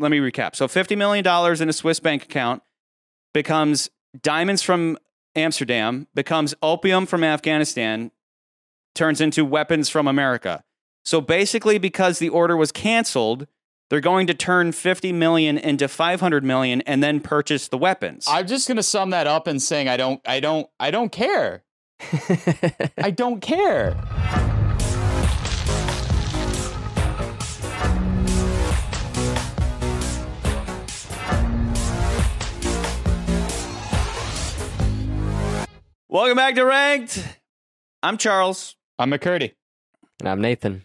let me recap. So $50 million in a Swiss bank account becomes diamonds from Amsterdam, becomes opium from Afghanistan, turns into weapons from America. So basically, because the order was canceled, they're going to turn 50 million into 500 million and then purchase the weapons. I'm just gonna sum that up and saying I don't, I don't, I don't care. I don't care. Welcome back to Ranked. I'm Charles. I'm McCurdy. and I'm Nathan.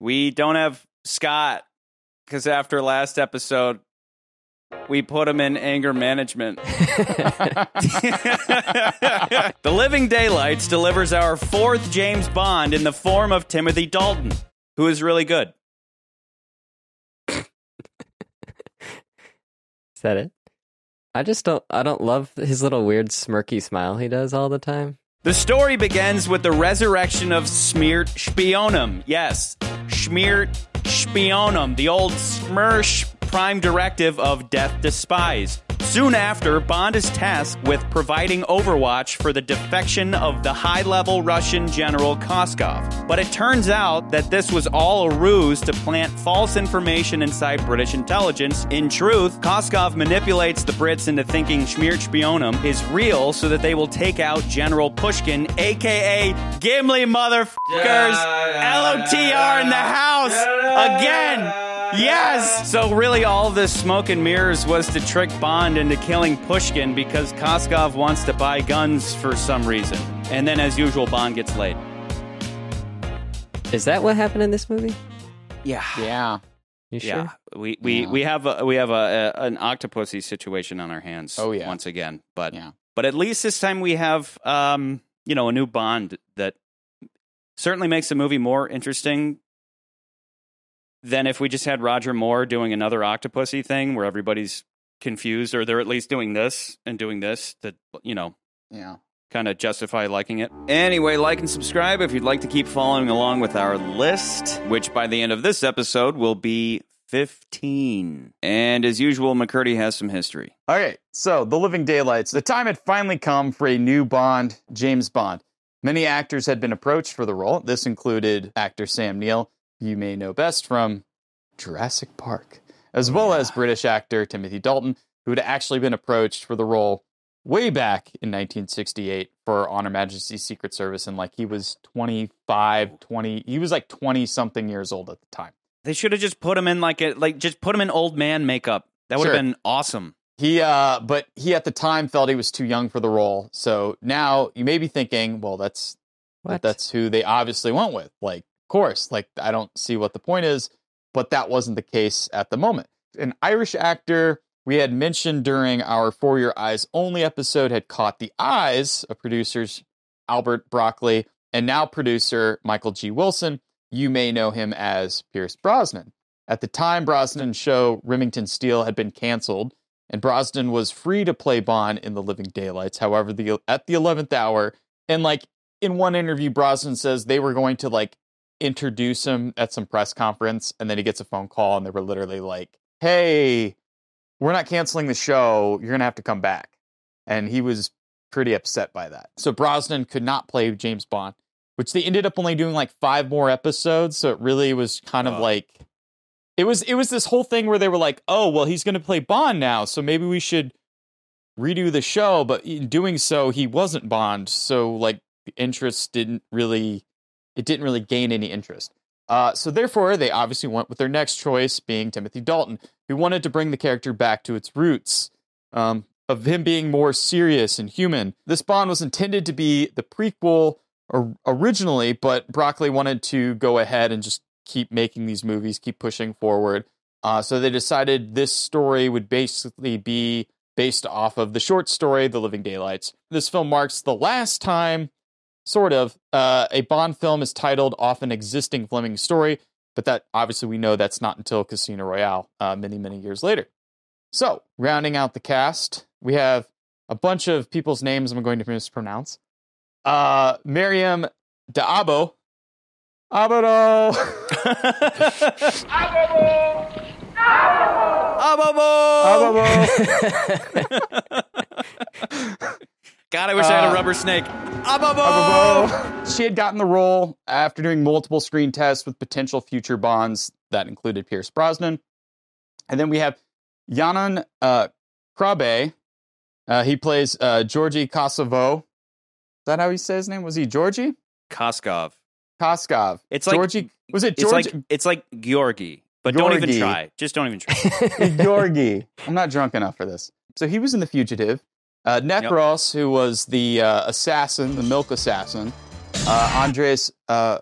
We don't have Scott because after last episode, we put him in anger management. the Living Daylights delivers our fourth James Bond in the form of Timothy Dalton, who is really good. Is that it? I just don't. I don't love his little weird smirky smile he does all the time. The story begins with the resurrection of Smeart Spionum. Yes, Schmiert Spionum, the old Smersh prime directive of Death Spies. Soon after, Bond is tasked with providing overwatch for the defection of the high level Russian General Koskov. But it turns out that this was all a ruse to plant false information inside British intelligence. In truth, Koskov manipulates the Brits into thinking Schmiert Spionum is real so that they will take out General Pushkin, aka Gimli motherfuckers. LOTR in the house again. Yes! So, really, all this smoke and mirrors was to trick Bond into killing Pushkin because Koskov wants to buy guns for some reason. And then, as usual, Bond gets laid. Is that what happened in this movie? Yeah. Yeah. You sure? Yeah, we we, Yeah. we have a, we have a, a an octopussy situation on our hands. Oh, yeah. once again, but Yeah. but at least this time we have um you know a new Bond that certainly makes the movie more interesting than if we just had Roger Moore doing another octopussy thing where everybody's confused or they're at least doing this and doing this to you know Yeah. kind of justify liking it. Anyway, like and subscribe if you'd like to keep following along with our list, which by the end of this episode will be 15. And as usual, McCurdy has some history. All right. so The Living Daylights. The time had finally come for a new Bond, James Bond. Many actors had been approached for the role. This included actor Sam Neill, you may know best from Jurassic Park, as well as British actor Timothy Dalton, who had actually been approached for the role way back in 1968 for On Her Majesty's Secret Service. And like he was 25, 20, he was like 20 something years old at the time. They should have just put him in like a like just put him in old man makeup. That would have Sure. been awesome. He, uh, but he at the time felt he was too young for the role. So now you may be thinking, well, that's What? that's who they obviously went with. Like, of course, like I don't see what the point is, but that wasn't the case at the moment. An Irish actor we had mentioned during our For Your Eyes Only episode had caught the eyes of producers Albert Broccoli and now producer Michael G. Wilson. You may know him as Pierce Brosnan. At the time, Brosnan's show Remington Steele had been canceled, and Brosnan was free to play Bond in The Living Daylights. However, the at the eleventh hour, and like in one interview, Brosnan says they were going to like introduce him at some press conference, and then he gets a phone call, and they were literally like, "Hey, we're not canceling the show. You're gonna have to come back." And he was pretty upset by that. So Brosnan could not play James Bond, which they ended up only doing like five more episodes. So it really was kind of like it was it was this whole thing where they were like, "Oh, well, he's going to play Bond now, so maybe we should redo the show." But in doing so, he wasn't Bond, so like the interest didn't really it didn't really gain any interest. Uh, so therefore, they obviously went with their next choice, being Timothy Dalton, who wanted to bring the character back to its roots. Um, of him being more serious and human. This Bond was intended to be the prequel or originally, but Broccoli wanted to go ahead and just keep making these movies, keep pushing forward. Uh, so they decided this story would basically be based off of the short story, The Living Daylights. This film marks the last time, sort of, uh, a Bond film is titled off an existing Fleming story, but that obviously we know that's not until Casino Royale, uh, many, many years later. So, rounding out the cast, we have a bunch of people's names I'm going to mispronounce. Uh, Maryam D'Abo. Abado. God, I wish I had a Uh, rubber snake. She had gotten the role after doing multiple screen tests with potential future Bonds that included Pierce Brosnan. And then we have Yanan uh, Krabbé. Uh, he plays uh, Georgi Kosovo. Is that how he says his name? Was he Georgi? Koskov. Koskov. It's like Georgi. Was it it's like it's like Georgi, but don't even try. Just don't even try. Georgi. I'm not drunk enough for this. So he was in The Fugitive. Uh, Necros, who was the uh, assassin, the milk assassin. Uh, Andreas uh,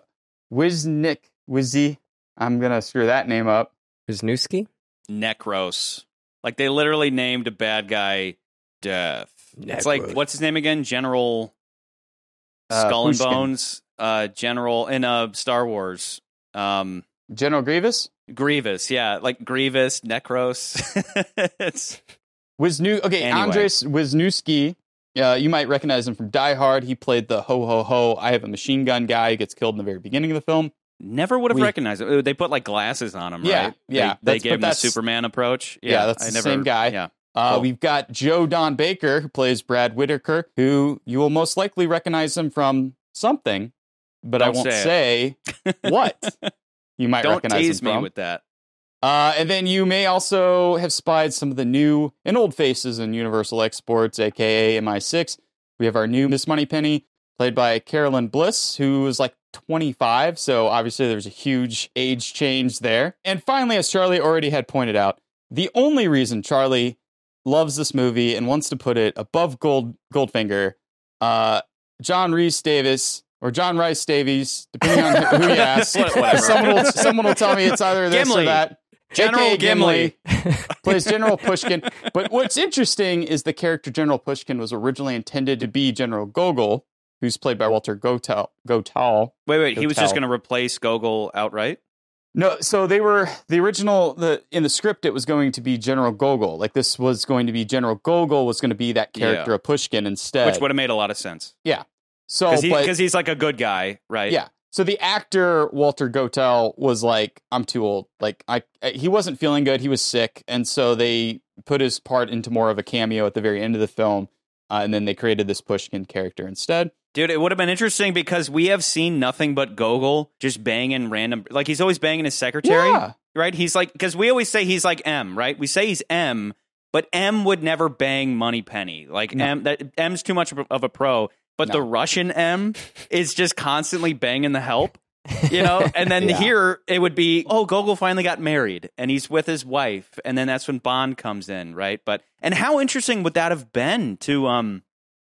Wiznik, Wizzy. I'm going to screw that name up. Wisniewski? Necros. Like they literally named a bad guy Death. It's like what's his name again? General Uh, Skull and Pushkin. Bones. Uh, General in uh Star Wars. Um, General Grievous? Grievous. Yeah, like Grievous, Necros. it's Wiznu- okay, Anyway. Andreas Wisniewski. Uh, you might recognize him from Die Hard. He played the ho ho ho. I have a machine gun guy who gets killed in the very beginning of the film. never would have We- recognized it. They put like glasses on him, Yeah, right? yeah, They, they gave him the Superman approach. Yeah, Yeah, that's I the never, same guy. Yeah, Uh, Cool. We've got Joe Don Baker, who plays Brad Whitaker, who you will most likely recognize him from something, but I Don't won't say say what you might don't recognize tease him me from. with that. Uh, and then you may also have spied some of the new and old faces in Universal Exports, aka MI6. We have our new Miss Moneypenny, played by Caroline Bliss, who is like 25. So obviously there's a huge age change there. And finally, as Charlie already had pointed out, the only reason Charlie loves this movie and wants to put it above Gold Goldfinger, uh, John Reese Davis or John Rice Davies, depending on who who you ask. Someone, will, someone will tell me it's either this Gimli. or that. General AKA Gimli. plays General Pushkin. But what's interesting is the character General Pushkin was originally intended to be General Gogol, who's played by Walter Gotell. Gotal. Wait, wait. He was just going to replace Gogol outright. No, so they were the original. The in the script, it was going to be General Gogol. Like this was going to be General Gogol was going to be that character Yeah. of Pushkin instead. which would have made a lot of sense Yeah. so, because he, he's like a good guy, right? yeah. So the actor Walter Gotell was like, "I'm too old." Like I, he wasn't feeling good. He was sick, and so they put his part into more of a cameo at the very end of the film, uh, and then they created this Pushkin character instead. dude, it would have been interesting because we have seen nothing but Gogol just banging random. Like he's always banging his secretary, Yeah. right? He's like because we always say he's like M, right? We say he's M, but M would never bang Money Penny. Like No. M, that M's too much of a pro. But No. the Russian M is just constantly banging the help. you know and then Yeah. here it would be oh gogol finally got married and he's with his wife and then that's when bond comes in right but and how interesting would that have been to um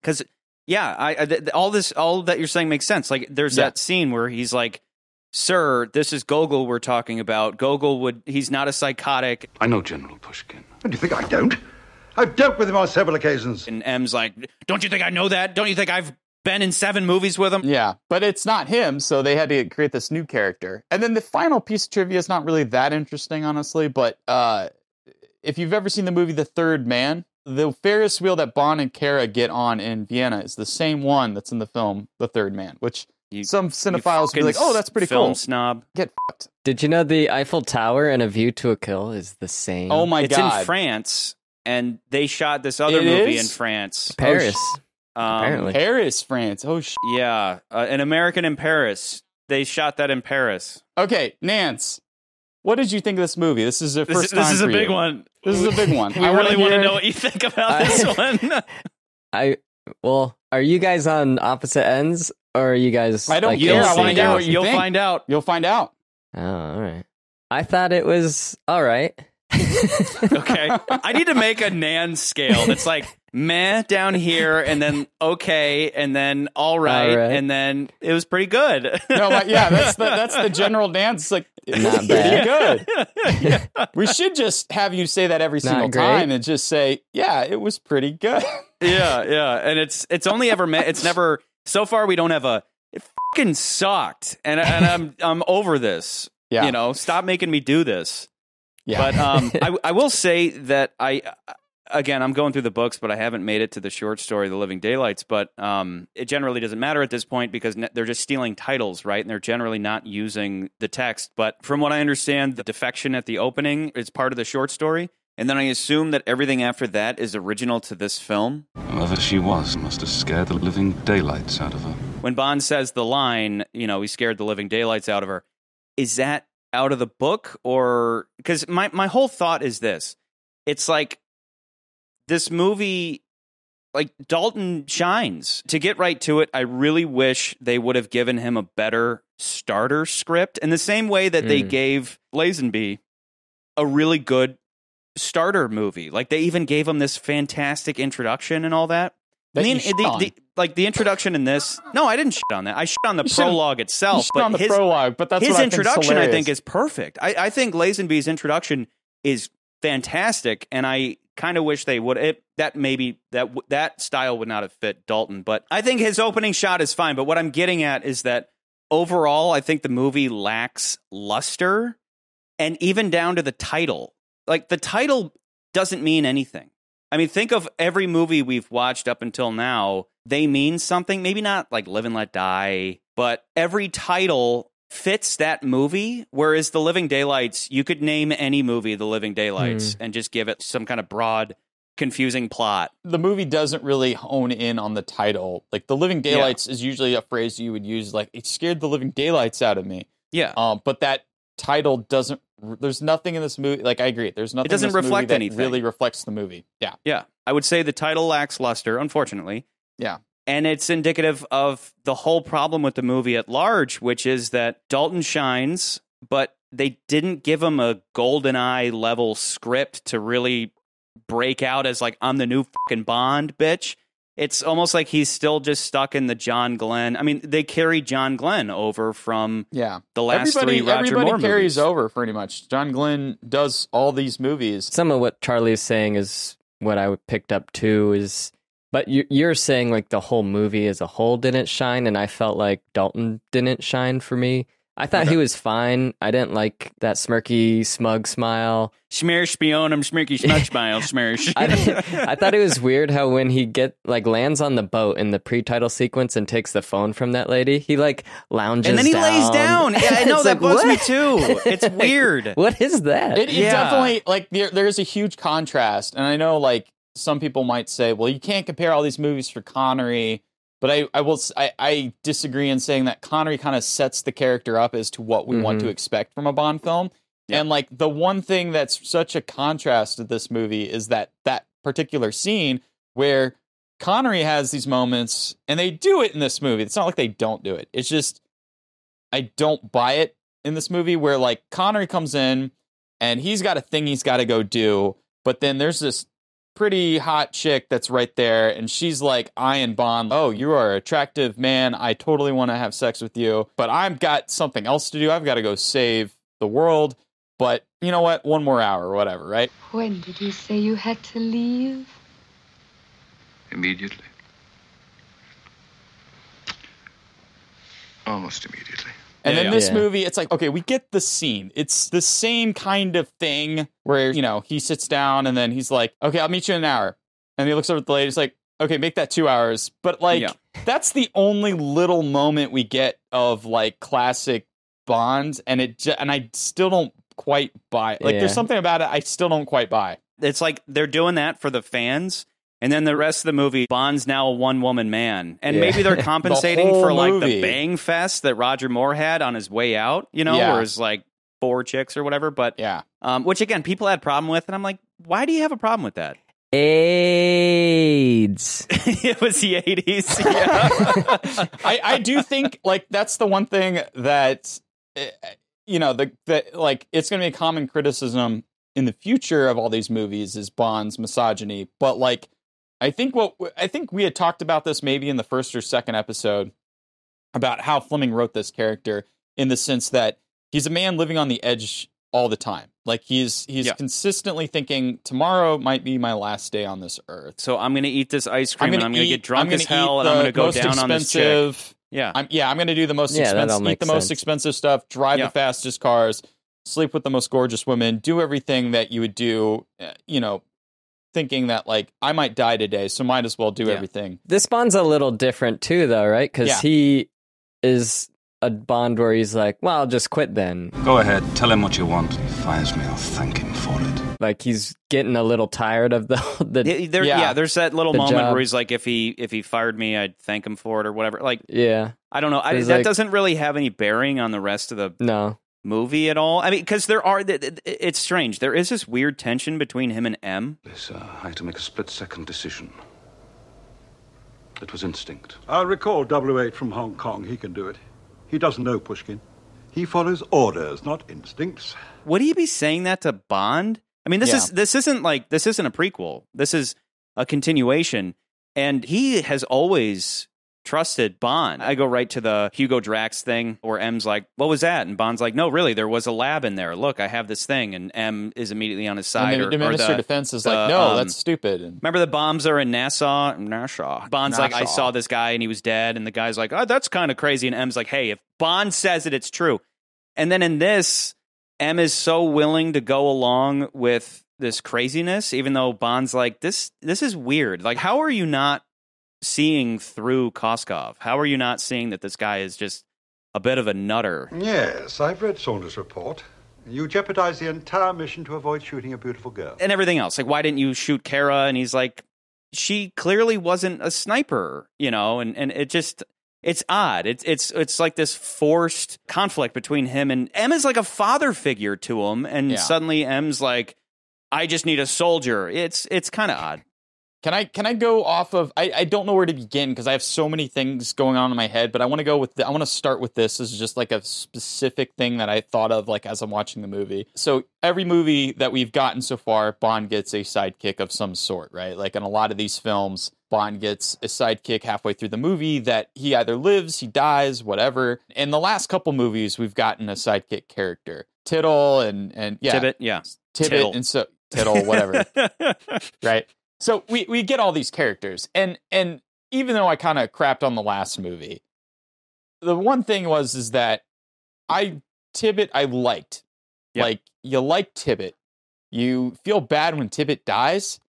because yeah i, I th- all this all that you're saying makes sense like there's Yeah. that scene where he's like sir this is gogol we're talking about gogol would he's not a psychotic I know General Pushkin. Do you think I don't? I've dealt with him on several occasions. and m's like don't you think i know that don't you think i've been in seven movies with him Yeah, but it's not him, so they had to create this new character. And then the final piece of trivia is not really that interesting, honestly. But uh, if you've ever seen the movie The Third Man, the Ferris wheel that Bond and Kara get on in Vienna is the same one that's in the film The Third Man, which You- some You cinephiles will be like, "Oh, that's pretty film cool." snob Get fucked. Did you know the Eiffel Tower and A View to a Kill is the same? Oh my it's god! in france and they shot this other It movie is? in france Paris. um, apparently. Paris, France. Oh sh. Yeah, uh, an American in Paris. They shot that in Paris. Okay, Nance, what did you think of this movie? This is the This, first this time is a for big you. one. This is a big one. We I wanna really want to hear- know what you think about I- this one. I well, are you guys on opposite ends or are you guys? I don't like, care. You'll I wanna find hear out. what you You'll think. find out. You'll find out. Oh, all right. I thought it was all right. Okay, I need to make a Nan scale that's like meh down here, and then okay, and then all right, All right. and then it was pretty good. No, but yeah, that's the that's the general dance. Like it was Not pretty bad. good. We should just have you say that every Not single great. time and just say, yeah, it was pretty good. yeah, yeah, and it's it's only ever meant. It's never so far. We don't have a. It fucking sucked, and and I'm I'm over this. Yeah. You know, stop making me do this. Yeah. But um, I, I will say that I again, I'm going through the books, but I haven't made it to the short story, The Living Daylights. But um, it generally doesn't matter at this point because ne- they're just stealing titles, right? And they're generally not using the text. But from what I understand, the defection at the opening is part of the short story. And then I assume that everything after that is original to this film. Whoever she was must have scared the living daylights out of her. When Bond says the line, you know, he scared the living daylights out of her, is that out of the book or because my, my whole thought is this. It's like this movie like dalton shines. To get right to it i really wish they would have given him a better starter script in the same way that they Mm. gave lazenby a really good starter movie. Like they even gave him this fantastic introduction and all that Eh, the, you shit the- the- like the introduction in this no i didn't shit on that i shit on the You prologue itself shit but on the his, prologue, but that's his I introduction, I think, is perfect. I, I think Lazenby's introduction is fantastic, and I kind of wish they would. It, that maybe that that style would not have fit Dalton, but I think his opening shot is fine. But what I'm getting at is that overall, I think the movie lacks luster, and even down to the title. Like the title doesn't mean anything. I mean, think of every movie we've watched up until now. They mean something. Maybe not like Live and Let Die, but every title fits that movie. Whereas The Living Daylights, you could name any movie The Living Daylights and just give it some kind of broad, confusing plot. the movie doesn't really hone in on the title. Like the living daylights is usually a phrase you would use, like it scared the living daylights out of me. Yeah. Um, but that title doesn't. There's nothing in this movie. Like I agree, there's nothing. It doesn't in this movie reflect that anything. Really reflects the movie. Yeah. Yeah. I would say the title lacks luster, unfortunately. Yeah. And it's indicative of the whole problem with the movie at large, which is that Dalton shines, but they didn't give him a golden eye level script to really break out as like I'm the new fucking Bond bitch. It's almost like he's still just stuck in the John Glen. I mean, they carry John Glen over from Yeah. the last everybody three Roger everybody Moore carries movies. over pretty much. John Glenn does all these movies. Some of what Charlie's saying is what I picked up too. Is but you- you're saying like the whole movie as a whole didn't shine, and I felt like Dalton didn't shine for me. I thought he was fine. I didn't like that smirky, smug smile. Schmear spionum schmirky schmuck smile schmear. I, I thought it was weird how when he get like lands on the boat in the pre-title sequence and takes the phone from that lady, he like lounges and then he lays down. Yeah, I know It's that like, bugs me too. It's weird. what is that? It, it Yeah. definitely like there, there's a huge contrast, and I know like some people might say, well, you can't compare all these movies for Connery, but I I will I, I disagree in saying that Connery kind of sets the character up as to what we want Mhm. to expect from a Bond film, Yeah. and like the one thing that's such a contrast to this movie is that that particular scene where Connery has these moments, and they do it in this movie. It's not like they don't do it. It's just I don't buy it in this movie where like Connery comes in and he's got a thing he's got to go do, but then there's this pretty hot chick that's right there and she's like eyeing Bond, "Oh, you are an attractive man. I totally want to have sex with you, but I've got something else to do. I've got to go save the world." But you know what? One more hour or whatever, right? When did you say you had to leave? Immediately. Almost immediately. And Yeah, then yeah. this Yeah. movie, it's like, okay, we get the scene. It's the same kind of thing where, you know, he sits down and then he's like, okay, I'll meet you in an hour. And he looks over at the lady, he's like, okay, make that two hours. But like, Yeah. that's the only little moment we get of like classic Bond. And it, ju- and I still don't quite buy it. Like, Yeah. there's something about it I still don't quite buy. It's like they're doing that for the fans. And then the rest of the movie, Bond's now a one woman man. And Yeah. maybe they're compensating whole for like movie. the bang fest that Roger Moore had on his way out, you know, Yeah. where it's like four chicks or whatever. But, Yeah. um, which again, people had problem with. And I'm like, why do you have a problem with that? AIDS. it was the 80s. Yeah. I, I do think like that's the one thing that eh, you know the that like it's going to be a common criticism in the future of all these movies is Bond's misogyny, but like I think what I think we had talked about this maybe in the first or second episode about how Fleming wrote this character in the sense that he's a man living on the edge all the time. Like he's he's Yeah. consistently thinking tomorrow might be my last day on this earth. so I'm going to eat this ice cream I'm going to eat- get drunk I'm as gonna hell eat and I'm the going to go most down on this chick. expensive Yeah. I'm, yeah, I'm going to do the most Yeah, that all expensive, eat makes the most expensive stuff, drive Yeah. the fastest cars, sleep with the most gorgeous women, do everything that you would do, uh, you know, thinking that like I might die today, so might as well do Yeah. everything. This Bond's a little different too, though, right? Because Yeah. he is a Bond where he's like, "Well, I'll just quit then." Go ahead, tell him what you want. If he fires me, I'll thank him for it. Like he's getting a little tired of the the Yeah, there, yeah. Yeah. there's that little The moment job. where he's like, if he if he fired me, I'd thank him for it or whatever. Like, yeah. I don't know. I, that like- doesn't really have any bearing on the rest of the No, movie at all. I mean, because there are, th- th- it's strange. There is this weird tension between him and M. This, uh, I had to make a split second decision. It was instinct. I'll recall W8 from Hong Kong. He can do it. He doesn't know Pushkin. He follows orders, not instincts. Would he be saying that to Bond? I mean, this Yeah. is this isn't like this isn't a prequel. This is a continuation, and he has always trusted Bond. I go right to the Hugo Drax thing where M's like, "What was that?" and Bond's like, "No, really, there was a lab in there. Look, I have this thing," and M is immediately on his side. and or, the, or Minister the- of Defense is the, like, no, um, that's stupid. And Remember the bombs are in Nassau? Nassau. Bond's like, I saw this guy and he was dead. And the guy's like, oh, that's kind of crazy. And M's like, hey, if Bond says it, it's true. And then in this, M is so willing to go along with this craziness, even though Bond's like, this, this is weird. Like, how are you not seeing through Koskov? How are you not seeing that this guy is just a bit of a nutter? Yes, I've read Saunders' report. You jeopardize the entire mission to avoid shooting a beautiful girl. and everything else. Like, why didn't you shoot Kara? And he's like, she clearly wasn't a sniper, you know, and, and it just it's odd. It's it's it's like this forced conflict between him and M is like a father figure to him, and Yeah. suddenly M's like, I just need a soldier. It's it's kind of odd. Can I can I go off of I, I don't know where to begin because I have so many things going on in my head, but I want to go with the, I want to start with this This is just like a specific thing that I thought of like as I'm watching the movie. So every movie that we've gotten so far, Bond gets a sidekick of some sort, right? Like in a lot of these films, Bond gets a sidekick halfway through the movie that he either lives, he dies, whatever. In the last couple movies, we've gotten a sidekick character. Tittle and and yeah, Tibbett, yeah. Tibbett Tittle. and so Tittle, whatever right? So we we get all these characters, and and even though I kind of crapped on the last movie, the one thing was is that I Tibbett I liked, Yep. like you like Tibbett, you feel bad when Tibbett dies.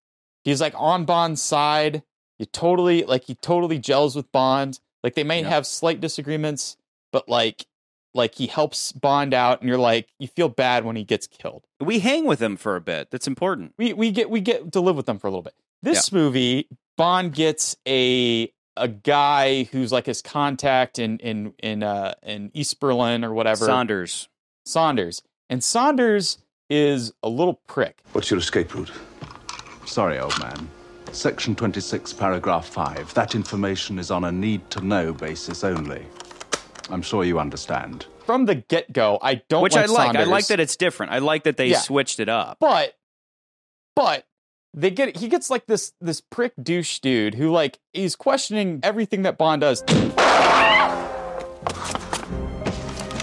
He's like on Bond's side. You totally like he totally gels with Bond. Like they may Yep. have slight disagreements, but like like he helps Bond out, and you're like you feel bad when he gets killed we hang with him for a bit. That's important. we we get we get to live with them for a little bit. This movie, Bond gets a a guy who's like his contact in in in uh in East Berlin or whatever. Saunders. Saunders. And Saunders is a little prick. What's your escape route? Sorry, old man. Section 26, paragraph 5. That information is on a need to know basis only. I'm sure you understand. From the get go, I don't Which like I like. Saunders, I like that it's different. I like that they Yeah. switched it up. but but they get he gets like this this prick douche dude who like he's questioning everything that Bond does.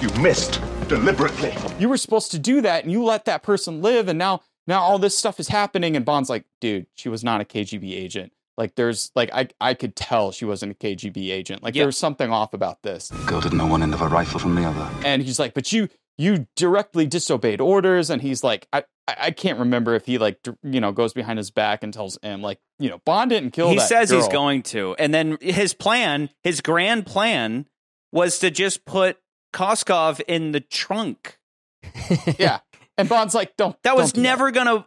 You missed deliberately. you were supposed to do that and you let that person live and now now all this stuff is happening and bond's like dude she was not a kgb agent like there's like i i could tell she wasn't a kgb agent like Yeah. there was something off about this Girl didn't know one end of a rifle from the other. and he's like but you you directly disobeyed orders and he's like i I I can't remember if he like you know goes behind his back and tells him like you know Bond didn't kill. he that says he's going to and then his plan his grand plan was to just put koskov in the trunk Yeah, and Bond's like, don't. that was don't do never gonna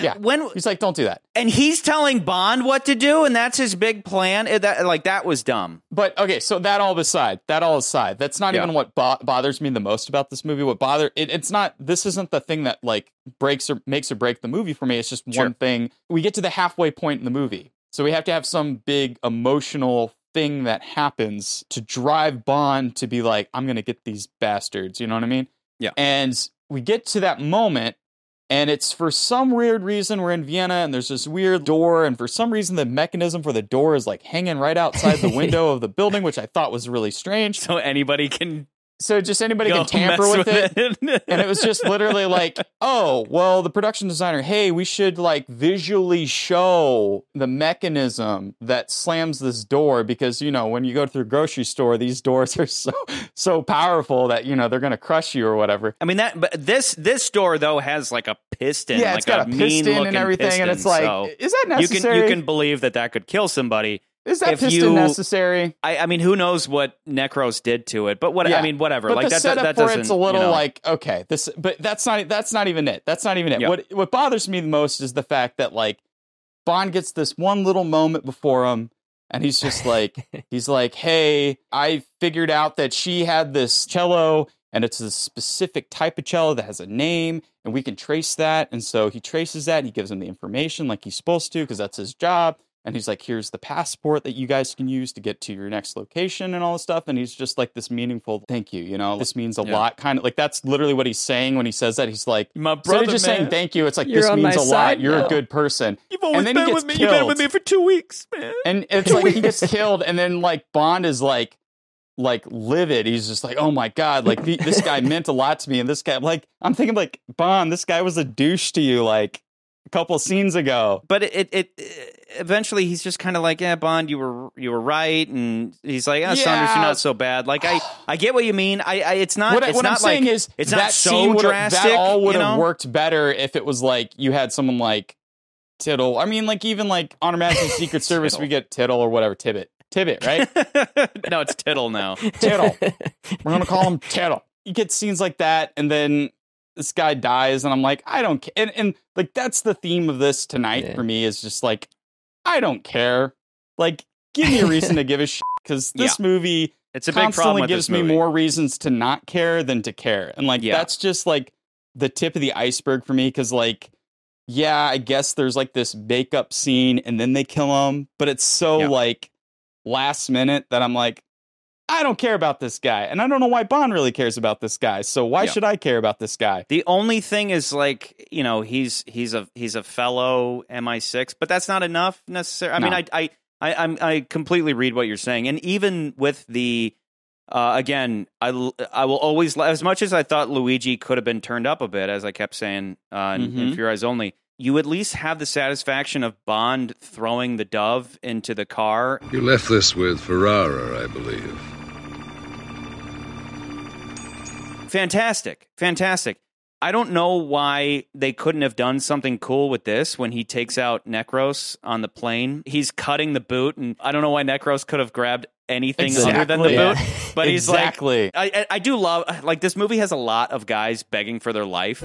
Yeah. when He's like, don't do that. and he's telling bond what to do and that's his big plan that like that was dumb But okay, so that all aside, that all aside, that's not Yeah. even what bo- bothers me the most about this movie. What bother it, it's not. This isn't the thing that like breaks or makes or break the movie for me. It's just Sure. one thing. We get to the halfway point in the movie, so we have to have some big emotional thing that happens to drive Bond to be like, I'm gonna get these bastards. You know what I mean? Yeah. And we get to that moment. And it's for some weird reason we're in Vienna and there's this weird door and for some reason the mechanism for the door is like hanging right outside the window of the building which I thought was really strange. so anybody can so just anybody Go can tamper mess with, it. it. and it was just literally like, oh, well, the production designer, hey, we should like visually show the mechanism that slams this door because you know when you go through a grocery store, these doors are so so powerful that you know they're gonna crush you or whatever. I mean that, but this this door though has like a piston. yeah, like it's got a, piston and everything, and it's like, so is that you can necessary? you can believe that that could kill somebody. Is that if piston you- necessary? I, I mean, who knows what Necros did to it? But what Yeah. I mean, whatever. But like the that, setup that for it's a little you know, like okay, this, but that's not that's not even it. That's not even it. Yeah. What what bothers me the most is the fact that like Bond gets this one little moment before him, and he's just like he's like, hey, I figured out that she had this cello. And it's a specific type of cello that has a name, and we can trace that. And so he traces that, and he gives him the information like he's supposed to, because that's his job. And he's like, here's the passport that you guys can use to get to your next location and all this stuff. And he's just like this meaningful thank you, you know, this means a Yeah. lot. Kind of like that's literally what he's saying when he says that. He's like, my brother, of just man, saying thank you, it's like You're this means a lot. You're now." a good person. You've always and then he been gets with me. You've been with me for two weeks, man. And it's like he gets killed, and then like Bond is like, like livid. He's just like, oh my god, like the, this guy meant a lot to me, and this guy, like, I'm thinking like Bond, this guy was a douche to you, like a couple scenes ago. but it, it, it eventually he's just kind of like, yeah, Bond, you were you were right, and he's like, yeah, Saunders, you're not so bad. Like I I get what you mean. I, I it's not. what it's what not I'm saying like, is it's not so drastic. That all would you have know? worked better if it was like you had someone like Tittle. I mean, like even like on Majesty's Secret Service, we get Tittle or whatever Tibbett, Tibbett, right? no, it's Tittle now. Tittle. We're gonna call him Tittle. You get scenes like that, and then this guy dies, and I'm like, I don't care. And, and like that's the theme of this tonight Yeah. for me is just like, I don't care. Like, give me a reason to give a shit because this movie It's a big problem constantly gives me more reasons to not care than to care, and like Yeah. that's just like the tip of the iceberg for me because like. Yeah, I guess there's like this makeup scene and then they kill him, but it's so Yeah. like last minute that I'm like, I don't care about this guy. And I don't know why Bond really cares about this guy. So why Yeah. should I care about this guy? The only thing is like you know he's he's a he's a fellow MI6, but that's not enough necessarily. I mean, I I I I'm, I completely read what you're saying, and even with the uh, again, I will always as much as I thought Luigi could have been turned up a bit, as I kept saying uh, in, in. Fear Eyes Only. You at least have the satisfaction of Bond throwing the dove into the car You left this with Ferrara, I believe. Fantastic fantastic i don't know why they couldn't have done something cool with this when he takes out necros on the plane he's cutting the boot and i don't know why necros could have grabbed anything other than the Exactly. boot Yeah. but he's Exactly. like I, I i do love like this movie has a lot of guys begging for their life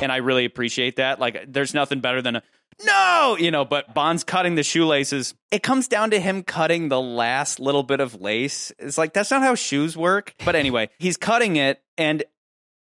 and I really appreciate that. Like, there's nothing better than a no, you know. But Bond's cutting the shoelaces. It comes down to him cutting the last little bit of lace. It's like that's not how shoes work. But anyway, he's cutting it, and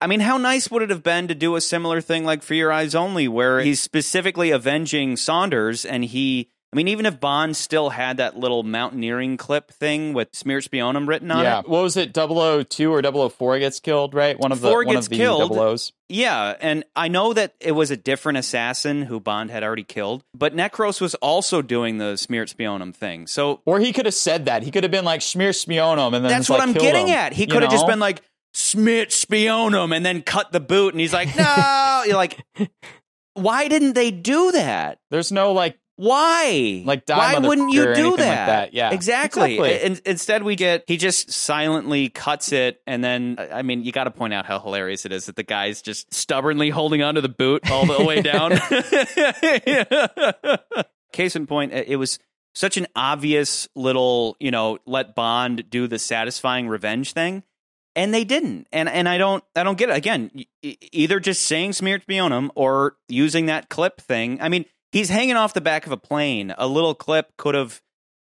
I mean, how nice would it have been to do a similar thing like For Your Eyes Only, where he's specifically avenging Saunders, and he. I mean, even if Bond still had that little mountaineering clip thing with Smear Spionum written on yeah. it, What was it? 002 or 004 gets killed, right? One of the Four one gets of the killed. double O's. Yeah, and I know that it was a different assassin who Bond had already killed, but Necros was also doing the smear spionum thing. So Or he could have said that. He could have been like Schmear Spionum and then that's what like, I'm getting him, at. He could have just been like smear spionum and then cut the boot, and he's like, no, you're like, why didn't they do that? There's no like Why? Like, die, why wouldn't you do anything like that? that. Yeah. exactly. Exactly. In- instead, we get he just silently cuts it, and then I mean, you got to point out how hilarious it is that the guy's just stubbornly holding onto the boot all the way down. Case in point, it was such an obvious little, you know, let Bond do the satisfying revenge thing. And they didn't, and and I don't, I don't get it. Again, either just saying "smear spionum" or using that clip thing. I mean, he's hanging off the back of a plane. A little clip could have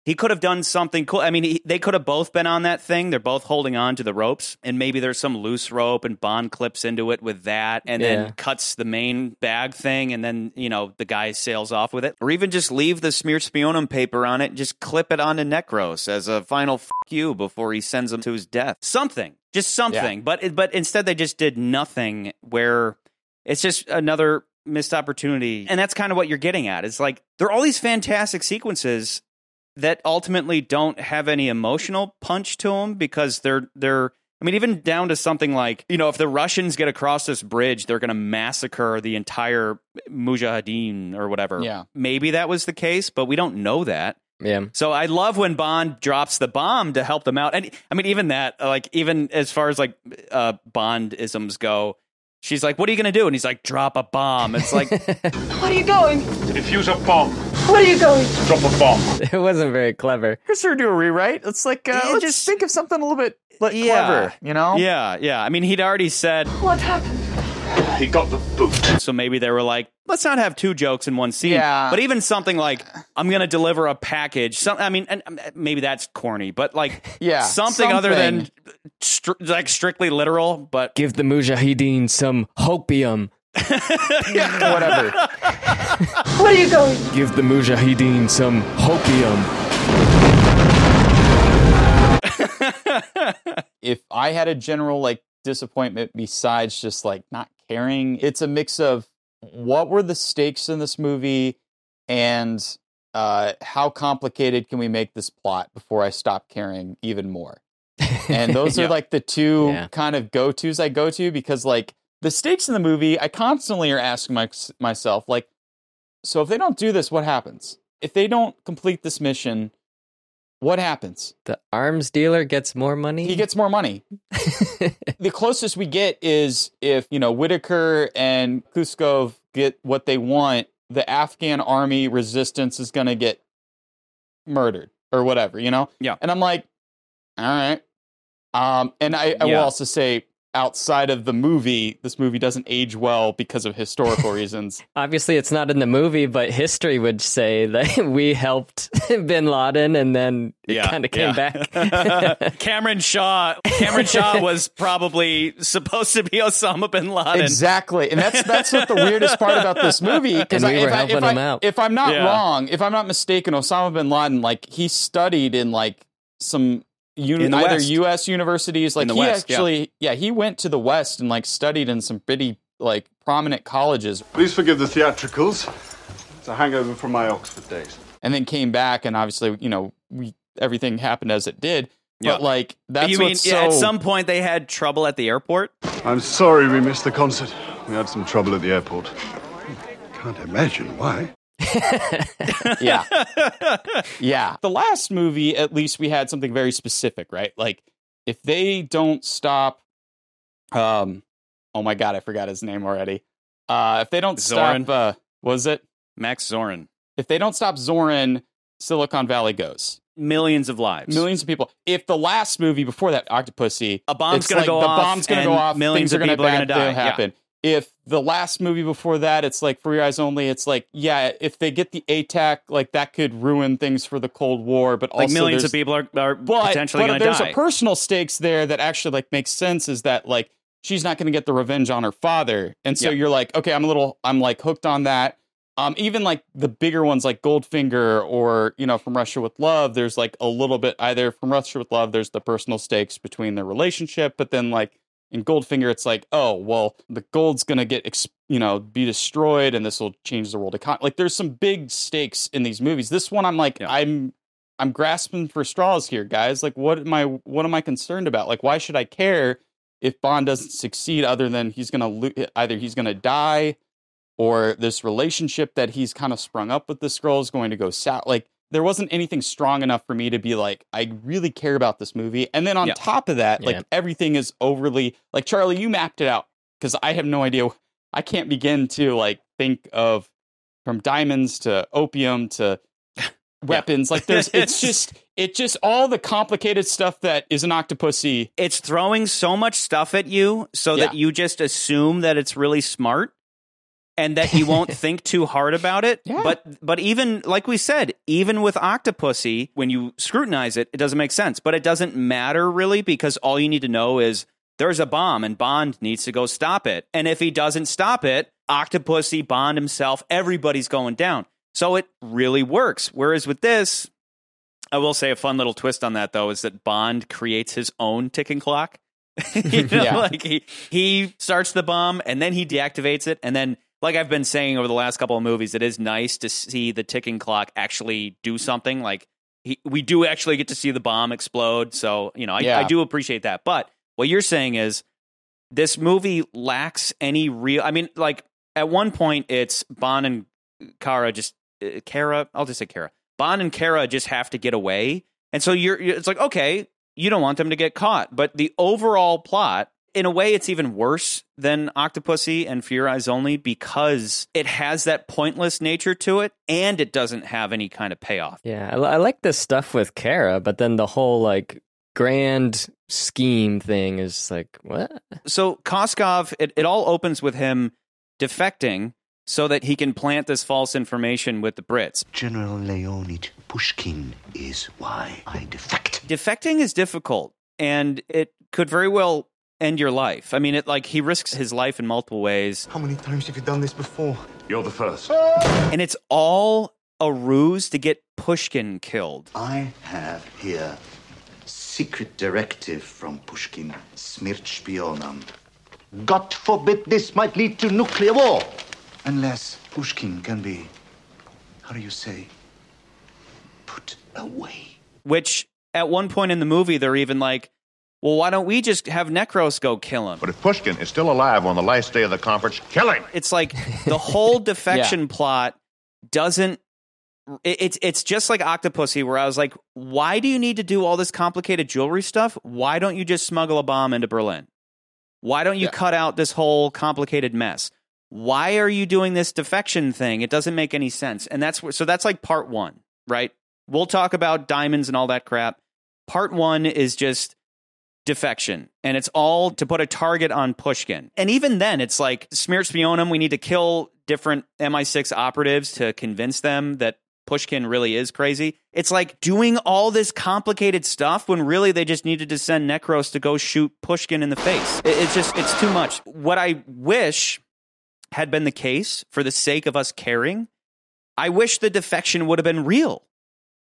he could have done something cool. I mean, he, they could have both been on that thing. They're both holding on to the ropes, and maybe there's some loose rope, and Bond clips into it with that, and Yeah. then cuts the main bag thing, and then you know the guy sails off with it, or even just leave the smear spionum paper on it, and just clip it onto Necros as a final "fuck you" before he sends him to his death. Something, just something. But but instead, they just did nothing. Where it's just another missed opportunity. And that's kind of what you're getting at. It's like there are all these fantastic sequences that ultimately don't have any emotional punch to them because they're they're I mean even down to something like you know if the Russians get across this bridge they're going to massacre the entire Mujahideen or whatever. Yeah. Maybe that was the case, but we don't know that. Yeah. So I love when Bond drops the bomb to help them out. And I mean, even that, like, even as far as like uh, Bond isms go, she's like, "What are you going to do?" And he's like, "Drop a bomb." It's like, What are you going? To defuse a bomb. What are you going? To Drop a bomb. It wasn't very clever. Chris do a rewrite. It's like uh, Yeah, let's just- think of something a little bit like Yeah. clever, you know? yeah, yeah. I mean, he'd already said, What happened? He got the boot. so maybe they were like, "Let's not have two jokes in one scene." Yeah. But even something like, "I'm going to deliver a package." Some, I mean, and, um, maybe that's corny, but like, Yeah, something, other than something. str- like strictly literal. But Give the Mujahideen some hopium. Whatever. Where are you going? Give the Mujahideen some hopium. if I had a general like disappointment besides just like not caring, it's a mix of what were the stakes in this movie and uh, how complicated can we make this plot before I stop caring even more. And those Yeah. are like the two Yeah. kind of go tos I go to because like the stakes in the movie, I constantly are asking my, myself like, so if they don't do this, what happens? If they don't complete this mission, what happens? The arms dealer gets more money. He gets more money. the closest we get is if you know Whitaker and Koskov get what they want, the Afghan army resistance is going to get murdered or whatever, you know. Yeah. And I'm like, all right. Um, and I, I will also say, outside of the movie, this movie doesn't age well because of historical reasons. Obviously, it's not in the movie, but history would say that we helped Bin Laden, and then it yeah, kind of came yeah. back. Kamran Shah. Kamran Shah was probably supposed to be Osama bin Laden. Exactly, and that's that's what the weirdest part about this movie. Because we if, were I, helping if, I, him out. if I'm not Yeah. wrong, if I'm not mistaken, Osama bin Laden, like he studied in like some uni- In the either West. U.S. universities. Like In the he West, actually, yeah. he went to the West and like studied in some pretty like prominent colleges, Please forgive the theatricals. It's a hangover from my Oxford days. and then came back, and obviously, you know, we everything happened as it did. Yeah. But like that's you mean what's yeah, so at some point they had trouble at the airport? I'm sorry we missed the concert. We had some trouble at the airport. Can't imagine why. yeah. yeah. The last movie, at least we had something very specific, right? Like if they don't stop um oh my god, I forgot his name already. Uh if they don't Zorin. stop uh was it? Max Zorin. If they don't stop Zorin, Silicon Valley goes. Millions of lives. Millions of people. If the last movie before that, Octopussy, A bomb's gonna like go the off bomb's gonna go off. millions things are gonna people are gonna die, thing yeah. If the last movie before that, it's like For Your Eyes Only. It's like yeah, if they get the ATAC, like that could ruin things for the Cold War. But Like also millions of people are, are but, potentially but going to there's die. a personal stakes there that actually like makes sense. Is that like she's not going to get the revenge on her father, and so Yeah. you're like, okay, I'm a little, I'm like hooked on that. Um, even like the bigger ones like Goldfinger or you know From Russia with Love, there's like a little bit either From Russia with Love, there's the personal stakes between their relationship, but then like in Goldfinger, it's like, oh well, the gold's gonna get ex- you know be destroyed, and this will change the world econ. Like there's some big stakes in these movies. This one, I'm like, Yeah. I'm I'm grasping for straws here, guys. Like, what am I what am I concerned about? Like, why should I care if Bond doesn't succeed? Other than he's gonna lo- eh, either he's gonna die, or this relationship that he's kind of sprung up with this girl is going to go south. Like, there wasn't anything strong enough for me to be like, I really care about this movie. And then on Yeah. top of that, Yeah. like everything is overly like Charlie, you mapped it out because I have no idea. I can't begin to like think of from diamonds to opium to weapons. Like there's, it's just, it just all the complicated stuff that is an octopussy. it's throwing so much stuff at you so that you just assume that it's really smart and that you won't think too hard about it. Yeah. But but even like we said, even with Octopussy, when you scrutinize it, it doesn't make sense. But it doesn't matter really because all you need to know is there's a bomb and Bond needs to go stop it. And if he doesn't stop it, Octopussy, Bond himself, everybody's going down. So it really works. Whereas with this, I will say a fun little twist on that though is that Bond creates his own ticking clock. you know, Yeah. like he he starts the bomb and then he deactivates it and then like I've been saying over the last couple of movies, it is nice to see the ticking clock actually do something. Like he, we do actually get to see the bomb explode. So you know, I, Yeah. I do appreciate that. But what you're saying is this movie lacks any real. I mean, like at one point, it's Bond and Kara just uh, Kara. I'll just say Kara. Bond and Kara just have to get away, and so you're. you're- It's like okay, you don't want them to get caught, but the overall plot. In a way, it's even worse than Octopussy and For Your Eyes Only because it has that pointless nature to it, and it doesn't have any kind of payoff. Yeah, I, I like this stuff with Kara, but then the whole like grand scheme thing is like what? so Koskov, it, it all opens with him defecting so that he can plant this false information with the Brits. General Leonid Pushkin is why I defect. Defecting is difficult and it could very well end your life. I mean, it like he risks his life in multiple ways How many times have you done this before? You're the first. and it's all a ruse to get Pushkin killed. I have here secret directive from Pushkin, Smiert Schpionem. God forbid this might lead to nuclear war. Unless Pushkin can be, how do you say, put away. Which at one point in the movie they're even like, "Well, why don't we just have Necros go kill him?" But if Pushkin is still alive on the last day of the conference, kill him. It's like the whole defection plot doesn't. it- It's it's just like Octopussy, where I was like, why do you need to do all this complicated jewelry stuff? Why don't you just smuggle a bomb into Berlin? Why don't you Yeah. cut out this whole complicated mess? Why are you doing this defection thing? It doesn't make any sense. And that's so that's like part one, right? We'll talk about diamonds and all that crap. Part one is just defection, and it's all to put a target on Pushkin. And even then, it's like Smiert Schpionem. We need to kill different MI6 operatives to convince them that Pushkin really is crazy. It's like doing all this complicated stuff when really they just needed to send Necros to go shoot Pushkin in the face. It's just it's too much. What I wish had been the case for the sake of us caring, I wish the defection would have been real.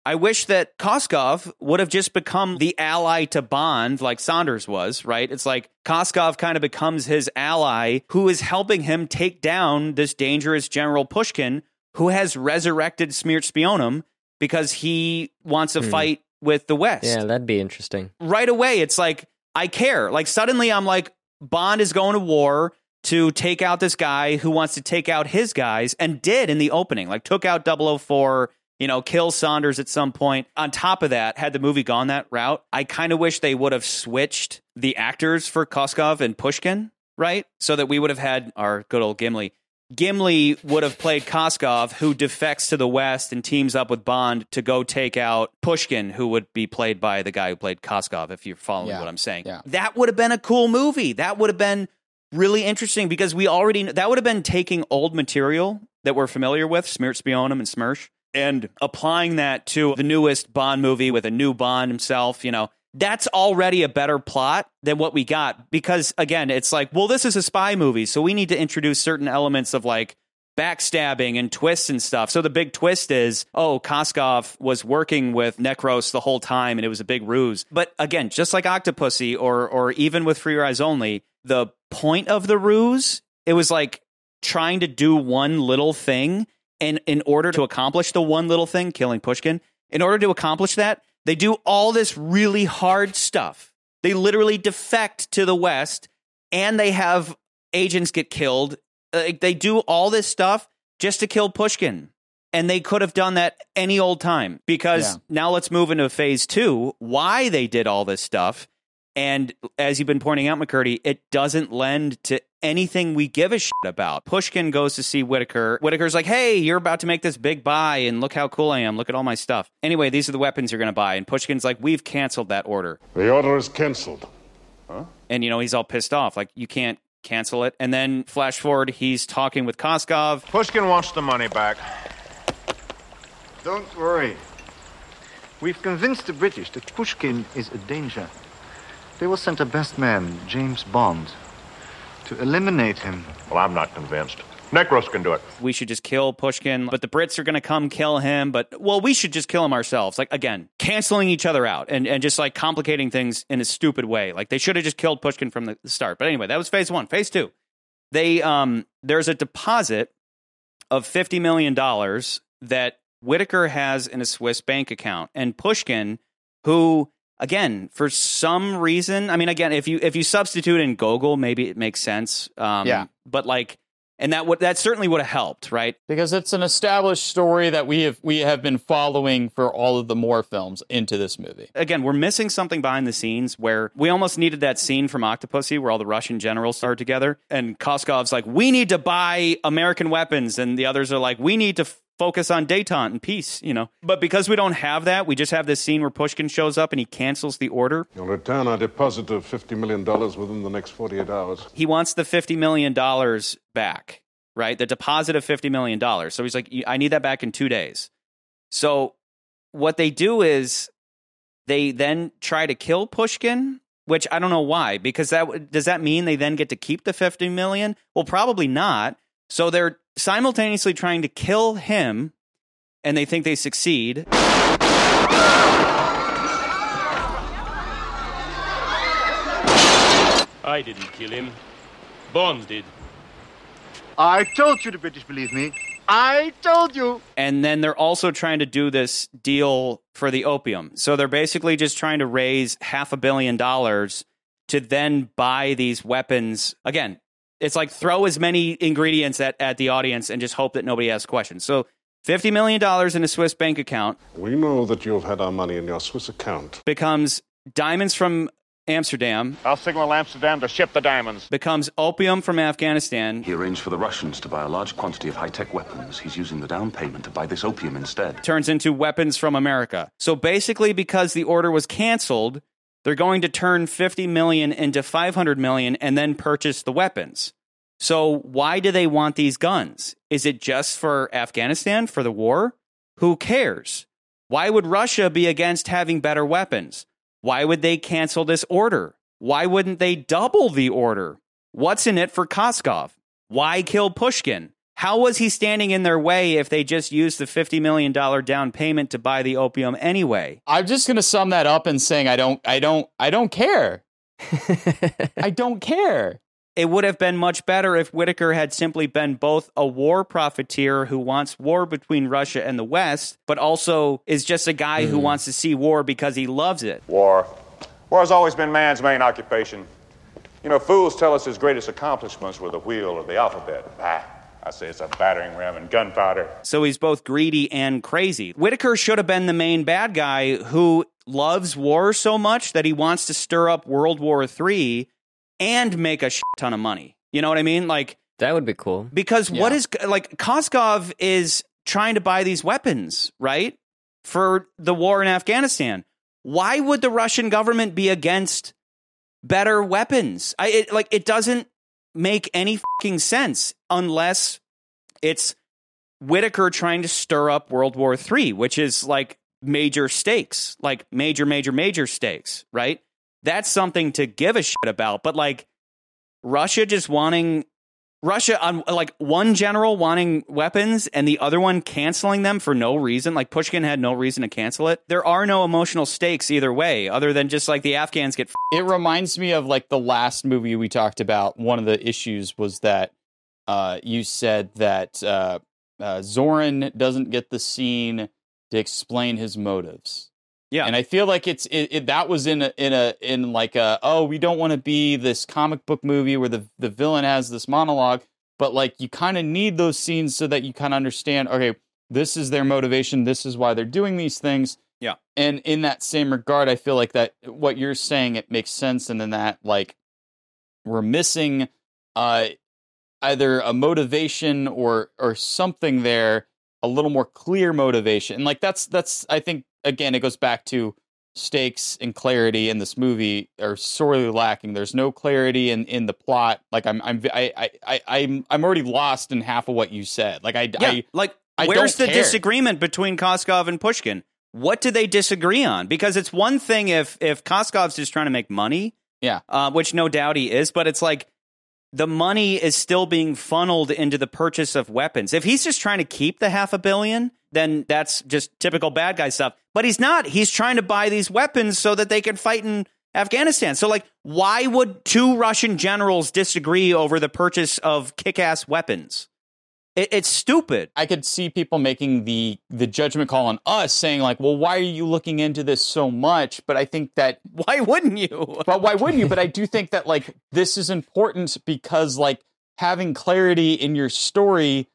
I wish that Koskov would have just become the ally to Bond like Saunders was, right? It's like Koskov kind of becomes his ally who is helping him take down this dangerous General Pushkin who has resurrected Smiert Schpionem because he wants to Hmm. fight with the West Yeah, that'd be interesting. right away it's like I care. Like suddenly I'm like Bond is going to war to take out this guy who wants to take out his guys and did in the opening. Like took out 004, you know, kill Saunders at some point. On top of that, had the movie gone that route, I kind of wish they would have switched the actors for Koskov and Pushkin, right? So that we would have had our good old Gimli. Gimli would have played Koskov, who defects to the West and teams up with Bond to go take out Pushkin, who would be played by the guy who played Koskov, if you're following Yeah. what I'm saying. Yeah. That would have been a cool movie. That would have been really interesting because we already, that would have been taking old material that we're familiar with, Smiert Schpionem and Smersh, and applying that to the newest Bond movie with a new Bond himself, you know. That's already a better plot than what we got because again, it's like, well, this is a spy movie, so we need to introduce certain elements of like backstabbing and twists and stuff. So the big twist is, oh, Koskov was working with Necros the whole time and it was a big ruse. But again, just like Octopussy or or even with For Your Eyes Only, the point of the ruse, it was like trying to do one little thing and in order to accomplish the one little thing, killing Pushkin, in order to accomplish that, they do all this really hard stuff. They literally defect to the West and they have agents get killed. Like they do all this stuff just to kill Pushkin. And they could have done that any old time because Yeah. now let's move into phase two. Why they did all this stuff. And as you've been pointing out, McCurdy, it doesn't lend to anything we give a shit about. Pushkin goes to see Whitaker. Whitaker's like, hey, you're about to make this big buy, and look how cool I am. Look at all my stuff. Anyway, these are the weapons you're going to buy. And Pushkin's like, we've canceled that order. The order is cancelled. Huh? And, you know, he's all pissed off. Like, you can't cancel it. And then flash forward, he's talking with Koskov. Pushkin wants the money back. Don't worry. We've convinced the British that Pushkin is a danger. They will send their best man, James Bond, to eliminate him. Well, I'm not convinced. Necros can do it. We should just kill Pushkin, but the Brits are going to come kill him. But, well, we should just kill him ourselves. Like, again, canceling each other out and, and just like complicating things in a stupid way. Like, they should have just killed Pushkin from the start. But anyway, that was phase one. Phase two, they, um, there's a deposit of $50 million that Whitaker has in a Swiss bank account, and Pushkin, who again for some reason, I mean, again, if you if you substitute in Gogol, maybe it makes sense. Um, Yeah. but like, and that would that certainly would have helped, right? because it's an established story that we have we have been following for all of the Moore films into this movie. again, we're missing something behind the scenes where we almost needed that scene from Octopussy where all the Russian generals are together and Koskov's like, we need to buy American weapons. And the others are like, we need to focus on detente and peace, you know. But because we don't have that, we just have this scene where Pushkin shows up and he cancels the order. You'll return our deposit of $50 million within the next 48 hours. He wants the $50 million back, right? The deposit of $50 million. So he's like, I need that back in two days. So what they do is they then try to kill Pushkin, which I don't know why. Because that does that mean they then get to keep the fifty million? Well, probably not. So they're simultaneously trying to kill him, and they think they succeed. I didn't kill him. Bond did. I told you the British believe me. I told you. And then they're also trying to do this deal for the opium. So they're basically just trying to raise half a billion dollars to then buy these weapons. Again, it's like throw as many ingredients at, at the audience and just hope that nobody asks questions. So $50 million in a Swiss bank account We know that you've had our money in your Swiss account. becomes diamonds from Amsterdam, I'll signal Amsterdam to ship the diamonds. becomes opium from Afghanistan, He arranged for the Russians to buy a large quantity of high tech weapons. He's using the down payment to buy this opium instead. turns into weapons from America. So basically, because the order was canceled, they're going to turn 50 million into 500 million and then purchase the weapons. So why do they want these guns? Is it just for Afghanistan for the war? Who cares? Why would Russia be against having better weapons? Why would they cancel this order? Why wouldn't they double the order? What's in it for Koskov? Why kill Pushkin? How was he standing in their way if they just used the $50 million down payment to buy the opium anyway? I'm just gonna sum that up and saying I don't I don't I don't care. I don't care. It would have been much better if Whitaker had simply been both a war profiteer who wants war between Russia and the West, but also is just a guy who wants to see war because he loves it. War. War has always been man's main occupation. You know, fools tell us his greatest accomplishments were the wheel or the alphabet. Ah, I say it's a battering ram and gunpowder. So he's both greedy and crazy. Whitaker should have been the main bad guy who loves war so much that he wants to stir up World War III and make a shit ton of money. You know what I mean? Like, That would be cool. because what is like Koskov is trying to buy these weapons, right? For the war in Afghanistan. Why would the Russian government be against better weapons? I it, like it doesn't make any fucking sense unless it's Whitaker trying to stir up World War III, which is like major stakes, like major, major, major stakes, right? That's something to give a shit about. But like Russia just wanting Russia on like one general wanting weapons and the other one canceling them for no reason. Like Pushkin had no reason to cancel it. There are no emotional stakes either way, other than just like the Afghans get. F- It reminds me of like the last movie we talked about. One of the issues was that uh, you said that uh, uh, Zorin doesn't get the scene to explain his motives. Yeah, and I feel like it's it, it, that was in a in a in like a oh we don't want to be this comic book movie where the the villain has this monologue, but like you kind of need those scenes so that you kind of understand. Okay, this is their motivation. This is why they're doing these things. Yeah. And in that same regard, I feel like that what you're saying it makes sense, and then that like we're missing uh either a motivation or or something there a little more clear motivation and like that's that's i think again it goes back to stakes and clarity in this movie are sorely lacking there's no clarity in in the plot like i'm i'm i i, I i'm i'm already lost in half of what you said like i yeah, I, like I where's the care. disagreement between Koskov and Pushkin? What do they disagree on? Because it's one thing if if Koskov's just trying to make money, yeah uh, which no doubt he is, but it's like the money is still being funneled into the purchase of weapons. If he's just trying to keep the half a billion, then that's just typical bad guy stuff. But he's not. He's trying to buy these weapons so that they can fight in Afghanistan. So, like, why would two Russian generals disagree over the purchase of kick ass weapons? It, it's stupid. I could see people making the the judgment call on us, saying like, "Well, why are you looking into this so much?" But I think that why wouldn't you? but why wouldn't you? But I do think that like this is important because like having clarity in your story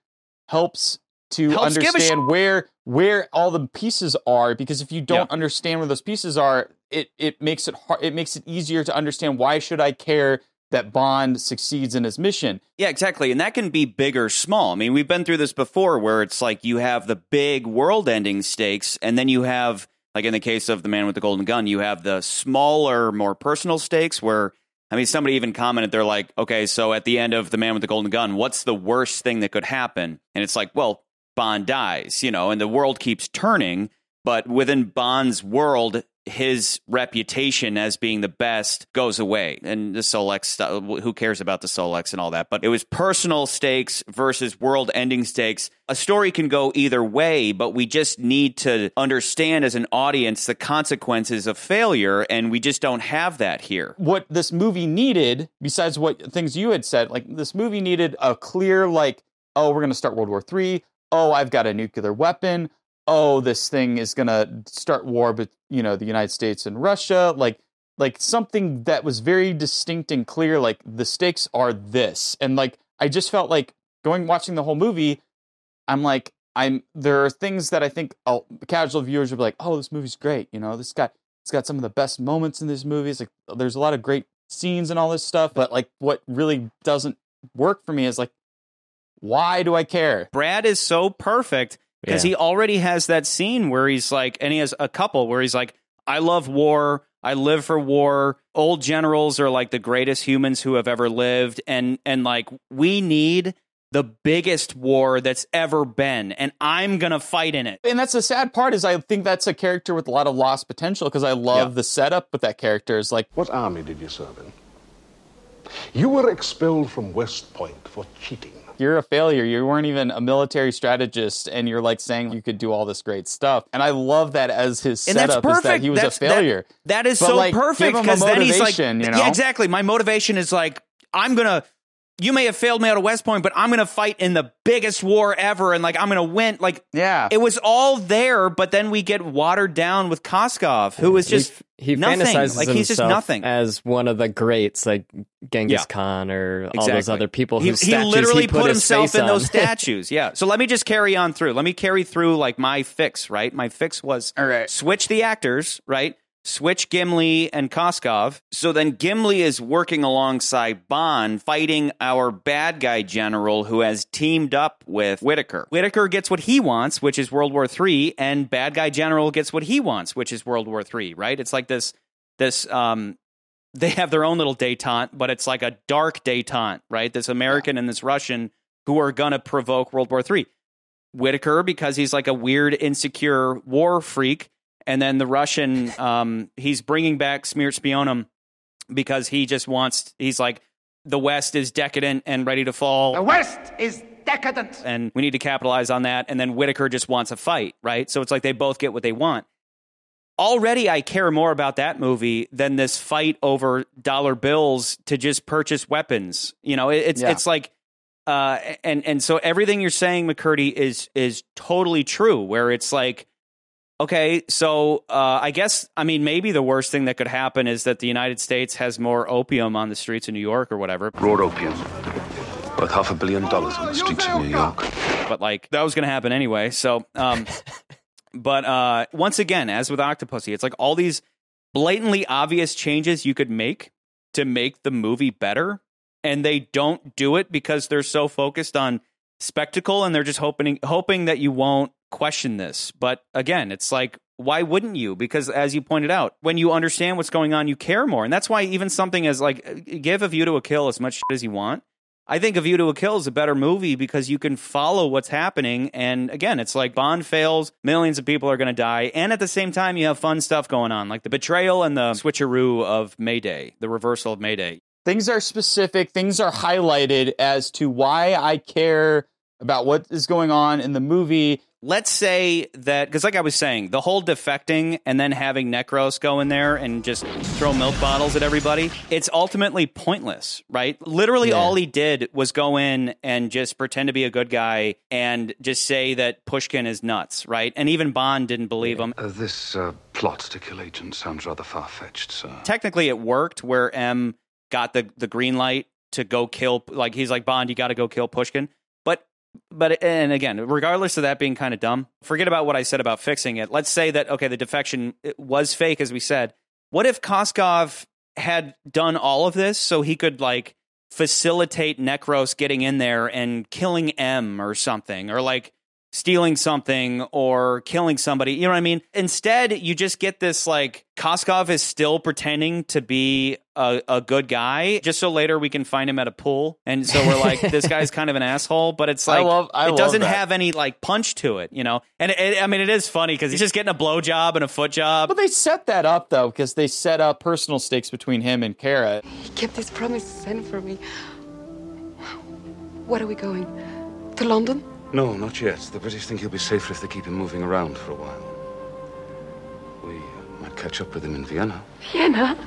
helps to Helps understand sh- where where all the pieces are because if you don't understand where those pieces are it it makes it hard it makes it easier to understand why should I care that Bond succeeds in his mission Yeah, exactly. And that can be big or small. I mean, we've been through this before where it's like you have the big world ending stakes, and then you have, like in the case of the man with the golden gun, you have the smaller, more personal stakes where, I mean, somebody even commented, they're like, okay, so at the end of the man with the golden gun, what's the worst thing that could happen? And it's like, well, Bond dies, you know, and the world keeps turning. But within Bond's world, his reputation as being the best goes away. And the Solex who cares about the Solex and all that? But it was personal stakes versus world ending stakes. A story can go either way, but we just need to understand as an audience the consequences of failure. And we just don't have that here. what this movie needed, besides what things you had said, like this movie needed a clear, like, oh, we're going to start World War Three. Oh, I've got a nuclear weapon. Oh, this thing is going to start war, but you know, the United States and Russia. Like, like something that was very distinct and clear. Like the stakes are this, and like I just felt like going watching the whole movie. I'm like, I'm there are things that I think oh, casual viewers would be like, oh, this movie's great. You know, this guy, it's got some of the best moments in this movie. It's like there's a lot of great scenes and all this stuff. But like, what really doesn't work for me is like, why do I care? Brad is so perfect because Yeah. he already has that scene where he's like, and he has a couple where he's like, I love war. I live for war. Old generals are like the greatest humans who have ever lived. And, and like, we need the biggest war that's ever been. And I'm going to fight in it. And that's the sad part is I think that's a character with a lot of lost potential because I love the setup with that character. Is like, What army did you serve in? You were expelled from West Point for cheating. You're a failure. You weren't even a military strategist, and you're like saying you could do all this great stuff. And I love that as his And setup is that he was That's- a that- failure. that is But, so like, perfect give him a because then he's like, you know? yeah, exactly. My motivation is like, I'm gonna. You may have failed me out of West Point, but I'm gonna fight in the biggest war ever, and like I'm gonna win. Like, yeah, it was all there, but then we get watered down with Koskov, who is just he, he nothing. fantasizes like he's just himself nothing. as one of the greats, like Genghis Yeah. Khan or all those other people. He, whose he statues literally he put, put himself in those statues. Yeah. So let me just carry on through. Let me carry through like my fix, right? My fix was switch the actors, right? Switch Gimli and Koskov. So then Gimli is working alongside Bond, fighting our bad guy general who has teamed up with Whitaker. Whitaker gets what he wants, which is World War III, and bad guy general gets what he wants, which is World War III, right? It's like this this um they have their own little detente, but it's like a dark detente, right? This American and this Russian who are going to provoke World War III. Whitaker, because he's like a weird, insecure war freak. And then the Russian, um, he's bringing back Smiert Schpionem because he just wants, he's like, the West is decadent and ready to fall. The West is decadent. and we need to capitalize on that. And then Whitaker just wants a fight, right? So it's like they both get what they want. Already, I care more about that movie than this fight over dollar bills to just purchase weapons. You know, it, it's Yeah. it's like, uh, and and so everything you're saying, McCurdy, is is totally true. Where it's like, okay, so uh, I guess I mean maybe the worst thing that could happen is that the United States has more opium on the streets of New York or whatever. Raw opium. Worth half a billion dollars on the streets of New York. but like that was going to happen anyway. So, um, but uh, once again, as with Octopussy, it's like all these blatantly obvious changes you could make to make the movie better, and they don't do it because they're so focused on spectacle and they're just hoping hoping that you won't question this. But again, it's like why wouldn't you? Because as you pointed out, when you understand what's going on, you care more, and that's why even something as like give a view to a kill as much as you want. I think A View to a Kill is a better movie because you can follow what's happening. And again, it's like Bond fails, millions of people are going to die. And at the same time, you have fun stuff going on, like the betrayal and the switcheroo of Mayday, the reversal of Mayday. things are specific things are highlighted as to why i care about what is going on in the movie. Let's say that because, like I was saying, the whole defecting and then having Necros go in there and just throw milk bottles at everybody, it's ultimately pointless, right? Literally, Yeah. all he did was go in and just pretend to be a good guy and just say that Pushkin is nuts, right? And even Bond didn't believe him. Uh, this uh, plot to kill agent sounds rather far fetched, sir. technically it worked where M got the the green light to go kill like he's like Bond you got to go kill Pushkin but and again regardless of that being kind of dumb forget about what I said about fixing it. Let's say that okay the defection was fake as we said. What if Koskov had done all of this so he could like facilitate Necros getting in there and killing M or something? Or like stealing something or killing somebody. You know what I mean? Instead, you just get this like Koskov is still pretending to be a, a good guy just so later we can find him at a pool. And so we're like, this guy's kind of an asshole, but it's I like, love- I it doesn't that. have any like punch to it, you know? And it, I mean, it is funny because he's just getting a blowjob and a foot job. But they set that up though, because they set up personal stakes between him and Kara. He kept his promise to send for me. What are we going? To London? No, not yet. The British think he'll be safer if they keep him moving around for a while. We uh, might catch up with him in Vienna. Vienna?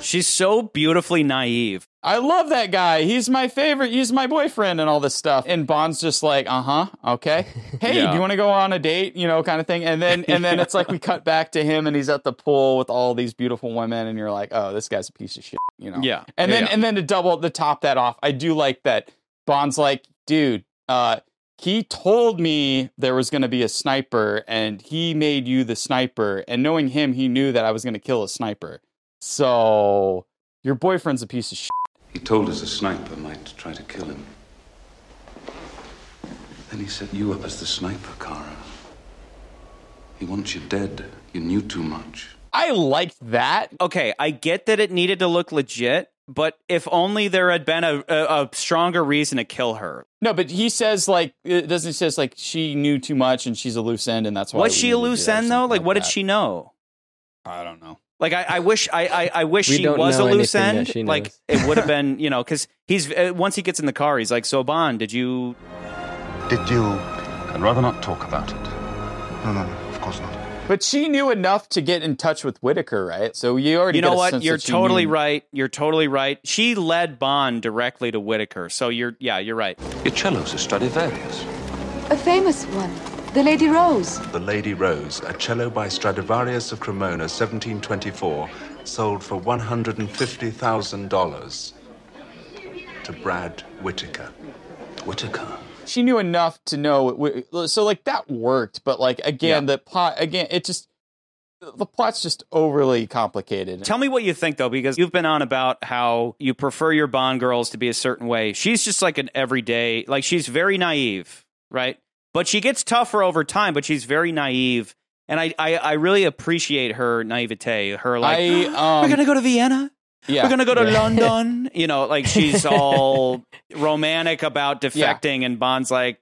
She's so beautifully naive. I love that guy. He's my favorite. He's my boyfriend and all this stuff. And Bond's just like, uh huh, okay. Hey, Yeah. do you want to go on a date? You know, kind of thing. And then and then it's like we cut back to him and he's at the pool with all these beautiful women, and you're like, oh, this guy's a piece of shit. You know. Yeah. And then yeah. and then to double to top that off, I do like that Bond's like, dude, uh, he told me there was going to be a sniper, and he made you the sniper. And knowing him, he knew that I was going to kill a sniper. So your boyfriend's a piece of shit. He told us a sniper might try to kill him. Then he set you up as the sniper, Kara. He wants you dead. You knew too much. I liked that. Okay, I get that it needed to look legit, but if only there had been a, a, a stronger reason to kill her. No, but he says like it doesn't he says like she knew too much and she's a loose end and that's why Was she a needed to do loose end though? something Like, what did she know? I don't know. Like, I, I wish, I, I, I wish We she was a loose end. Like, it would have been, you know, because he's uh, once he gets in the car, he's like, "So Bond, did you?" Did you? I'd rather not talk about it. No, no, no, of course not. But she knew enough to get in touch with Whitaker, right? So you already You get know a what? sense You're totally knew- right. You're totally right. She led Bond directly to Whitaker, so you're, yeah, you're right. Your cello's a Stradivarius. A famous one. The Lady Rose. The Lady Rose, a cello by Stradivarius of Cremona, 1724, sold for $150,000 to Brad Whitaker. Whitaker? She knew enough to know. it So like that worked, but like again, the plot again, it just the plot's just overly complicated. Tell me what you think though, because you've been on about how you prefer your Bond girls to be a certain way. She's just like an everyday, like she's very naive, right? But she gets tougher over time, but she's very naive. And I, I, I really appreciate her naivete. Her like, I, um, we're gonna go to Vienna. Yeah, we're gonna go to yeah. London. You know, like she's all romantic about defecting, and Bond's like,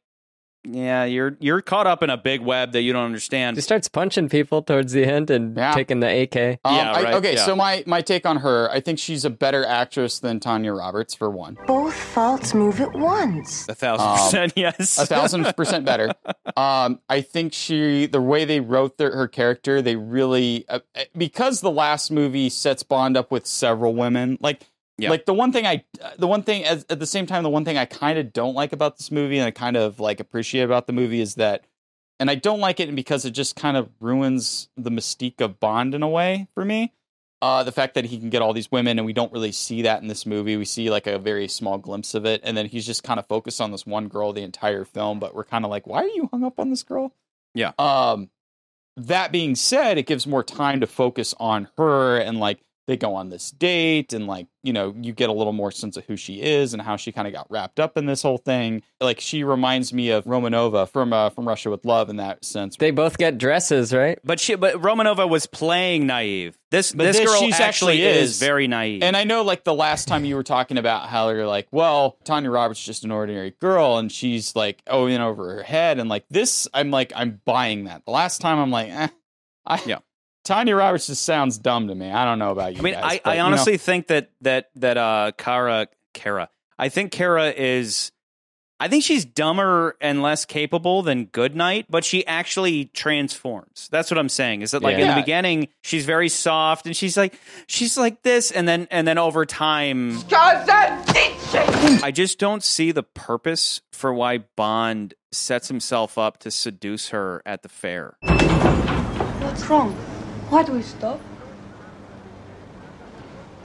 yeah, you're you're caught up in a big web that you don't understand. She starts punching people towards the end and Yeah. taking the AK. Um, Yeah, I- right, okay, yeah. so my my take on her, I think she's a better actress than Tanya Roberts for one. Both faults move at once. a thousand Um, percent, yes, a thousand percent better. Um, I think she, the way they wrote their, her character, they really uh, uh, because the last movie sets Bond up with several women. Like, Yeah. like the one thing I, the one thing as, at the same time, the one thing I kind of don't like about this movie, and I kind of like appreciate about the movie is that, and I don't like it because it just kind of ruins the mystique of Bond in a way for me. Uh, the fact that he can get all these women and we don't really see that in this movie. We see like a very small glimpse of it, and then he's just kind of focused on this one girl the entire film. But we're kind of like, why are you hung up on this girl? Yeah. Um, that being said, it gives more time to focus on her and like they go on this date and like you know you get a little more sense of who she is and how she kind of got wrapped up in this whole thing. Like she reminds me of Romanova from uh, from Russia with Love in that sense. They both get dresses, right? But she, but Romanova was playing naive. This But this, this- girl she's actually, actually is is. very naive. And I know, like the last time you were talking about how you're like, well, Tanya Roberts is just an ordinary girl, and she's like, oh, in over her head, and like this, I'm like, I'm buying that. The last time, I'm like, eh, I, Yeah. Tanya Roberts just sounds dumb to me. I don't know about you. I mean, guys, I, but, I you know, honestly think that that that uh, Kara Kara, I think Kara is I think she's dumber and less capable than Goodnight, but she actually transforms. That's what I'm saying. Is that like in the beginning she's very soft and she's like she's like this and then and then over time I just don't see the purpose for why Bond sets himself up to seduce her at the fair. What's wrong? Why do we stop?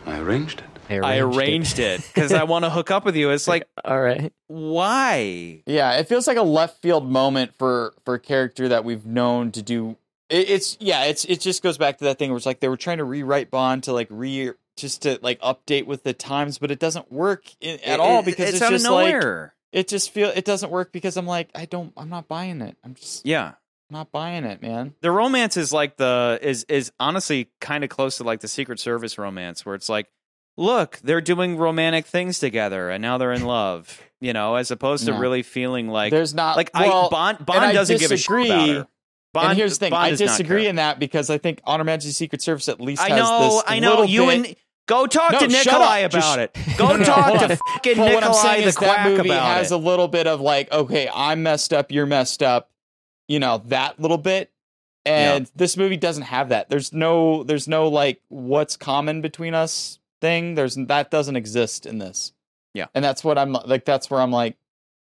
I arranged it. I arranged it because I want to hook up with you. It's like, all right, why? Yeah, it feels like a left field moment for for a character that we've known to do. It, it's yeah, it's it just goes back to that thing where it's like they were trying to rewrite Bond to like re just to like update with the times, but it doesn't work in, at It- all it- because it's it's, out of just like it just feel it doesn't work because I'm like I don't I'm not buying it. I'm just Yeah. Not buying it, man. The romance is like the is is honestly kind of close to like the Secret Service romance, where it's like, look, they're doing romantic things together, and now they're in love. You know, as opposed to No. really feeling like There's not like well, I Bond. Bond I doesn't give a shit about her. Bond, and here's the thing, Bond I disagree in that because I think On Her Majesty Secret Service at least I has know, this I know. You bit- and go talk No, to Nikolai about Just- it. Go No, no, no, talk to fucking But what I'm Nikolai saying the is that quack movie about has it. a little bit of like, okay, I'm messed up, you're messed up, you know, that little bit. And this movie doesn't have that. There's no, there's no like, what's common between us thing. There's that doesn't exist in this. Yeah. and that's what I'm like. That's where I'm like,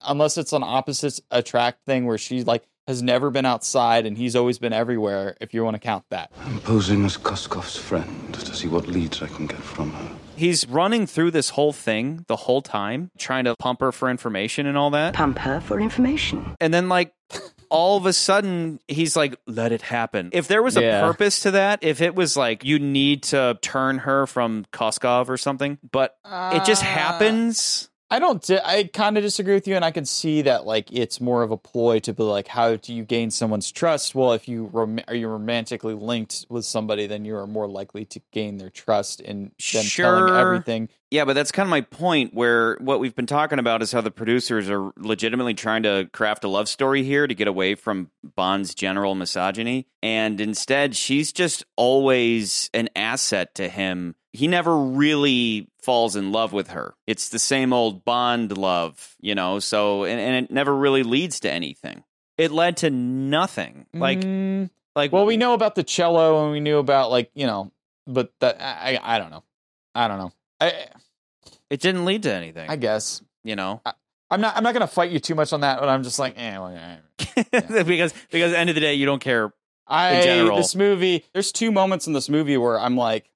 unless it's an opposites attract thing where she like has never been outside and he's always been everywhere. If you want to count that. I'm posing as Koskov's friend to see what leads I can get from her. He's running through this whole thing the whole time, trying to pump her for information and all that. Pump her for information. And then, like, all of a sudden, he's like, let it happen. If there was a Yeah. purpose to that, if it was like, you need to turn her from Koskov or something, but it just Uh, happens. I don't. Di- I kind of disagree with you, and I can see that like it's more of a ploy to be like, how do you gain someone's trust? Well, if you rom- are you romantically linked with somebody, then you are more likely to gain their trust in them telling everything. Yeah, but that's kind of my point. Where what we've been talking about is how the producers are legitimately trying to craft a love story here to get away from Bond's general misogyny. And instead, she's just always an asset to him. He never really falls in love with her. It's the same old Bond love, you know, so, and, and it never really leads to anything. It led to nothing. Like, Mm, like, well, we know about the cello, and we knew about like you know, but that I I, I don't know. I don't know. I it didn't lead to anything, I guess you know? I'm not. I'm not gonna fight you too much on that, but I'm just like, eh. Well, eh. because, because end of the day, you don't care I this movie. There's two moments in this movie where I'm like,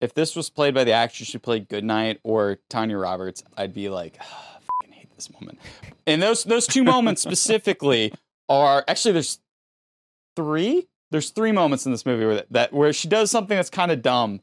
if this was played by the actress who played Goodnight or Tanya Roberts, I'd be like, "Ah, I hate this moment. And those those two moments specifically are actually there's three. There's three moments in this movie where that where she does something that's kind of dumb.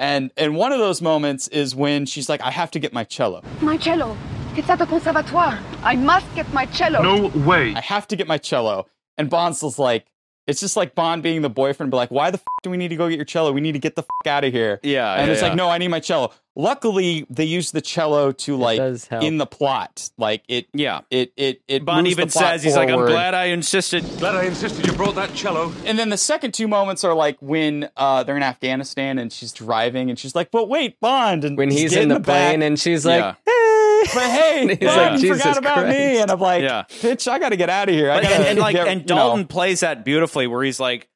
And and one of those moments is when she's like, I have to get my cello. My cello. It's at the conservatoire. I must get my cello. No way. I have to get my cello. And Bond's just like, it's just like Bond being the boyfriend, but like, why the f- do we need to go get your cello? We need to get the f- out of here. Yeah, And yeah, it's yeah. like, no, I need my cello. Luckily, they use the cello to like in the plot. Like it, yeah. It it it. Bond moves the even plot says, he's like, I'm glad I insisted. Glad I insisted you brought that cello. And then the second two moments are like when uh, they're in Afghanistan and she's driving and she's like, but wait, Bond. And When he's in the back. plane and she's like, Yeah. but hey, He's Bond, like, you "Jesus forgot about me. And I'm like, Yeah. bitch, I got to get out of here. I But- gotta and, and like get- and you know. Dalton plays that beautifully where he's like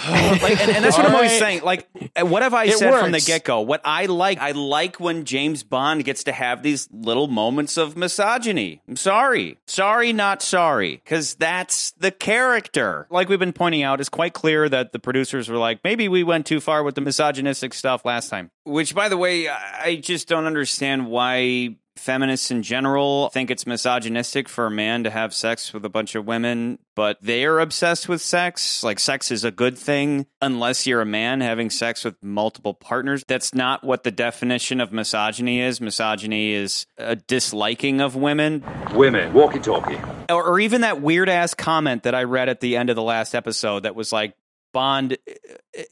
like, and, and that's what I'm always saying. Like, uh, what have I It said from the get go? What I like, I like when James Bond gets to have these little moments of misogyny. I'm sorry. Sorry, not sorry. Because that's the character. Like we've been pointing out, it's quite clear that the producers were like, maybe we went too far with the misogynistic stuff last time. Which, by the way, I just don't understand why feminists in general think it's misogynistic for a man to have sex with a bunch of women, but they are obsessed with sex. Like, sex is a good thing unless you're a man having sex with multiple partners. That's not what the definition of misogyny is. Misogyny is a disliking of women. Women, walkie talkie. Or, or even that weird ass comment that I read at the end of the last episode that was like, Bond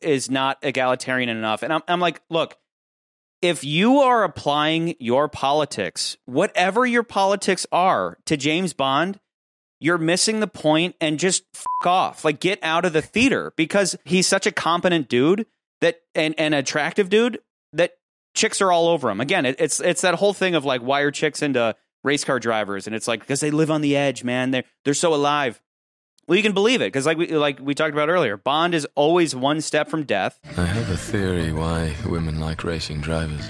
is not egalitarian enough. And I'm, I'm like, look, if you are applying your politics, whatever your politics are, to James Bond, you're missing the point and just fuck off. Like get out of the theater because he's such a competent dude that and an attractive dude that chicks are all over him. Again, it, it's it's that whole thing of like why are chicks into race car drivers, and it's like because they live on the edge, man. They're they're so alive. Well, you can believe it because, like we like we talked about earlier, Bond is always one step from death. I have a theory why women like racing drivers.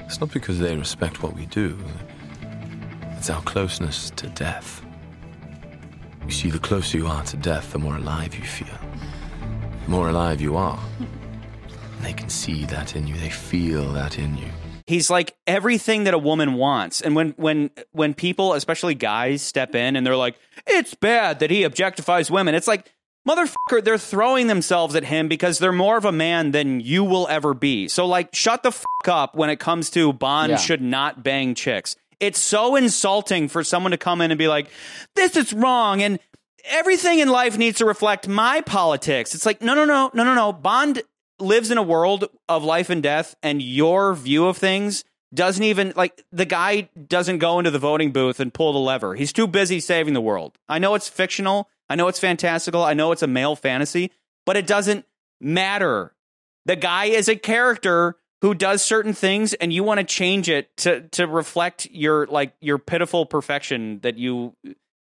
It's not because they respect what we do, it's our closeness to death. You see, the closer you are to death, the more alive you feel. The more alive you are. They can see that in you, they feel that in you. He's like everything that a woman wants. And when when when people, especially guys, step in and they're like, "It's bad that he objectifies women." It's like, motherfucker, they're throwing themselves at him because they're more of a man than you will ever be. So like, shut the fuck up when it comes to Bond Yeah. should not bang chicks. It's so insulting for someone to come in and be like, "This is wrong," and everything in life needs to reflect my politics. It's like, no, no, no, no, no, no. Bond lives in a world of life and death, and your view of things doesn't even like the guy doesn't go into the voting booth and pull the lever. He's too busy saving the world. I know it's fictional. I know it's fantastical. I know it's a male fantasy, but it doesn't matter. The guy is a character who does certain things and you want to change it to to reflect your like your pitiful perfection that you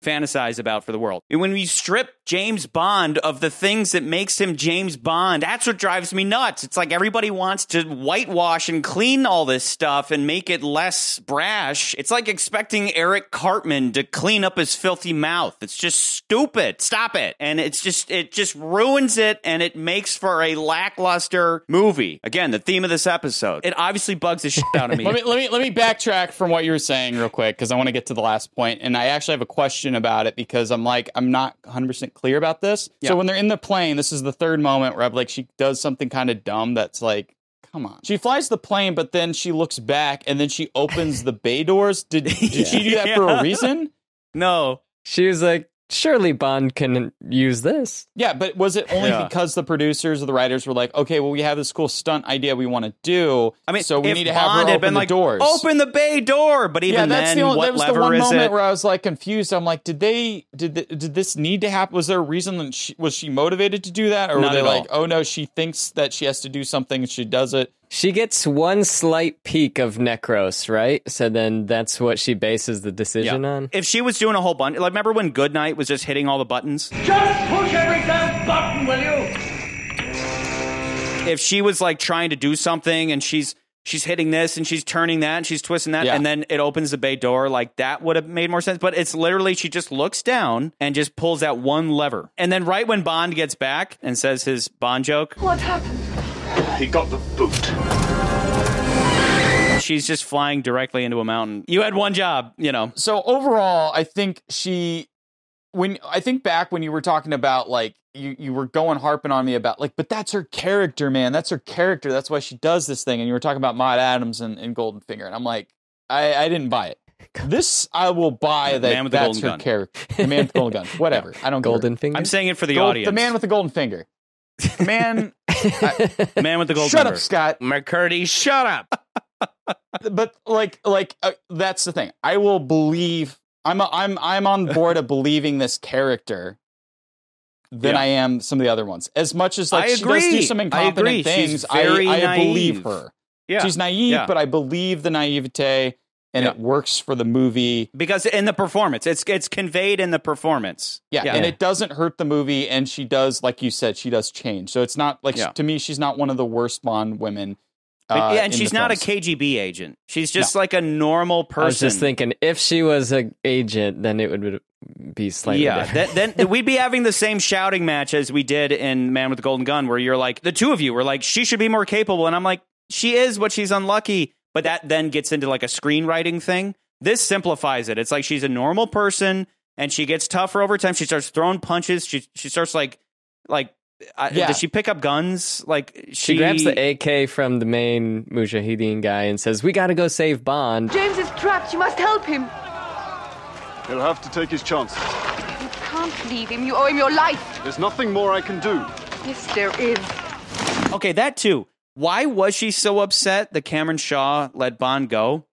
fantasize about for the world. And when we strip James Bond of the things that makes him James Bond, that's what drives me nuts. It's like everybody wants to whitewash and clean all this stuff and make it less brash. It's like expecting Eric Cartman to clean up his filthy mouth. It's just stupid. Stop it. And it's just it just ruins it and it makes for a lackluster movie. Again, the theme of this episode. It obviously bugs the shit out of me. let me let me let me backtrack from what you were saying real quick because I want to get to the last point, and I actually have a question about it because I'm like I'm not 100 percent clear about this. Yeah. So when they're in the plane, this is the third moment where I'm like she does something kind of dumb that's like. Come on. She flies the plane, but then she looks back and then she opens the bay doors. Did did she do that for a reason? No. She was like, surely Bond can use this. Yeah, but was it only Yeah. because the producers or the writers were like, okay, well, we have this cool stunt idea we want to do. I mean, so we if need to have Bond her open been the like, doors. Open the bay door, but even yeah, that's then, the only, what that was lever the one is moment it? where I was like confused. I'm like, did they did th- did this need to happen? Was there a reason that she was she motivated to do that, or Not were they at like, oh no, she thinks that she has to do something and she does it? She gets one slight peek of Necros, right? So then that's what she bases the decision on. If she was doing a whole bunch, like remember when Goodnight was just hitting all the buttons? Just push every damn button, will you? If she was like trying to do something and she's she's hitting this and she's turning that and she's twisting that Yeah. and then it opens the bay door, like that would have made more sense. But it's literally she just looks down and just pulls that one lever, and then right when Bond gets back and says his Bond joke, What happened? He got the boot. she's just flying directly into a mountain. You had one job, you know. So overall, I think she when I think back when you were talking about like you you were going harping on me about like, but that's her character, man. That's her character. That's why she does this thing. And you were talking about Maud Adams and, and Goldenfinger, and I'm like, I, I didn't buy it. This I will buy that Man with the that's golden her gun. character. The man with the golden gun. Whatever. I don't Golden care. finger. I'm saying it for the Gold- audience. The man with the golden finger. The man. the man with the gold. Shut member. up, Scott. McCurdy, shut up. but like like uh, that's the thing. I will believe. I'm a, I'm I'm on board of believing this character than Yeah. I am some of the other ones. As much as like I she does do some incompetent agree. things, She's I, very I believe her. Yeah. She's naive, Yeah. but I believe the naivete, and Yeah. it works for the movie. because in the performance, it's it's conveyed in the performance. Yeah, and it doesn't hurt the movie, and she does, like you said, she does change. So it's not like Yeah. to me, she's not one of the worst Bond women. But- uh, yeah, and she's not films. a KGB agent. She's just like a normal person. I was just thinking, if she was an agent, then it would be slightly yeah, different. that, then we'd be having the same shouting match as we did in Man with the Golden Gun, where you're like, the two of you were like, she should be more capable, and I'm like, she is, but she's unlucky. But that then gets into like a screenwriting thing. This simplifies it. It's like she's a normal person, and she gets tougher over time. She starts throwing punches. She she starts like like. I, Yeah. Does she pick up guns? Like she grabs the AK from the main Mujahideen guy and says, "We got to go save Bond." James is trapped. You must help him. He'll have to take his chances. You can't leave him. You owe him your life. There's nothing more I can do. Yes, there is. Okay, that too. Why was she so upset that Kamran Shah let Bond go?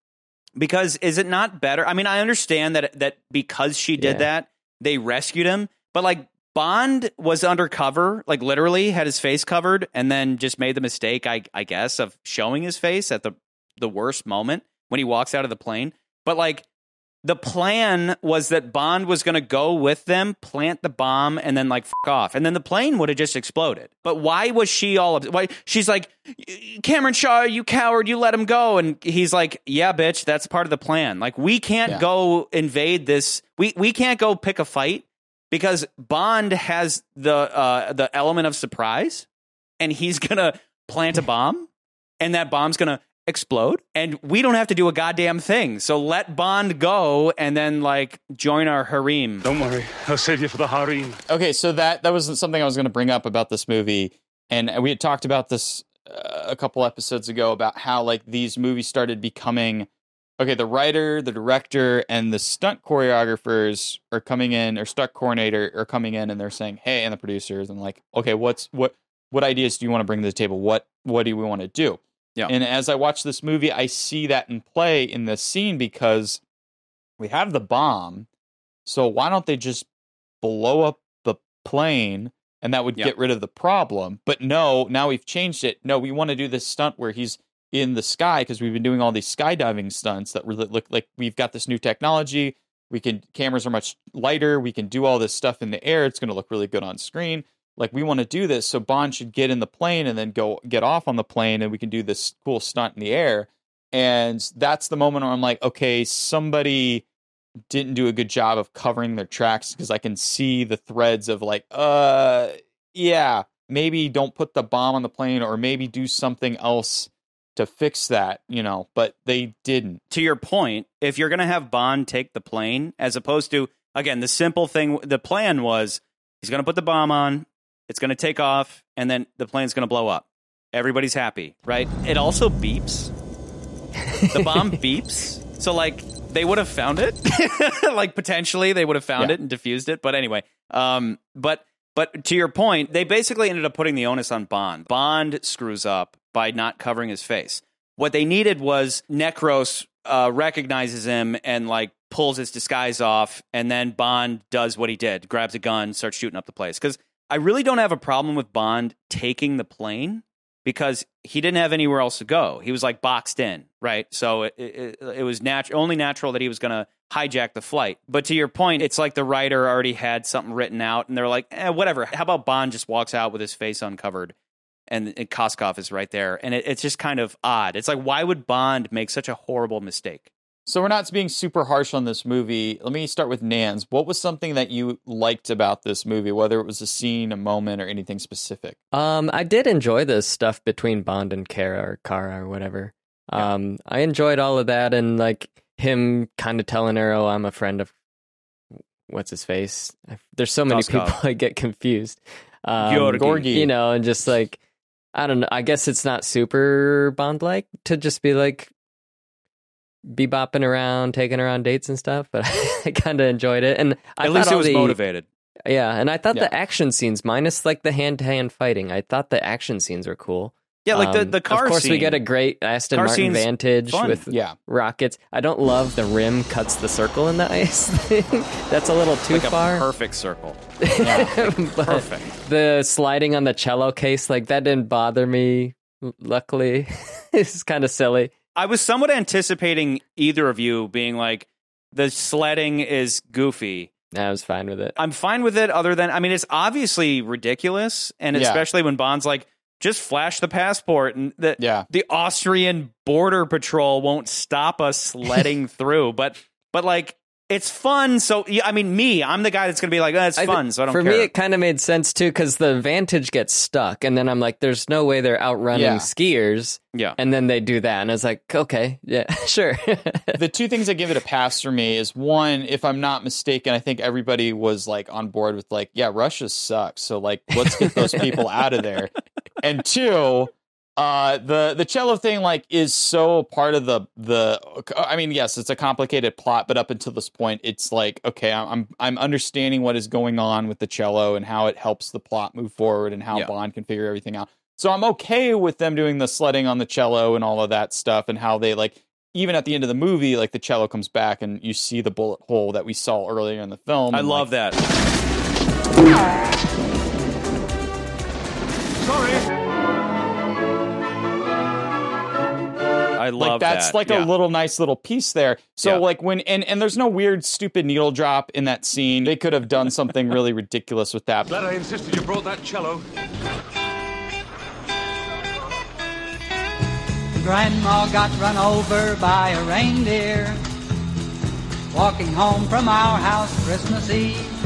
Because is it not better? I mean, I understand that that because she did Yeah. that, they rescued him, but like Bond was undercover, like literally had his face covered, and then just made the mistake, I I guess, of showing his face at the the worst moment when he walks out of the plane. But like the plan was that Bond was going to go with them, plant the bomb, and then like fuck off, and then the plane would have just exploded. But why was she all? Up- why she's like, Kamran Shah, you coward, you let him go, and he's like, yeah, bitch, that's part of the plan. Like we can't Yeah. go invade this. We we can't go pick a fight because Bond has the uh, the element of surprise, and he's gonna plant a bomb, and that bomb's gonna explode, and we don't have to do a goddamn thing. So let Bond go, and then like join our harem. Don't worry, I'll save you for the harem. Okay, so that that was something I was going to bring up about this movie, and we had talked about this uh, a couple episodes ago about how like these movies started becoming okay. The writer, the director, and the stunt choreographers are coming in, or stunt coordinator are coming in, and they're saying, "Hey," and the producers, and like, okay, what's what what ideas do you want to bring to the table? What what do we want to do? Yeah. And as I watch this movie, I see that in play in this scene because we have the bomb. So why don't they just blow up the plane and that would get rid of the problem? But no, now we've changed it. No, we want to do this stunt where he's in the sky because we've been doing all these skydiving stunts that really look like we've got this new technology. We can cameras are much lighter. We can do all this stuff in the air. It's going to look really good on screen. Like we want to do this, so Bond should get in the plane and then go get off on the plane, and we can do this cool stunt in the air. And that's the moment where I'm like, okay, somebody didn't do a good job of covering their tracks because I can see the threads of like, uh, yeah, maybe don't put the bomb on the plane, or maybe do something else to fix that, you know. But they didn't. to your point, if you're going to have Bond take the plane, as opposed to, again, the simple thing, the plan was he's going to put the bomb on, it's going to take off, and then the plane's going to blow up. Everybody's happy, right? It also beeps. The bomb beeps. So, like, they would have found it. like, potentially, they would have found Yeah. it and diffused it. But anyway, um, but. But to your point, they basically ended up putting the onus on Bond. Bond screws up by not covering his face. What they needed was Necros uh, recognizes him and like pulls his disguise off, and then Bond does what he did, grabs a gun, starts shooting up the place. Because I really don't have a problem with Bond taking the plane because he didn't have anywhere else to go. He was like boxed in, right? So it, it, it was natu- only natural that he was going to hijack the flight. But to your point, it's like the writer already had something written out, and they're like, eh, whatever. How about Bond just walks out with his face uncovered? And, and Koskov is right there, and it, it's just kind of odd. It's like, why would Bond make such a horrible mistake? So we're not being super harsh on this movie. Let me start with Nans. What was something that you liked about this movie, whether it was a scene, a moment, or anything specific? Um, I did enjoy the stuff between Bond and Kara or Kara or whatever. Um, I enjoyed all of that and like him kind of telling her, "Oh, I'm a friend of what's his face." There's so many Koskov. people I get confused. Um, Georgi. Gorgi. you know, and just like I don't know. I guess it's not super Bond like to just be like be bopping around, taking her on dates and stuff. But I kind of enjoyed it, and I At thought least it was the- motivated. Yeah, and I thought Yeah. the action scenes, minus like the hand to hand fighting, I thought the action scenes were cool. Yeah, like the, Um, the car Of course, we get a great Aston Car Martin Vantage fun. with Yeah. rockets. I don't love the rim cuts the circle in the ice thing. That's a little too like a far. perfect circle. But Perfect. The sliding on the cello case, like that didn't bother me. l- Luckily, it's kind of silly. I was somewhat anticipating either of you being like, the sledding is goofy. I was fine with it. I'm fine with it, other than, I mean, it's obviously ridiculous. And Yeah. especially when Bond's like, just flash the passport and the, Yeah. the Austrian border patrol won't stop us sledding through. But, but like, it's fun. So, yeah, I mean, me, I'm the guy that's going to be like, oh, it's I fun. So I don't For care. me, it kind of made sense too because the Vantage gets stuck, and then I'm like, "There's no way they're outrunning Yeah. skiers." yeah. And then they do that, and I was like, "Okay, yeah, sure." the two things that give it a pass for me is one, if I'm not mistaken, I think everybody was like on board with like, yeah, Russia sucks. So like, let's get those people out of there. And two, uh, the the cello thing like is so part of the the. I mean, yes, it's a complicated plot, but up until this point, it's like okay, I'm I'm understanding what is going on with the cello and how it helps the plot move forward and how Yeah. Bond can figure everything out. So I'm okay with them doing the sledding on the cello and all of that stuff and how they like even at the end of the movie, like the cello comes back and you see the bullet hole that we saw earlier in the film. I love like, that. I I like that's that. like Yeah. a little nice little piece there. So Yeah. like when and and there's no weird stupid needle drop in that scene. They could have done something really ridiculous with that. Glad I insisted you brought that cello. Grandma got run over by a reindeer walking home from our house Christmas Eve.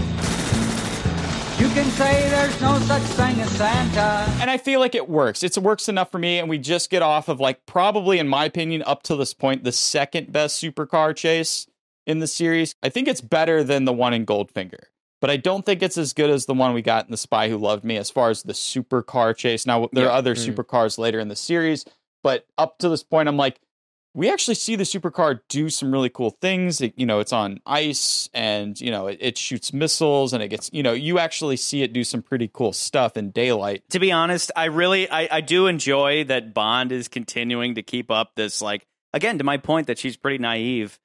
You can say there's no such thing as Santa. And I feel like it works. It's works enough for me, and we just get off of like probably, in my opinion, up to this point, the second best supercar chase in the series. I think it's better than the one in Goldfinger, but I don't think it's as good as the one we got in The Spy Who Loved Me as far as the supercar chase. Now there are Yeah. other Mm. supercars later in the series, but up to this point, I'm like, we actually see the supercar do some really cool things. It, you know, it's on ice and, you know, it, it shoots missiles and it gets, you know, you actually see it do some pretty cool stuff in daylight. to be honest, I really I, I do enjoy that Bond is continuing to keep up this like again to my point that she's pretty naive.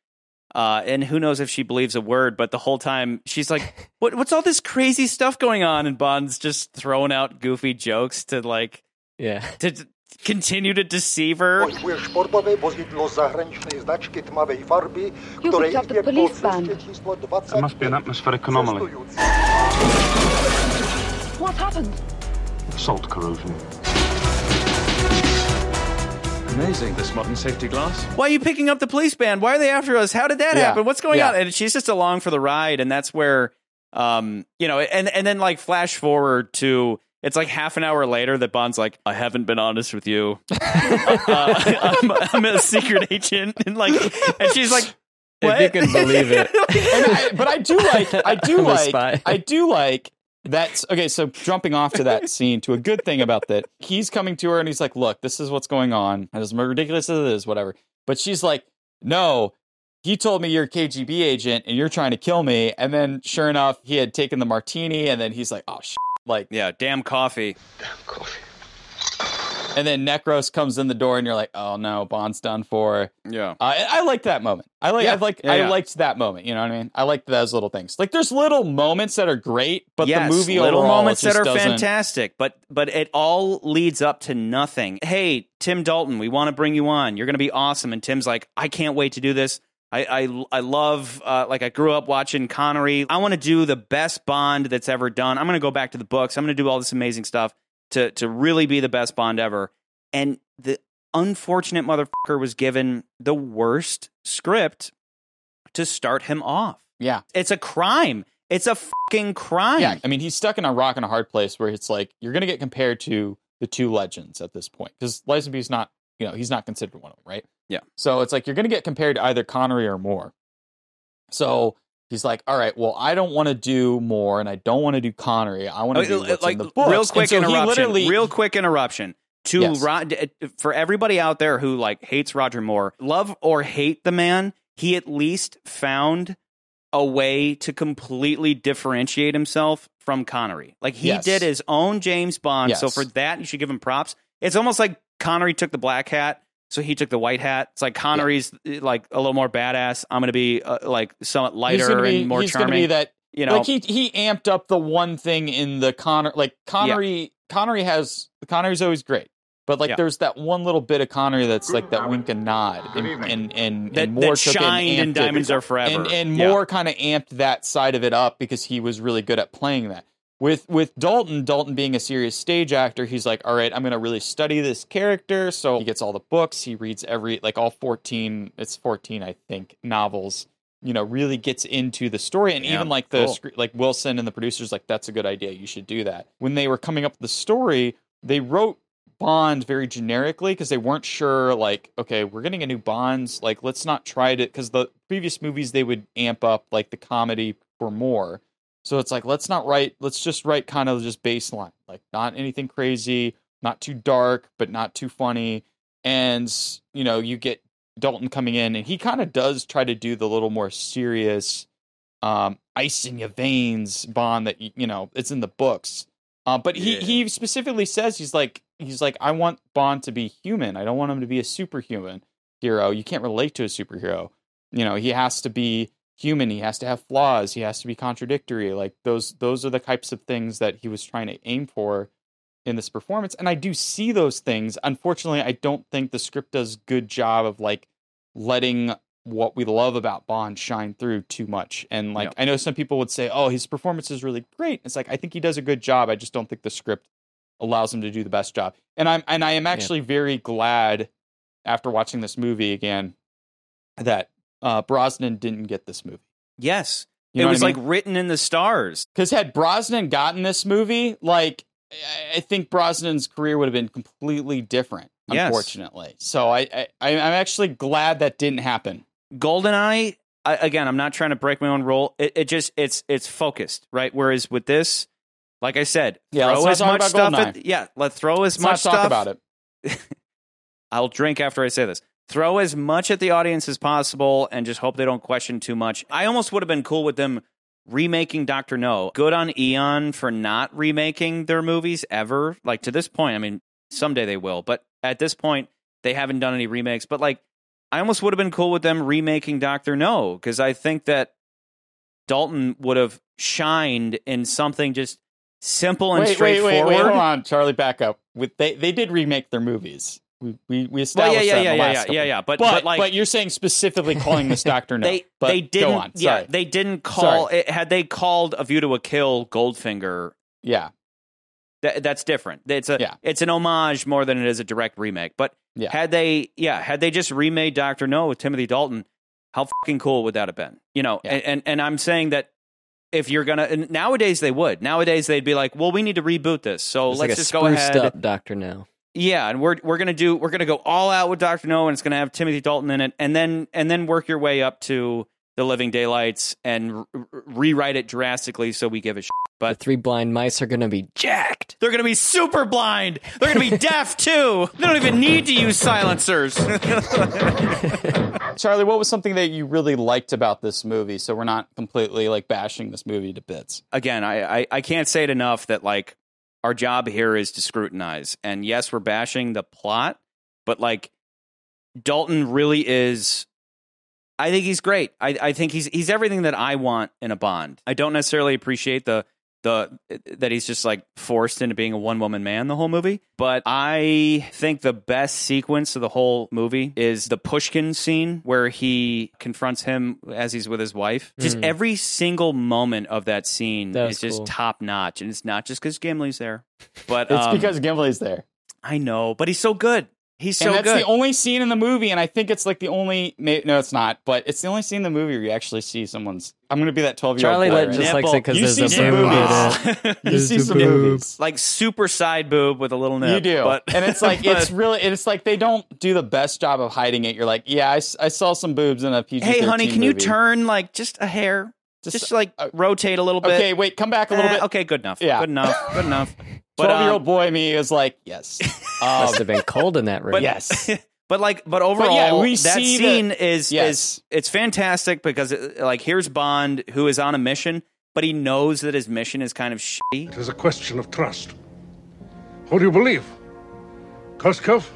Uh, and who knows if she believes a word, but the whole time she's like, "What? What's all this crazy stuff going on?" And Bond's just throwing out goofy jokes to like, yeah, to, to continue to deceive her. Pozwól sportowe wozidło zagranicznej znaczki tmawej farby, You picked up the police band. wszystkie czysło 20. There must be an atmospheric anomaly. What happened? Salt corrosion. Amazing, this modern safety glass. Why are you picking up the police band? Why are they after us? How did that Yeah. happen? What's going Yeah. on? And she's just along for the ride, and that's where, um, you know, and and then like flash forward to it's like half an hour later that Bond's like, I haven't been honest with you. uh, I'm, I'm a secret agent, and like, and she's like, what? If you can believe it. And I, but I do like I do I'm like spy. I do like that's okay. So jumping off to that scene to a good thing about that, he's coming to her and he's like, "Look, this is what's going on. And As ridiculous as it is, whatever." But she's like, "No." He told me you're a KGB agent and you're trying to kill me. And then, sure enough, he had taken the martini. And then he's like, "Oh, sh-. Like yeah, damn coffee." And then Necros comes in the door, and you're like, "Oh no, Bond's done for." Yeah, uh, I, I liked that moment. I like, Yeah. I like, Yeah, I yeah. liked that moment. You know what I mean? I liked those little things. Like, there's little moments that are great, but yes, the movie little overall moments that are doesn't- fantastic, but but it all leads up to nothing. Hey, Tim Dalton, we want to bring you on. You're going to be awesome. And Tim's like, I can't wait to do this. I I, I love uh, like I grew up watching Connery. I want to do the best Bond that's ever done. I'm going to go back to the books. I'm going to do all this amazing stuff to to really be the best Bond ever. And the unfortunate motherfucker was given the worst script to start him off. Yeah. It's a crime. It's a fucking crime. Yeah, I mean, he's stuck in a rock and a hard place where it's like you're going to get compared to the two legends at this point because Lazenby's not, you know, he's not considered one of them, right? Yeah. So it's like you're going to get compared to either Connery or Moore. So he's like, all right, well, I don't want to do Moore and I don't want to do Connery. I want to do what's like in the books. real quick so interruption. real quick interruption to Yes. Rod, for everybody out there who like hates Roger Moore, love or hate the man, he at least found a way to completely differentiate himself from Connery. Like he Yes. did his own James Bond. So for that, you should give him props. It's almost like Connery took the black hat. So he took the white hat. It's like Connery's uh, like a little more badass. I'm going to be uh, like somewhat lighter gonna be, and more he's charming. Gonna be that you know, like he he amped up the one thing in the Connor like Connery Connery has Connery's always great. But like Yeah. there's that one little bit of Connery that's like that wink and nod, and and and, That- and that Moore took and shined in amped it. Diamonds Are Forever. and and Yeah. Kind of amped that side of it up because he was really good at playing that. With with Dalton, Dalton being a serious stage actor, he's like, all right, I'm gonna really study this character. So he gets all the books, he reads every like all 14, it's 14, I think, novels. You know, really gets into the story, and Yeah, even like the cool. like Wilson and the producers, like that's a good idea. You should do that. When they were coming up with the story, they wrote Bond very generically because they weren't sure. Like, okay, we're getting a new Bonds. Like, let's not try to because the previous movies they would amp up like the comedy for Moore. So it's like let's not write. Let's just write kind of just baseline, like not anything crazy, not too dark, but not too funny. And you know, you get Dalton coming in, and he kind of does try to do the little more serious, um, ice in your veins Bond that you know it's in the books. Uh, but he he specifically says he's like he's like I want Bond to be human. I don't want him to be a superhuman hero. You can't relate to a superhero. You know, he has to be human. He has to have flaws. He has to be contradictory. Like those those are the types of things that he was trying to aim for in this performance, and I do see those things. Unfortunately, I don't think the script does good job of like letting what we love about Bond shine through too much. And like I know some people would say, "Oh, his performance is really great." It's like I think he does a good job. I just don't think the script allows him to do the best job. And I'm and I am actually very glad after watching this movie again that uh, Brosnan didn't get this movie. Yes. You it know what was I mean? like written in the stars. Because had Brosnan gotten this movie, like I- think Brosnan's career would have been completely different. Yes. Unfortunately, so I, I I'm actually glad that didn't happen. Goldeneye, I, again, I'm not trying to break my own rule. It, it just it's it's focused, right? Whereas with this, like I said, Yeah, throw as much stuff. At, yeah, let's throw as Let's much stuff talk about it. I'll drink after I say this. Throw as much at the audience as possible and just hope they don't question too much. I almost would have been cool with them remaking Doctor No. Good on Eon for not remaking their movies ever. Like to this point, I mean, someday they will, but at this point, they haven't done any remakes. But like, I almost would have been cool with them remaking Doctor No because I think that Dalton would have shined in something just simple and wait, wait, wait, wait, hold on, Charlie, back up. With they they did remake their movies. We we, we Well, established yeah, that yeah, in the yeah, last yeah, couple. yeah, yeah, but- but but, like- you're saying specifically calling this Doctor No. They but they didn't. Go on. Yeah, Sorry. they didn't call. Sorry. It, had they called A View to a Kill Goldfinger, yeah, that, that's different. It's a Yeah. it's an homage more than it is a direct remake. But Yeah. had they yeah had they just remade Doctor No with Timothy Dalton, how fucking cool would that have been? You know, and, and and I'm saying that. If you're gonna and nowadays they would nowadays they'd be like, well, we need to reboot this, so It's let's like just go spruced ahead. up Doctor Now. Yeah, and we're we're gonna do we're gonna go all out with Doctor No, and it's gonna have Timothy Dalton in it, and then and then work your way up to the Living Daylights and r- r- rewrite it drastically so we give a shit. The But three blind mice are going to be jacked. they're gonna be super blind. They're gonna be deaf too. They don't even need to use silencers. Charlie, what was something that you really liked about this movie? So we're not completely like bashing this movie to bits. Again, I, I I can't say it enough that like our job here is to scrutinize, and yes, we're bashing the plot, but like Dalton really is I think he's great. I, I think he's he's everything that I want in a Bond. I don't necessarily appreciate the the that he's just like forced into being a one woman man the whole movie. But I think the best sequence of the whole movie is the Pushkin scene where he confronts him as he's with his wife. Just Mm. every single moment of that scene That is just cool. top notch, and it's not just because Gimli's there, but It's um, because Gimli's there. I know, but he's so good. He's so good. and that's good. the only scene in the movie, and I think it's like the only. No, it's not. But it's the only scene in the movie where you actually see someone's. I'm going to be that 12 year old Charlie boy. like, right just now. likes it because You there's see a some boob movies. in it. You There's see some boob. movies. like super side boob with a little nip. You do, but, and it's like but- it's really it's like they don't do the best job of hiding it. You're like, yeah, I saw some boobs in a PG. Hey, honey, can you turn like just a hair? Just, Just- like rotate a little bit. Okay, wait, come back a little Eh, bit. Okay, good enough. Yeah. good enough. Good enough. But, Twelve year um, old boy me is like, yes, um, Must have been cold in that room. but yes. But like, but overall, yeah, we that see scene that- is Yes. is it's fantastic because it, like here's Bond who is on a mission, but he knows that his mission is kind of shitty. It is a question of trust. Who do you believe? Koskov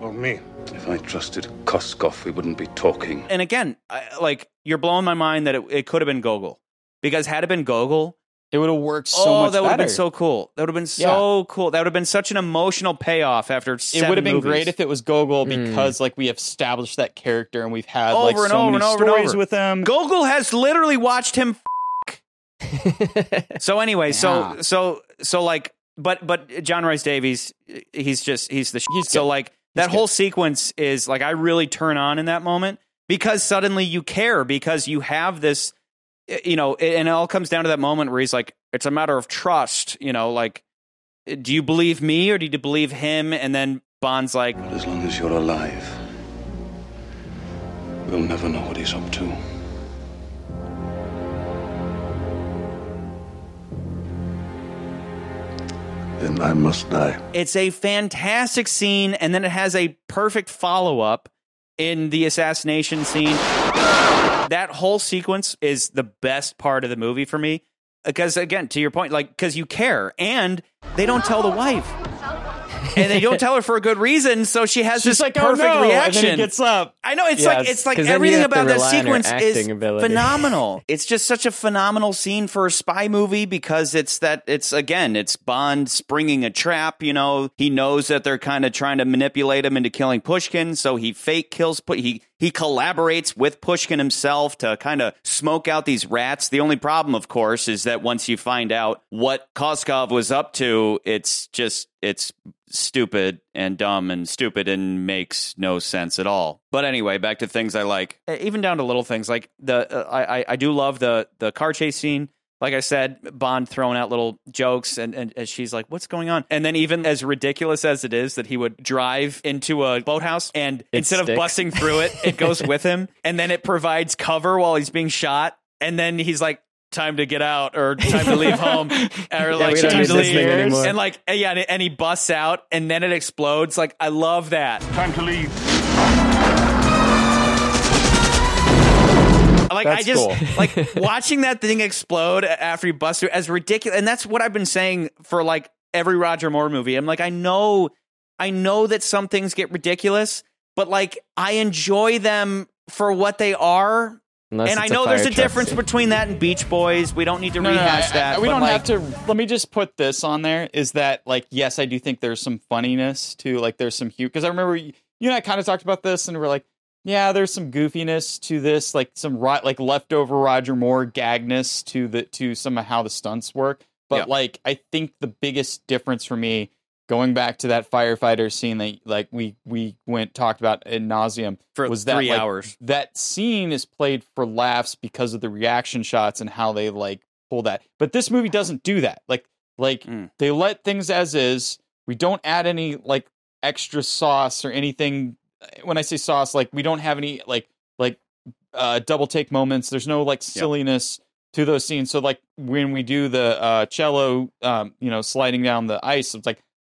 or me? If I trusted Koskov, we wouldn't be talking. And again, I, like you're blowing my mind that it, it could have been Gogol because had it been Gogol, it would have worked so much. oh, much that would have been so cool. That would have been so cool. That would have been such an emotional payoff after. it would have been movies. great if it was Gogol hmm. because like we have established that character and we've had over like and so over many and over and stories over. with him. Gogol has literally watched him. f- so anyway, so Yeah. so so like, but but John Rhys-Davies, he's just he's the. He's so good. like that whole sequence is like I really turn on in that moment because suddenly you care because you have this, Eh, you know, and it all comes down to that moment where he's like, it's a matter of trust, you know, like. Eh, do you believe me or do you believe him? And then Bond's like, But as long as you're alive, we'll never know what he's up to. Then I must die. It's a fantastic scene, and then it has a perfect follow up in the assassination scene. That whole sequence is the best part of the movie for me. Because, again, to your point, like, because you care, and they don't tell the wife. and they don't tell her for a good reason, so she has She's this like, oh, perfect oh no, reaction. and then he gets up. I know it's Yes, like it's like 'cause then you everything about that rely on her sequence is ability. phenomenal. it's just such a phenomenal scene for a spy movie because it's that it's again it's Bond springing a trap. You know, he knows that they're kind of trying to manipulate him into killing Pushkin, so he fake kills. Pu- He he collaborates with Pushkin himself to kind of smoke out these rats. The only problem, of course, is that once you find out what Koskov was up to, it's just it's stupid and dumb and stupid and makes no sense at all. But anyway, back to things I like, Eh, even down to little things like the uh, I I- I do love the the car chase scene. Like I said, Bond throwing out little jokes, and, and, and she's like, "What's going on?" And then, even as ridiculous as it is that he would drive into a boathouse, and instead of sticks. busting through it, it goes with him, and then it provides cover while he's being shot, and then he's like, "Time to get out," or "Time to leave home," or like we don't "Time to leave," and like, yeah, and, and he busts out, and then it explodes. Like, I love that. Time to leave. Like I just cool. like watching that thing explode after he busts through as ridiculous, and that's what I've been saying for like every Roger Moore movie. I'm like, I know, I know that some things get ridiculous, but like I enjoy them for what they are. Unless and I it's a know there's a truck difference scene. between that and Beach Boys. We don't need to No, no, no, rehash I- that. I- we don't like, have to. Let me just put this on there. Is that like yes, I do think there's some funniness to like there's some huge because I remember you you and I kind of talked about this and we're like, yeah, there's some goofiness to this, like some ro- like leftover Roger Moore gagness to the to some of how the stunts work. But Yeah. like I think the biggest difference for me going back to that firefighter scene that like we we went talked about in nauseum For was that three like, hours. that scene is played for laughs because of the reaction shots and how they like pull that. But this movie doesn't do that. Like like Mm. they let things as is. We don't add any like extra sauce or anything. When I say sauce, like we don't have any like like uh double take moments. There's no like silliness to those scenes. So like when we do the uh cello um you know sliding down the ice, it's like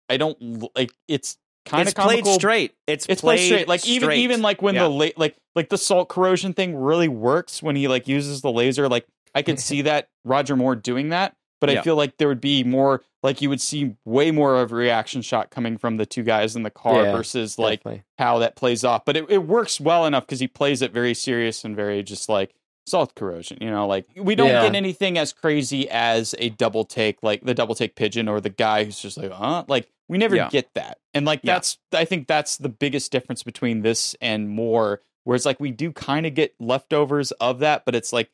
I don't like it's kind of played straight. It's, it's played straight. Like even even like when Yeah. the la- like like the salt corrosion thing really works when he like uses the laser. Like I could see that Roger Moore doing that, but Yeah. I feel like there would be more like you would see way Moore of a reaction shot coming from the two guys in the car Yeah, versus like definitely. how that plays off. But it, it works well enough because he plays it very serious and very just like salt corrosion. You know, like we don't Yeah. get anything as crazy as a double take, like the double take pigeon or the guy who's just like, huh? Like we never get that. And like that's I think that's the biggest difference between this and more. Whereas like we do kind of get leftovers of that, but it's like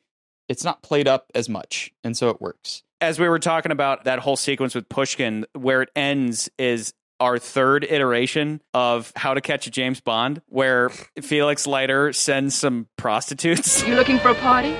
it's not played up as much, and so it works. As we were talking about that whole sequence with Pushkin, where it ends is our third iteration of How to Catch a James Bond, where Felix Leiter sends some prostitutes. You looking for a party?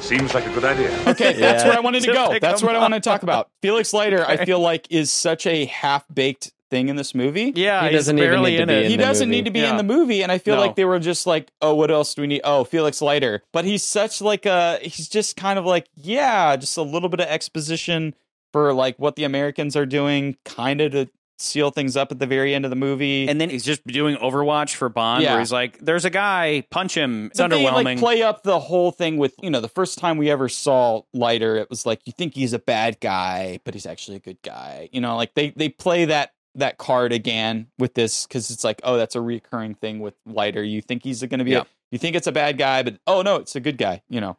Seems like a good idea. Okay, that's where I wanted to To go. That's them what I want to talk about. Felix Leiter, I feel like, is such a half baked thing in this movie. Yeah, He he's doesn't barely need to in be it. in he the doesn't movie. need to be Yeah. in the movie, and I feel No. like they were just like, "Oh, what else do we need? Oh, Felix Leiter." But he's such like a he's just kind of like, yeah, just a little bit of exposition for like what the Americans are doing, kind of to seal things up at the very end of the movie. And then he's just doing Overwatch for Bond, Yeah. where he's like, "There's a guy, punch him." It's But they, underwhelming. like play up the whole thing with you know the first time we ever saw Leiter, it was like you think he's a bad guy, but he's actually a good guy. You know, like they they play that that card again with this because it's like oh that's a recurring thing with Leiter. You think he's going to be, Yeah. a, you think it's a bad guy, but oh no, it's a good guy. You know,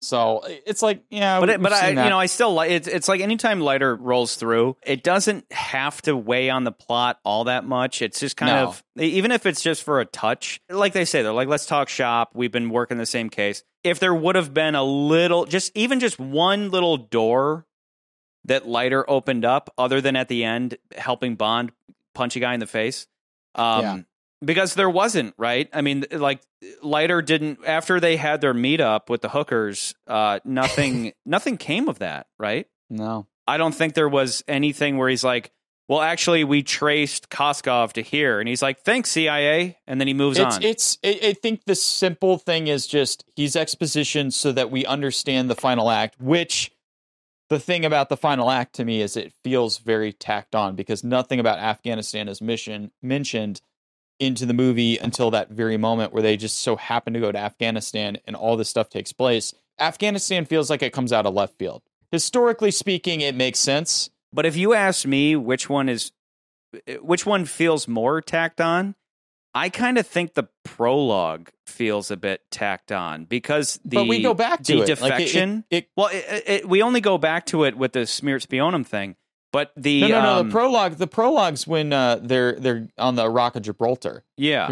so it's like yeah, but it, but I, that. you know, I still like it's. It's like anytime Leiter rolls through, it doesn't have to weigh on the plot all that much. It's just kind No. of even if it's just for a touch. Like they say, they're like, let's talk shop. We've been working the same case. If there would have been a little, just even just one little door that Leiter opened up, other than at the end helping Bond punch a guy in the face. Um, Yeah. Because there wasn't, right? I mean, like Leiter didn't after they had their meetup with the hookers. Uh, nothing, nothing came of that, right? no. I don't think there was anything where he's like, "Well, actually, we traced Koskov to here," and he's like, "Thanks, CIA," and then he moves It's on. it's I I think the simple thing is just he's exposition so that we understand the final act. Which the thing about the final act to me is it feels very tacked on because nothing about Afghanistan is mission mentioned into the movie until that very moment where they just so happen to go to Afghanistan and all this stuff takes place. Afghanistan feels like it comes out of left field. Historically speaking, it makes sense. but if you ask me which one is eh, which one feels more tacked on? I kind of think the prologue feels a bit tacked on because the But we go back to the it. Like, it- defection. it- well, it, it, we only go back to it with the Smiert Schpionem thing, but the no, no, no. um, the prologue. The prologue's when uh, they're they're on the Rock of Gibraltar. Yeah,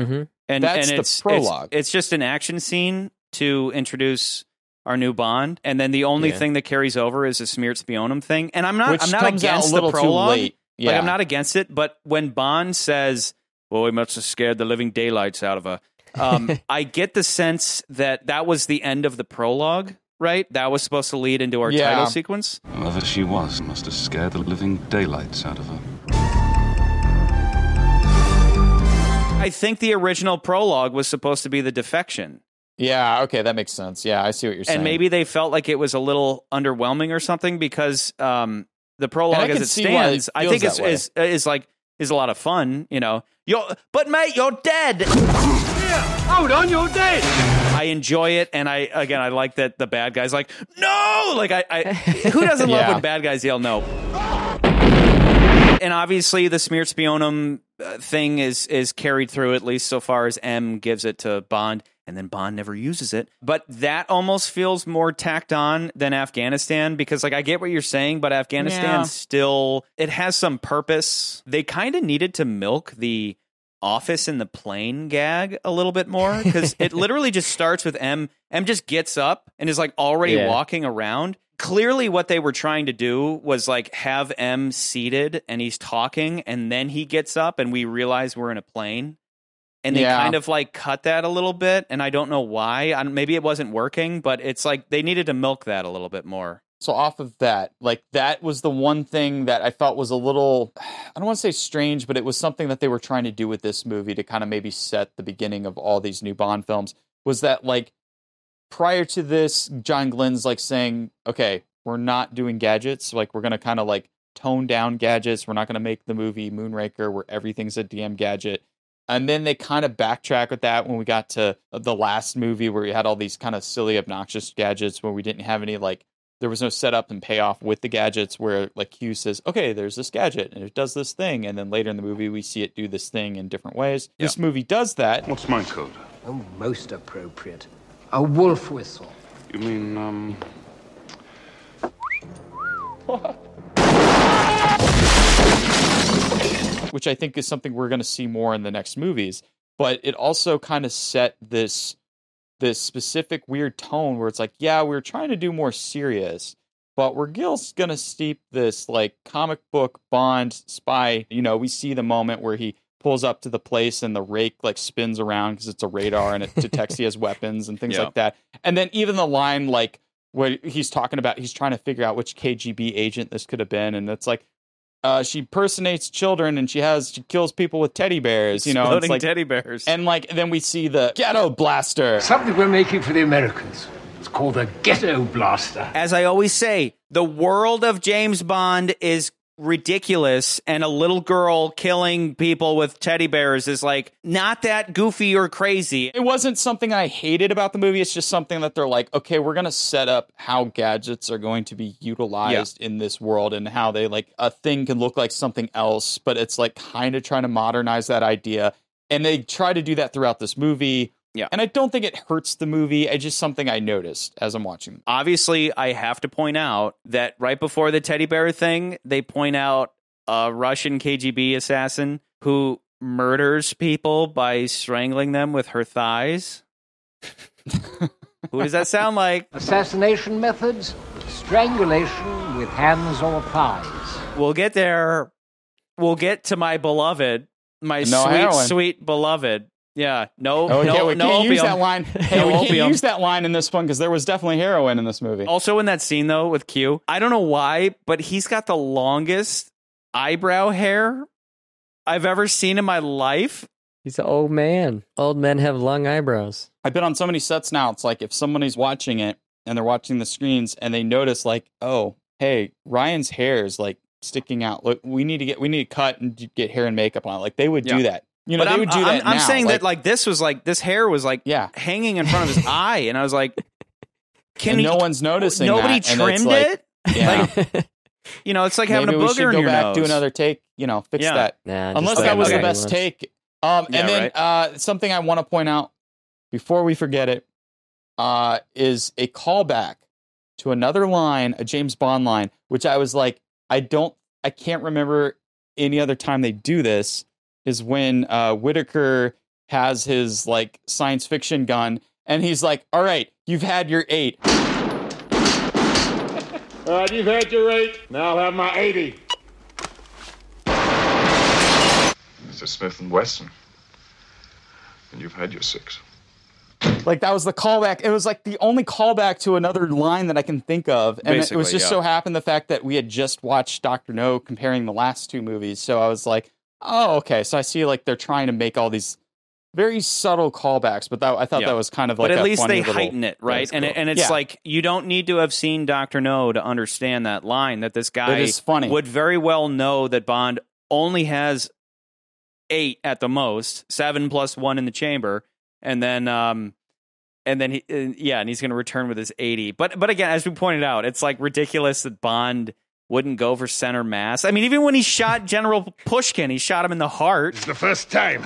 and That's and the prologue. It's, it's just an action scene to introduce our new Bond, and then the only Yeah. thing that carries over is the Smiert Schpionem thing. And I'm not Which I'm not comes out a against little the too prologue. late. Like I'm not against it, but when Bond says, "Well, we must have scared the living daylights out of her," um, I get the sense that that was the end of the prologue. Right, that was supposed to lead into our Yeah. title sequence. Whoever she was must have scared the living daylights out of her. I think the original prologue was supposed to be the defection. Yeah. Okay, that makes sense. Yeah, I see what you're saying. and maybe they felt like it was a little underwhelming or something because um, the prologue as it see it stands, I feels think is, is is like is a lot of fun. You know, you're but mate, you're dead. Hold on, you're dead. I enjoy it, and I again I like that the bad guys like no, like I, I who doesn't love when bad guys yell no. And obviously, the Smiert Schpionem uh, thing is is carried through at least so far as M gives it to Bond, and then Bond never uses it. But that almost feels more tacked on than Afghanistan because, like, I get what you're saying, but Afghanistan Yeah. still it has some purpose. They kind of needed to milk the office in the plane gag a little bit more because it literally just starts with M. M just gets up and is like already Yeah. walking around. Clearly, what they were trying to do was like have M seated and he's talking, and then he gets up and we realize we're in a plane. And they Yeah. kind of like cut that a little bit, and I don't know why. I, maybe it wasn't working, but it's like they needed to milk that a little bit more. So off of that, like that was the one thing that I thought was a little I don't want to say strange, but it was something that they were trying to do with this movie to kind of maybe set the beginning of all these new Bond films was that like prior to this John Glen's like saying, "Okay, we're not doing gadgets. Like we're going to kind of like tone down gadgets. We're not going to make the movie Moonraker where everything's a DM gadget." And then they kind of backtrack with that when we got to the last movie where we had all these kind of silly, obnoxious gadgets where we didn't have any like there was no setup and payoff with the gadgets where like Q says, okay, there's this gadget and it does this thing. And then later in the movie, we see it do this thing in different ways. This movie does that. What's my code? Oh, most appropriate. A wolf whistle. You mean, um. Which I think is something we're going to see more in the next movies. But it also kind of set this this specific weird tone where it's like, yeah, we're trying to do more serious, but we're just going to steep this like comic book Bond spy. You know, we see the moment where he pulls up to the place and the rake like spins around because it's a radar and it detects he has weapons and things Yeah. like that. And then even the line like what he's talking about, he's trying to figure out which KGB agent this could have been, and it's like. Uh, she personates children and she has she kills people with teddy bears. You know, it's Exploding like, teddy bears. and like then we see the ghetto blaster. Something we're making for the Americans. It's called a ghetto blaster. As I always say, the world of James Bond is ridiculous, and a little girl killing people with teddy bears is like not that goofy or crazy. It wasn't something I hated about the movie. It's just something that they're like, okay, we're gonna set up how gadgets are going to be utilized in this world and how they like a thing can look like something else, but it's like kind of trying to modernize that idea. And they try to do that throughout this movie. Yeah. And I don't think it hurts the movie. It's just something I noticed as I'm watching. Obviously, I have to point out that right before the teddy bear thing, they point out a Russian KGB assassin who murders people by strangling them with her thighs. Who does that sound like? Assassination methods, strangulation with hands or thighs. We'll get there. We'll get to my beloved, my No sweet, heroin. sweet beloved. Yeah, no, Oh, no, yeah, we no can't use that line. Hey, No we can't opium. use that line in this one because there was definitely heroin in this movie. Also in that scene though with Q, I don't know why, but he's got the longest eyebrow hair I've ever seen in my life. He's an old man. Old men have long eyebrows. I've been on so many sets now. It's like if somebody's watching it and they're watching the screens and they notice, like, oh, hey, Ryan's hair is like sticking out. Look, we need to get we need to cut and get hair and makeup on. it. Like they would Yeah. do that. You know, but they I'm, would do I'm, that. I'm now. saying that like this was like this hair was like Yeah. hanging in front of his eye, and I was like, can and he- no one's noticing. Nobody that, trimmed like- it. Yeah. Like, You know, it's like having Maybe a we booger should in go your back, nose. do another take. You know, fix Yeah. that. Nah, Unless that was the the way it best was. take. Um, Yeah, and then right. uh, something I want to point out before we forget it uh, is a callback to another line, a James Bond line, which I was like, I don't, I can't remember any other time they do this. Is when uh, Whitaker has his like science fiction gun, and he's like, "All right, you've had your eight. All right, you've had your eight. Now I'll have my 80. Mr. Smith and Wesson. And you've had your six. Like that was the callback. It was like the only callback to another line that I can think of, and it was just yeah. so happened the fact that we had just watched Doctor No comparing the last two movies. So I was like, oh, okay. So I see like they're trying to make all these very subtle callbacks, but that I thought Yeah. that was kind of like. but at least they little- heighten it, right? And cool. it, and it's Yeah. like you don't need to have seen Doctor No to understand that line. That this guy is funny. would very well know that Bond only has eight at the most, seven plus one in the chamber, and then um, and then he uh, yeah, and he's going to return with his eighty. But but again, as we pointed out, it's like ridiculous that Bond wouldn't go for center mass. I mean, even when he shot General Pushkin, he shot him in the heart. It's the first time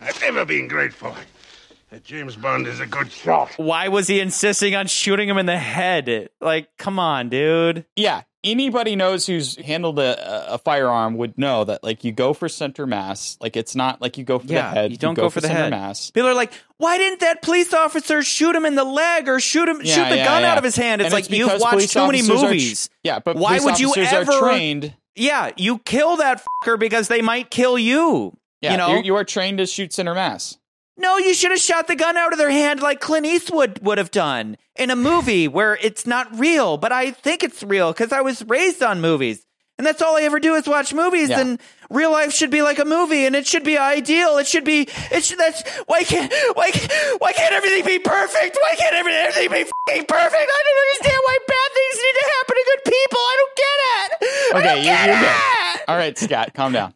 I've ever been grateful that James Bond is a good shot. Why was he insisting on shooting him in the head? Like, come on, dude. yeah, anybody knows who's handled a, a firearm would know that like you go for center mass. Like it's not like you go for Yeah, the head. you don't go, for the center head. mass. People are like, why didn't that police officer shoot him in the leg or shoot him, Yeah, shoot the yeah, gun out of his hand? It's And like it's you've watched too many officers are tr- movies. yeah, but why would you ever trained- Yeah, you kill that fucker because they might kill you. Yeah, you know, you, you are trained to shoot center mass. No, you should have shot the gun out of their hand like Clint Eastwood would have done in a movie where it's not real, but I think it's real because I was raised on movies. And that's all I ever do is watch movies. Yeah. And real life should be like a movie, and it should be ideal. It should be. It should. That's why can't why can't, why can't everything be perfect? Why can't everything, be perfect? I don't understand why bad things need to happen to good people. I don't get it. Okay, don't you, get you're it. good. All right, Scott, calm down.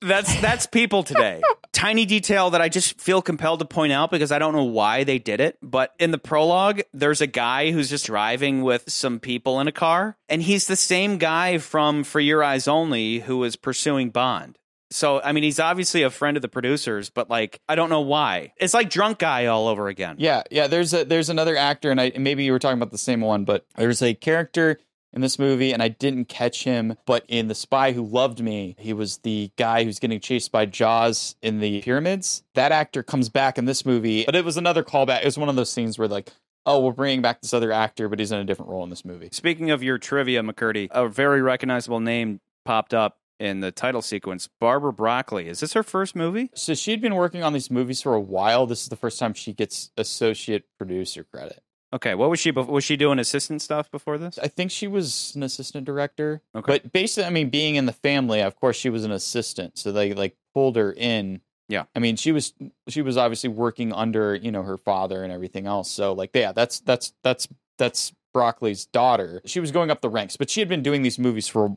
That's that's people today. Tiny detail that I just feel compelled to point out because I don't know why they did it, but in the prologue, there's a guy who's just driving with some people in a car, and he's the same guy from For Your Eyes Only who was pursuing Bond. So I mean, he's obviously a friend of the producers, but like I don't know why. It's like drunk guy all over again. Yeah, yeah. There's a there's another actor, and I and maybe you were talking about the same one, but there's a character in this movie, and I didn't catch him, but in The Spy Who Loved Me, he was the guy who's getting chased by Jaws in the pyramids. That actor comes back in this movie, but it was another callback. It was one of those scenes where like, oh, we're bringing back this other actor, but he's in a different role in this movie. Speaking of your trivia, McCurdy, a very recognizable name popped up in the title sequence. Barbara Broccoli. Is this her first movie? So she'd been working on these movies for a while. This is the first time she gets associate producer credit. Okay, what was she? Was she doing assistant stuff before this? I think she was an assistant director. Okay. But basically, I mean, being in the family, of course, she was an assistant. So they like pulled her in. Yeah. I mean, she was she was obviously working under you know her father and everything else. So like, yeah, that's that's that's that's Broccoli's daughter. She was going up the ranks, but she had been doing these movies for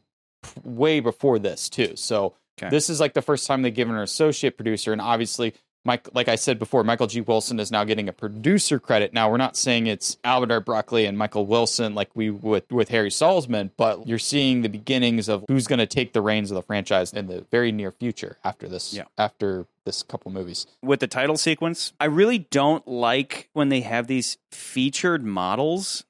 way before this too. So Okay. this is like the first time they've given her associate producer, and obviously. Mike, like I said before, Michael G. Wilson is now getting a producer credit. Now we're not saying it's Albert R. Broccoli and Michael Wilson like we would with Harry Saltzman, but you're seeing the beginnings of who's going to take the reins of the franchise in the very near future after this. Yeah. After this couple movies. with the title sequence. I really don't like when they have these featured models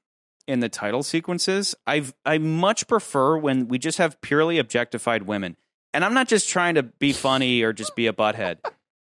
in the title sequences. I've I much prefer when we just have purely objectified women. And I'm not just trying to be funny or just be a butthead.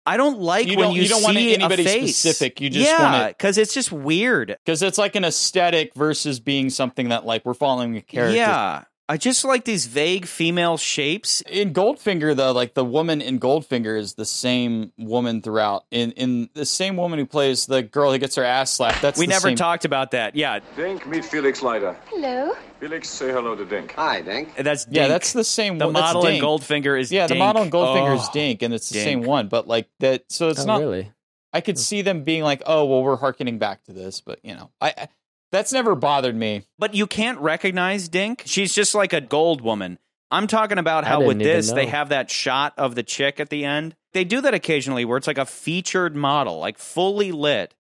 I don't like You when don't- you, you don't see want anybody a face. specific. You just yeah, want because it's just weird. Because it's like an aesthetic versus being something that like we're following a character. Yeah, I just like these vague female shapes. In Goldfinger, though, like the woman in Goldfinger is the same woman throughout. In in the same woman who plays the girl who gets her ass slapped. That's we the never same- talked about that. Yeah, Dink, meet Felix Leiter. Hello. Felix, say hello to Dink. Hi, Dink. that's Yeah, that's the same the one. Model in Goldfinger is Yeah, the model in Goldfinger is Oh, Dink, and it's the Dink. same one. But like that, so it's Oh, not really? I could see them being like, oh, well, we're harkening back to this, but you know, I, I that's never bothered me. But you can't recognize Dink. She's just like a gold woman. I'm talking about how with this they have that shot of the chick at the end. They do that occasionally where it's like a featured model, like fully lit.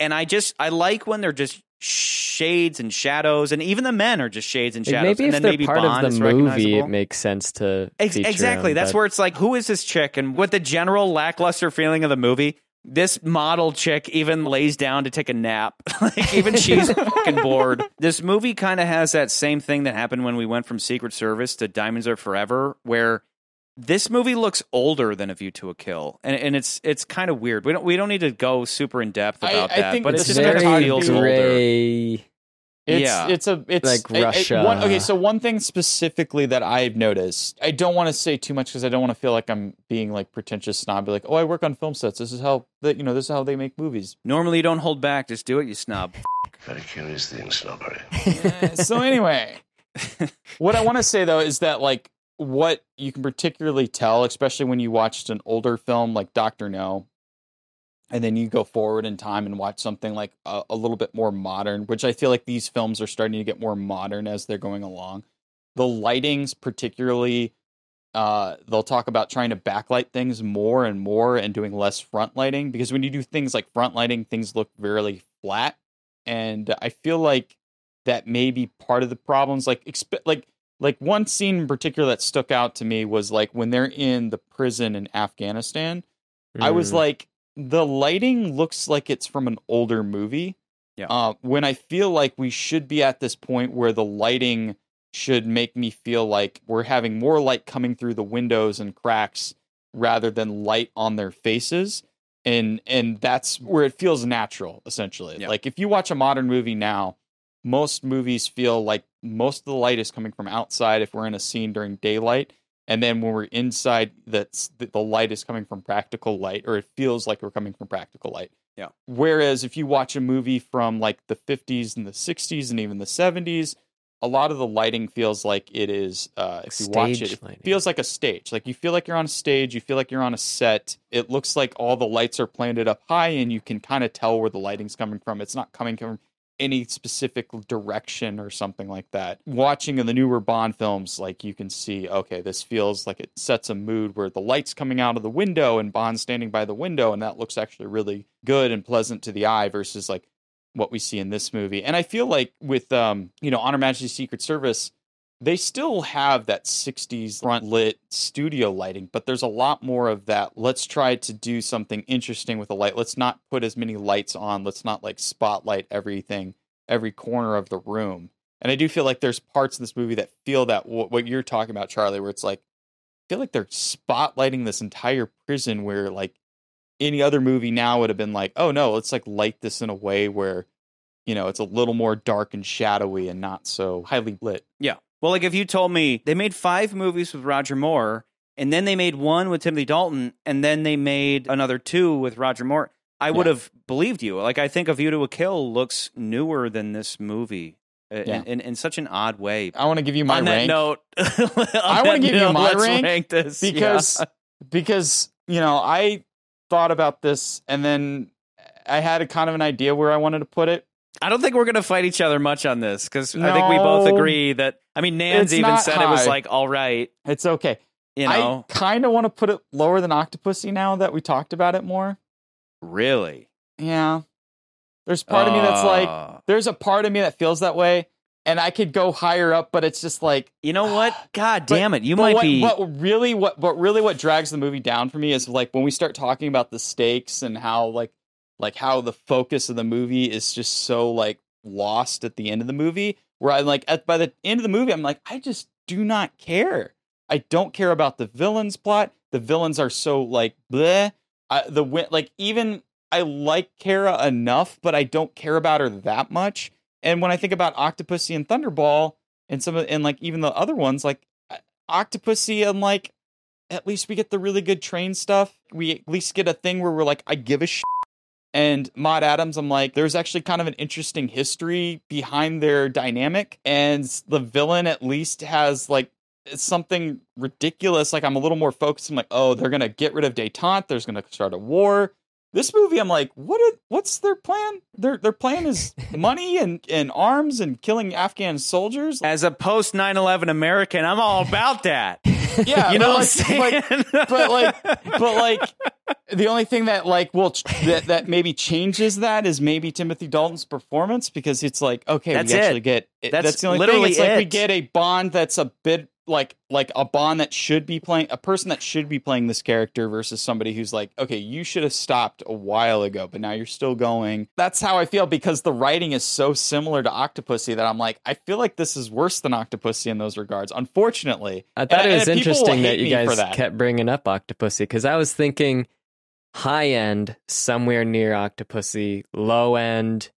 And I just I like when they're just shades and shadows, and even the men are just shades and Like, shadows. maybe and if then they're maybe part Bond of the movie, it makes sense to Ex- exactly. him, That's but- where it's like, who is this chick? And with the general lackluster feeling of the movie, this model chick even lays down to take a nap. like even she's fucking bored. This movie kind of has that same thing that happened when we went from Secret Service to Diamonds Are Forever, where this movie looks older than A View to a Kill, and and it's it's kind of weird. We don't we don't need to go super in depth about I that, think but it it's just kind of very feels older. Gray. It's, Yeah. it's a it's Like it- it- Russia. one, okay, so one thing specifically that I've noticed, I don't want to say too much because I don't want to feel like I'm being like pretentious snobby. Like, oh, I work on film sets. This is how that you know this is how they make movies. Normally, you don't hold back. Just do it, you snub. Very curious thing, snobbery. so anyway, what I want to say though is that like what you can particularly tell, especially when you watched an older film like Doctor No, and then you go forward in time and watch something like a, a little bit more modern, which I feel like these films are starting to get more modern as they're going along. The lightings, particularly, uh, they'll talk about trying to backlight things more and more and doing less front lighting because when you do things like front lighting, things look very flat, and I feel like that may be part of the problems. Like, expe- like, like one scene in particular that stuck out to me was like when they're in the prison in Afghanistan. I was Mm. like, the lighting looks like it's from an older movie. Yeah. Uh, when I feel like we should be at this point where the lighting should make me feel like we're having more light coming through the windows and cracks rather than light on their faces. And and that's where it feels natural, essentially. Yeah. Like if you watch a modern movie now, most movies feel like most of the light is coming from outside if we're in a scene during daylight and then when we're inside that's the, the light is coming from practical light or it feels like we're coming from practical light Yeah. whereas if you watch a movie from like the 50s and the 60s and even the 70s a lot of the lighting feels like it is uh if you watch Stage it it lighting. feels like a stage like you feel like you're on a stage you feel like you're on a set it looks like all the lights are planted up high and you can kind of tell where the lighting's coming from it's not coming from any specific direction or something like that. Watching in the newer Bond films, like you can see, okay, this feels like it sets a mood where the light's coming out of the window and Bond standing by the window, and that looks actually really good and pleasant to the eye versus like what we see in this movie. And I feel like with um, you know, On Her Majesty's Secret Service, they still have that 60s front lit studio lighting, but there's a lot more of that. Let's try to do something interesting with the light. Let's not put as many lights on. Let's not like spotlight everything, every corner of the room. And I do feel like there's parts of this movie that feel that what, what you're talking about, Charlie, where it's like, I feel like they're spotlighting this entire prison where like any other movie now would have been like, oh no, let's like light this in a way where, you know, it's a little more dark and shadowy and not so highly lit. Yeah. Well, like if you told me they made five movies with Roger Moore, and then they made one with Timothy Dalton, and then they made another two with Roger Moore, I would Yeah. have believed you. Like I think A View to a Kill looks newer than this movie. uh, Yeah. In, in, in such an odd way. I want to give you my on that rank. note, I want to give you my rank, rank this because yeah. because you know I thought about this and then I had a kind of an idea where I wanted to put it. I don't think we're going to fight each other much on this because I think we both agree that. I mean, Nans even said it was like all right. It's okay. You know, I kind of want to put it lower than Octopussy now that we talked about it more. really. Yeah. There's part of me that's like, there's a part of me that feels that way, and I could go higher up, but it's just like, you know what? God But- damn it! You but might what, be. What really, what, but really, what drags the movie down for me is like when we start talking about the stakes and how like, like how the focus of the movie is just so like lost at the end of the movie. Where I'm like, at by the end of the movie, I'm like, I just do not care. I don't care about the villains plot. The villains are so like bleh. I, the like even I like Kara enough, but I don't care about her that much. And when I think about Octopussy and Thunderball and some of and like even the other ones, like uh, Octopussy, I'm like, at least we get the really good train stuff. We at least get a thing where we're like, I give a shit. And Maud Adams, I'm like, there's actually kind of an interesting history behind their dynamic. And the villain at least has like something ridiculous. Like I'm a little more focused. I'm like, oh, they're gonna get rid of Detente. There's gonna start a war. This movie, I'm like, what? Are, what's their plan? Their their plan is money and, and arms and killing Afghan soldiers. As a post 9/11 American, I'm all about that. Yeah, you know but what like, but, but like, but like, The only thing that like will ch- that that maybe changes that is maybe Timothy Dalton's performance because it's like okay, That's we it. actually get That's the only literally thing. It's like we get a Bond that's a bit like like a Bond that should be playing a person that should be playing this character versus somebody who's like okay, you should have stopped a while ago, but now you're still going. That's how I feel because the writing is so similar to Octopussy that I'm like I feel like this is worse than Octopussy in those regards. Unfortunately, I thought And- it was and people will interesting that you guys that. kept bringing up Octopussy because I was thinking high end somewhere near Octopussy, low end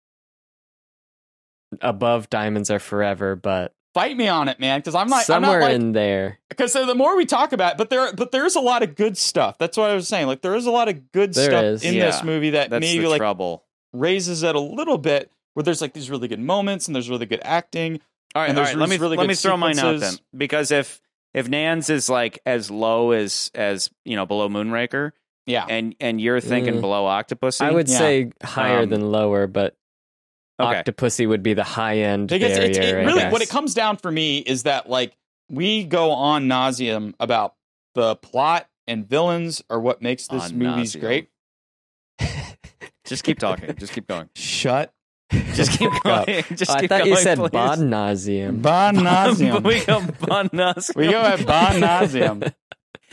above Diamonds Are Forever, but fight me on it, man, because I'm not I'm not somewhere like, in there. because the more we talk about it, but there but there's a lot of good stuff. That's what I was saying. Like there is a lot of good There stuff is. in Yeah, this movie that that's maybe like trouble. raises it a little bit. Where there's like these really good moments and there's really good acting. All right, and all there's. Let me really let me throw mine out then, because if if Nans is like as low as as you know below Moonraker, yeah, and and you're thinking Mm. below Octopus, I would say higher Um, than lower, but okay. Octopussy would be the high end Because barrier. it's, it I really guess. what it comes down for me is that like we go on nauseum about the plot and villains are what makes this Ad movie's nauseam. great. just keep talking. Just keep going. Shut. Just keep up. going. Just Oh, I keep thought you said please. bod nauseum. Bon nauseum. we go bon nauseum. we go at bon nauseum.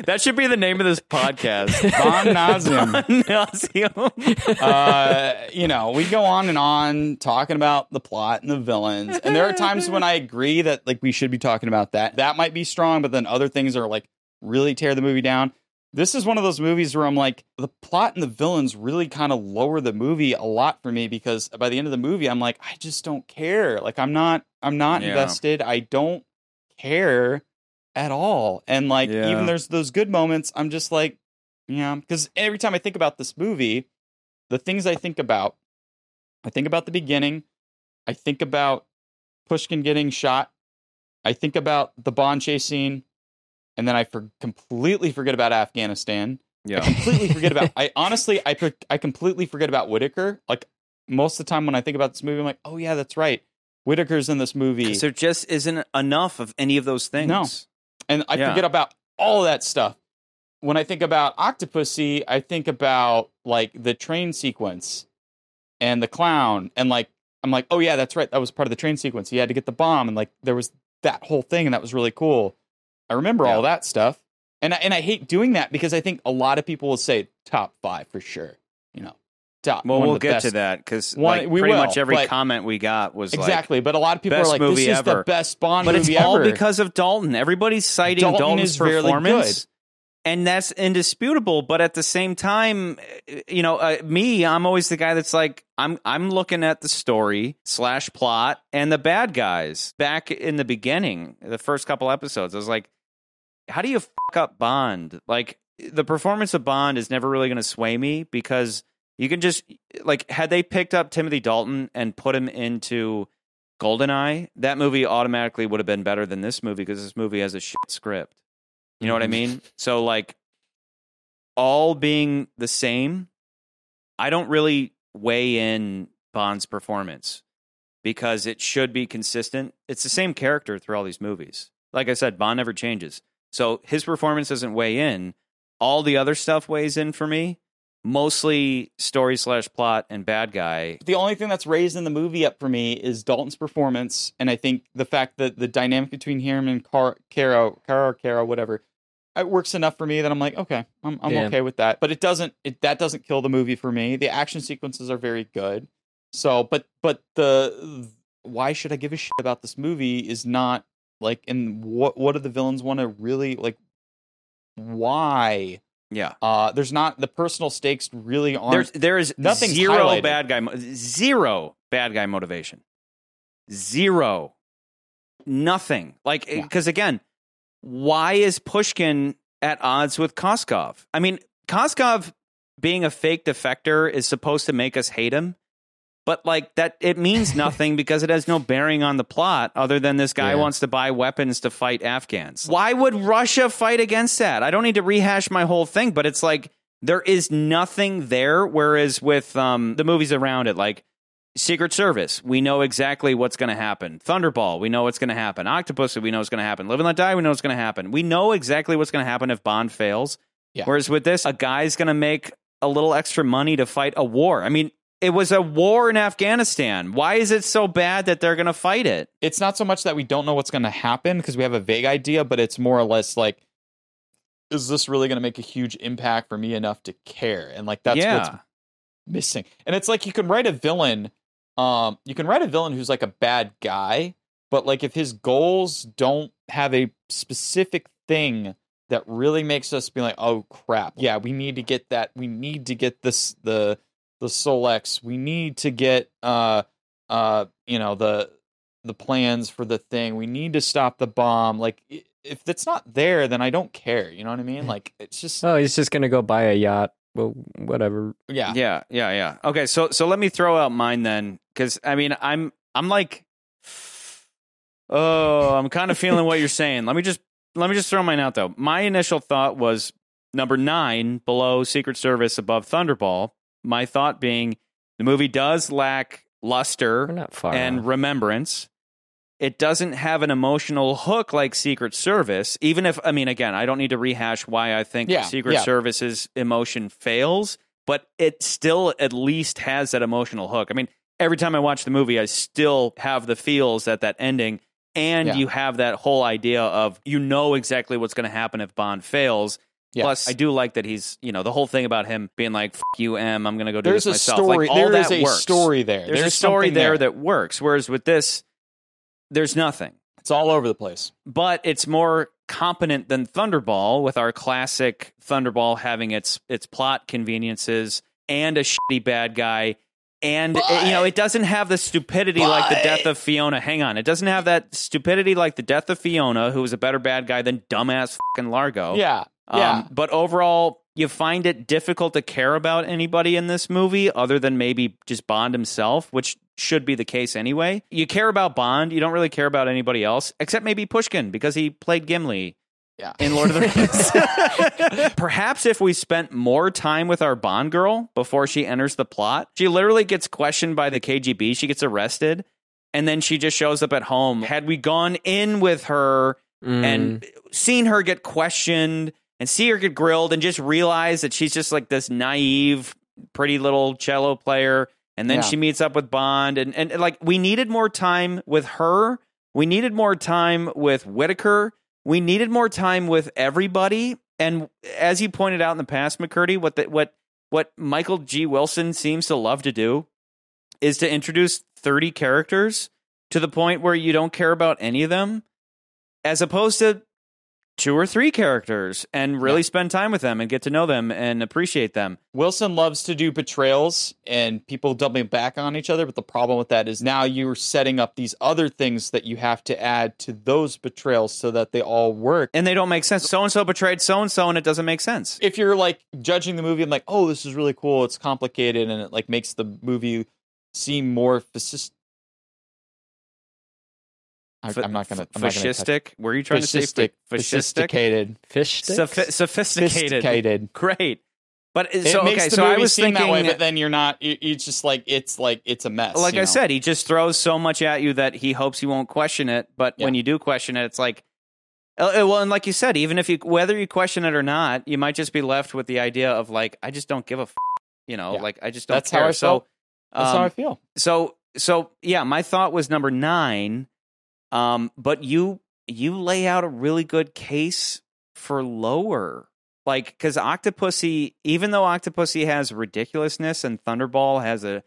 That should be the name of this podcast. Bon. Bon nauseum. uh, you know, we go on and on talking about the plot and the villains. And there are times when I agree that like we should be talking about that. That might be strong, but then other things are like really tear the movie down. This is one of those movies where I'm like, the plot and the villains really kind of lower the movie a lot for me because by the end of the movie, I'm like, I just don't care. Like I'm not I'm not Yeah. invested. I don't care at all. And like Yeah. even there's those good moments, I'm just like, yeah, because every time I think about this movie, the things I think about, I think about the beginning, I think about Pushkin getting shot, I think about the Bond chase scene, and then I for- completely forget about Afghanistan. Yeah. I completely forget about. I honestly, I per- I completely forget about Whitaker. Like most of the time when I think about this movie, I'm like, oh yeah, that's right. Whitaker's in this movie. There just isn't enough of any of those things. No. And I Yeah. forget about all that stuff. When I think about Octopussy, I think about like the train sequence and the clown. And like, I'm like, oh, yeah, that's right. That was part of the train sequence. He had to get the bomb. And like, there was that whole thing. And that was really cool. I remember all that stuff. And I, and I hate doing that because I think a lot of people will say top five for sure. You know, top. Well, we'll get to that because like, we pretty will, much every comment we got was like, Exactly. but a lot of people are best like, this is ever. the best Bond but movie it's all ever. because of Dalton. Everybody's citing Dalton Dalton's really performance, good. and that's indisputable. But at the same time, you know, uh, me, I'm always the guy that's like, I'm I'm looking at the story slash plot and the bad guys. Back in the beginning, the first couple episodes, I was like, how do you fuck up Bond? Like the performance of Bond is never really going to sway me because you can just like had they picked up Timothy Dalton and put him into Goldeneye, that movie automatically would have been better than this movie because this movie has a shit script. You know what I Mhm. mean? So like all being the same, I don't really weigh in Bond's performance because it should be consistent. It's the same character through all these movies. Like I said, Bond never changes. So his performance doesn't weigh in. All the other stuff weighs in for me. Mostly story slash plot and bad guy. the only thing that's raised in the movie up for me is Dalton's performance, and I think the fact that the dynamic between him and Car- Caro, Caro, Caro, whatever, it works enough for me that I'm like, okay, I'm, I'm Yeah. okay with that. But it doesn't, it that doesn't kill the movie for me. The action sequences are very good. So, but but the why should I give a shit about this movie is not like, and what what do the villains want to really like? Why? Yeah. Uh, there's not the personal stakes really aren't. There's there is nothing's zero highlighted. bad guy mo- zero bad guy motivation. Zero. Nothing. Like because again, why is Pushkin at odds with Koskov? I mean, Koskov being a fake defector is supposed to make us hate him. But like that it means nothing because it has no bearing on the plot other than this guy Yeah. wants to buy weapons to fight Afghans. Why would Russia fight against that? I don't need to rehash my whole thing, but it's like there is nothing there whereas with um the movies around it like Secret Service, we know exactly what's going to happen. Thunderball, we know what's going to happen. Octopus, we know what's going to happen. Live and Let Die, we know what's going to happen. We know exactly what's going to happen if Bond fails. Yeah. Whereas with this, a guy's going to make a little extra money to fight a war. I mean, it was a war in Afghanistan. Why is it so bad that they're going to fight it? It's not so much that we don't know what's going to happen because we have a vague idea, but it's more or less like, is this really going to make a huge impact for me enough to care? And like that's what's missing. And it's like you can write a villain, um, you can write a villain who's like a bad guy, but like if his goals don't have a specific thing that really makes us be like, oh crap, yeah, we need to get that. We need to get this the the Solex. We need to get uh uh you know the the plans for the thing. We need to stop the bomb. Like if it's not there, then I don't care. You know what I mean? Like it's just Oh, he's just gonna go buy a yacht. Well, whatever. yeah. Yeah, yeah, yeah. Okay, so so let me throw out mine then, because I mean, I'm I'm like, oh, I'm kind of feeling what you're saying. Let me just let me just throw mine out though. My initial thought was number nine below Secret Service, above Thunderball. My thought being the movie does lack luster and off. remembrance. It doesn't have an emotional hook like Secret Service. Even if I mean, again, I don't need to rehash why I think Yeah, Secret yeah. Service's emotion fails, but it still at least has that emotional hook. I mean, every time I watch the movie, I still have the feels at that ending, and Yeah. you have that whole idea of you know exactly what's going to happen if Bond fails. Yes. Plus, I do like that he's, you know, the whole thing about him being like, F you, M, I'm going to go do There's this a myself. story- Like, all there is a works. story there. There's, a story there, there. that works. Whereas with this, there's nothing. It's all over the place. But it's more competent than Thunderball, with our classic Thunderball having its its plot conveniences and a shitty bad guy. And uh, you know, it doesn't have the stupidity like the death of Fiona. Hang on, it doesn't have that stupidity like the death of Fiona, who was a better bad guy than dumbass fucking Largo. Yeah. Yeah. Um, but overall, you find it difficult to care about anybody in this movie other than maybe just Bond himself, which should be the case anyway. You care about Bond, you don't really care about anybody else, except maybe Pushkin because he played Gimli. Yeah. In Lord of the Rings. Perhaps if we spent more time with our Bond girl before she enters the plot, she literally gets questioned by the KGB. She gets arrested and then she just shows up at home. Had we gone in with her and seen her get questioned and see her get grilled and just realize that she's just like this naive, pretty little cello player. And then Yeah. she meets up with Bond. And, and like, we needed more time with her. We needed more time with Whitaker. We needed more time with everybody. And as you pointed out in the past, McCurdy, what the, what what Michael G. Wilson seems to love to do is to introduce 30 characters to the point where you don't care about any of them, as opposed to two or three characters and really spend time with them and get to know them and appreciate them. Wilson loves to do betrayals and people doubling back on each other, but the problem with that is now you're setting up these other things that you have to add to those betrayals so that they all work. And they don't make sense. So and so betrayed so and so, and it doesn't make sense. If you're like judging the movie and like, oh, this is really cool, it's complicated, and it like makes the movie seem more fascist. I, Fa- I'm not gonna. I'm not gonna touch- fascistic. Were you trying to say Fascistic- fa- fascistic? Sophisticated. Fish Sophi- sophisticated. Sophisticated. Great. But It so makes okay, the so I movie was seem thinking that way, but then you're not. You, you just like it's like it's a mess. like you I know? said, he just throws so much at you that he hopes you won't question it. But when you do question it, it's like, uh, uh, well, and like you said, even if you whether you question it or not, you might just be left with the idea of like, I just don't give a, f-, you know, Yeah. like I just don't That's care. how I so felt. That's how um, I feel. So so yeah, my thought was number nine, um, but you you lay out a really good case for lower. Like, because Octopussy, even though Octopussy has ridiculousness and Thunderball has a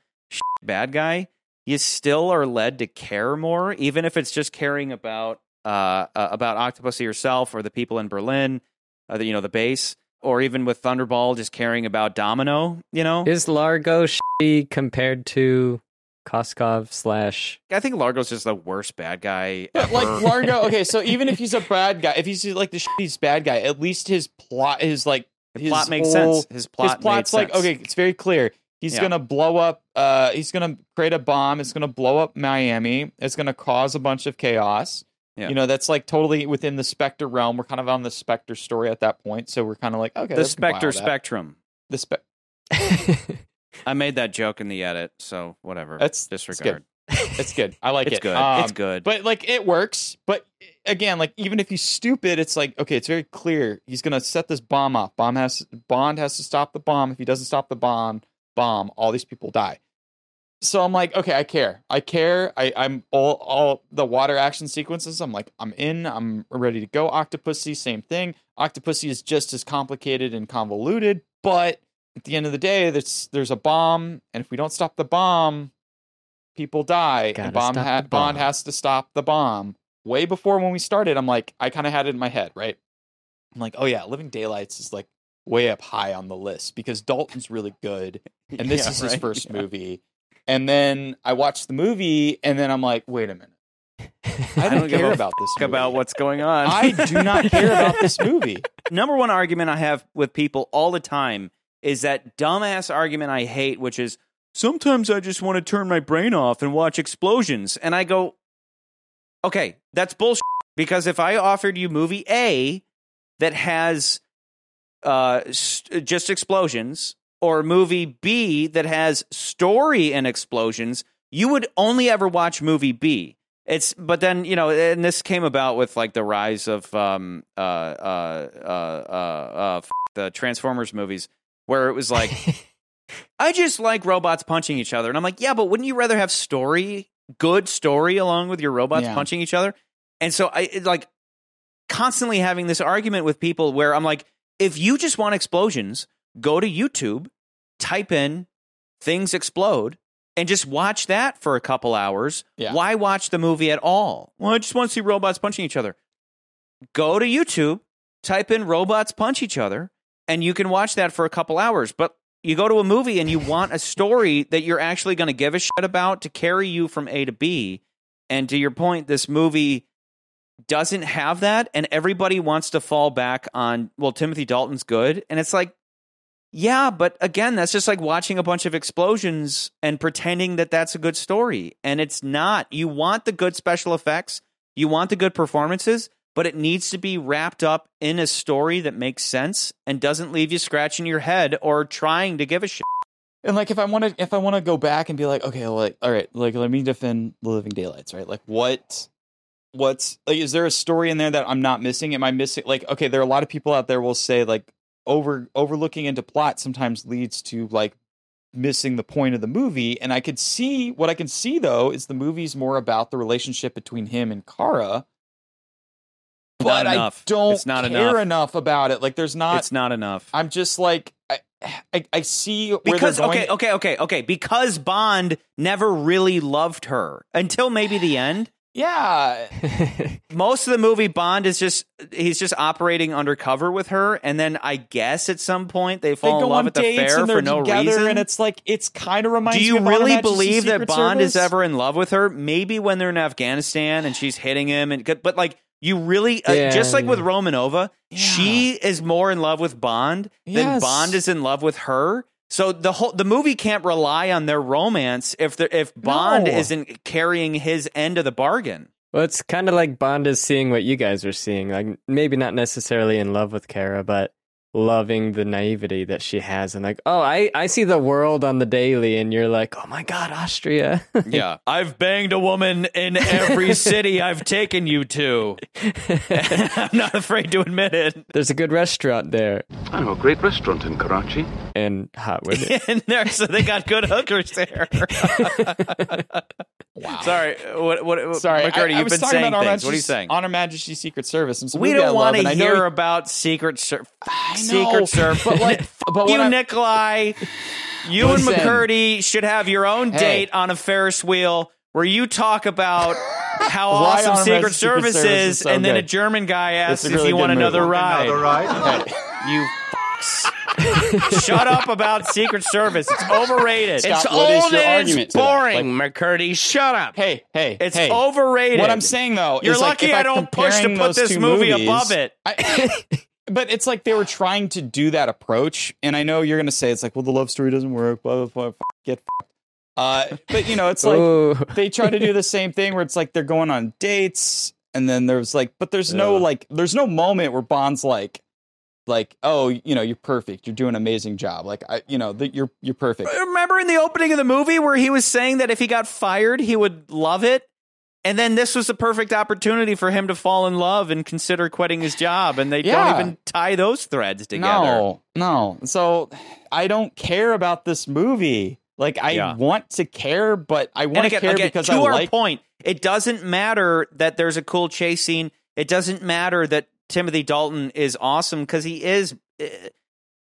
bad guy, you still are led to care more, even if it's just caring about uh, uh about Octopussy herself or the people in Berlin, uh, the, you know, the base, or even with Thunderball just caring about Domino. You know, Is Largo shitty compared to Koskov slash? I think Largo's just the worst bad guy. But ever. like Largo, okay, so even if he's a bad guy, if he's like the shitty bad guy, at least his plot, his like his plot makes whole- sense. His plot made plot's like sense. okay, it's very clear. He's Yeah. gonna blow up. Uh, he's gonna create a bomb. It's gonna blow up Miami. It's gonna cause a bunch of chaos. Yeah. You know, that's like totally within the Spectre realm. We're kind of on the Spectre story at that point, so we're kind of like okay, the Spectre. Spectrum. The spec. I made that joke in the edit, so whatever. That's disregard. It's good. It's good. I like it. It's it. good. Um, It's good. But like it works. But again, like even if he's stupid, it's like okay, it's very clear he's gonna set this bomb up. Bomb has Bond has to stop the bomb. If he doesn't stop the bomb, bomb, all these people die. So I'm like, okay, I care. I care. I, I'm all all the water action sequences. I'm like, I'm in. I'm ready to go. Octopussy, same thing. Octopussy is just as complicated and convoluted, but at the end of the day, there's there's a bomb, and if we don't stop the bomb, people die. Gotta and bomb, ha- the Bond bomb. has to stop the bomb. Way before when we started, I'm like, I kind of had it in my head, right? I'm like, oh yeah, Living Daylights is like way up high on the list because Dalton's really good, and this Yeah, is his right, first yeah. movie. And then I watched the movie, and then I'm like, wait a minute. I don't care about this fuck about what's going on. I do not care about this movie. Number one argument I have with people all the time is that dumbass argument I hate, which is sometimes I just want to turn my brain off and watch explosions. And I go, okay, that's bullshit. Because if I offered you movie A that has uh, st- just explosions, or movie B that has story and explosions, you would only ever watch movie B. It's but then you know, and this came about with like the rise of um uh uh uh uh, uh f- the Transformers movies, where it was like, I just like robots punching each other, and I'm like, yeah, but wouldn't you rather have story, good story, along with your robots Yeah. punching each other? And so I it, like constantly having this argument with people where I'm like, if you just want explosions, go to YouTube, type in things explode, and just watch that for a couple hours. Yeah. Why watch the movie at all? Well, I just want to see robots punching each other. Go to YouTube, type in robots punch each other, and you can watch that for a couple hours. But you go to a movie and you want a story that you're actually going to give a shit about to carry you from A to B. And to your point, this movie doesn't have that, and everybody wants to fall back on, well, Timothy Dalton's good. And it's like, yeah, but again, that's just like watching a bunch of explosions and pretending that that's a good story. And it's not. You want the good special effects, you want the good performances, but it needs to be wrapped up in a story that makes sense and doesn't leave you scratching your head or trying to give a shit. And like, if I want to, if I want to go back and be like, okay, like, all right, like, let me defend the Living Daylights, right? Like, what, what's, like, is there a story in there that I'm not missing? Am I missing? Like, okay, there are a lot of people out there will say like, over overlooking into plot sometimes leads to like missing the point of the movie. And I could see what I can see though is the movie's more about the relationship between him and Kara. But. I don't It's not care enough. enough about it. Like, there's not. it's not enough. I'm just like, I, I, I see where because okay, okay, okay, okay. Because Bond never really loved her until maybe the end. Yeah, Most of the movie, Bond is just he's just operating undercover with her, and then I guess at some point they they fall go in love at the fair for no together, reason. and it's like it's kind of reminds Do you really believe that Bond is ever in love with her? Maybe when they're in Afghanistan and she's hitting him, and but like you really, uh, Yeah, just like with yeah. Romanova, she is more in love with Bond than Bond is in love with her. So the whole the movie can't rely on their romance if the if Bond No. isn't carrying his end of the bargain. Well, it's kind of like Bond is seeing what you guys are seeing. Like maybe not necessarily in love with Kara, but loving the naivety that she has, and like, oh, I I see the world on the daily, and you're like, oh my god, Austria. Yeah, I've banged a woman in every city I've taken you to. I'm not afraid to admit it. There's a good restaurant there, I know a great restaurant in Karachi. And hot women. in there, so they got good hookers there. wow. Sorry, what? What? Sorry, I- McCurdy, I you've been saying about things. What are you saying? On Her Majesty's Secret Service. And some We don't want to and I know hear you- about Secret Service. know, Secret Service, but like, but you, what I- Nikolai, you and McCurdy should have your own Hey. date on a Ferris wheel where you talk about how Why awesome Our Secret Secret Service Service is, is so and then a. German guy asks It's if you want good movie. another ride. Another ride? You fucks. Shut up about Secret Service. It's overrated. Scott, it's what is old your and argument it's to that? boring, McCurdy. Shut up. Hey, hey, It's hey. overrated. What I'm saying though, You're is like, lucky if I I'm don't push to put this movie movies- above it. I, but it's like they were trying to do that approach, and I know you're gonna say it's like, well, the love story doesn't work. Blah blah blah. f- Get. Uh, but you know, it's like Ooh. they try to do the same thing where it's like they're going on dates, and then there's like, but there's no like, there's no moment where Bond's like, like, oh, you know, you're perfect, you're doing an amazing job, like, I, you know, that you're you're perfect. Remember in the opening of the movie where he was saying that if he got fired, he would love it? And then this was the perfect opportunity for him to fall in love and consider quitting his job, and they don't even tie those threads together. No, no. So I don't care about this movie. Like I Yeah. want to care, but I want to care again, because to I our like. point, it doesn't matter that there's a cool chase scene. It doesn't matter that Timothy Dalton is awesome because he is. uh,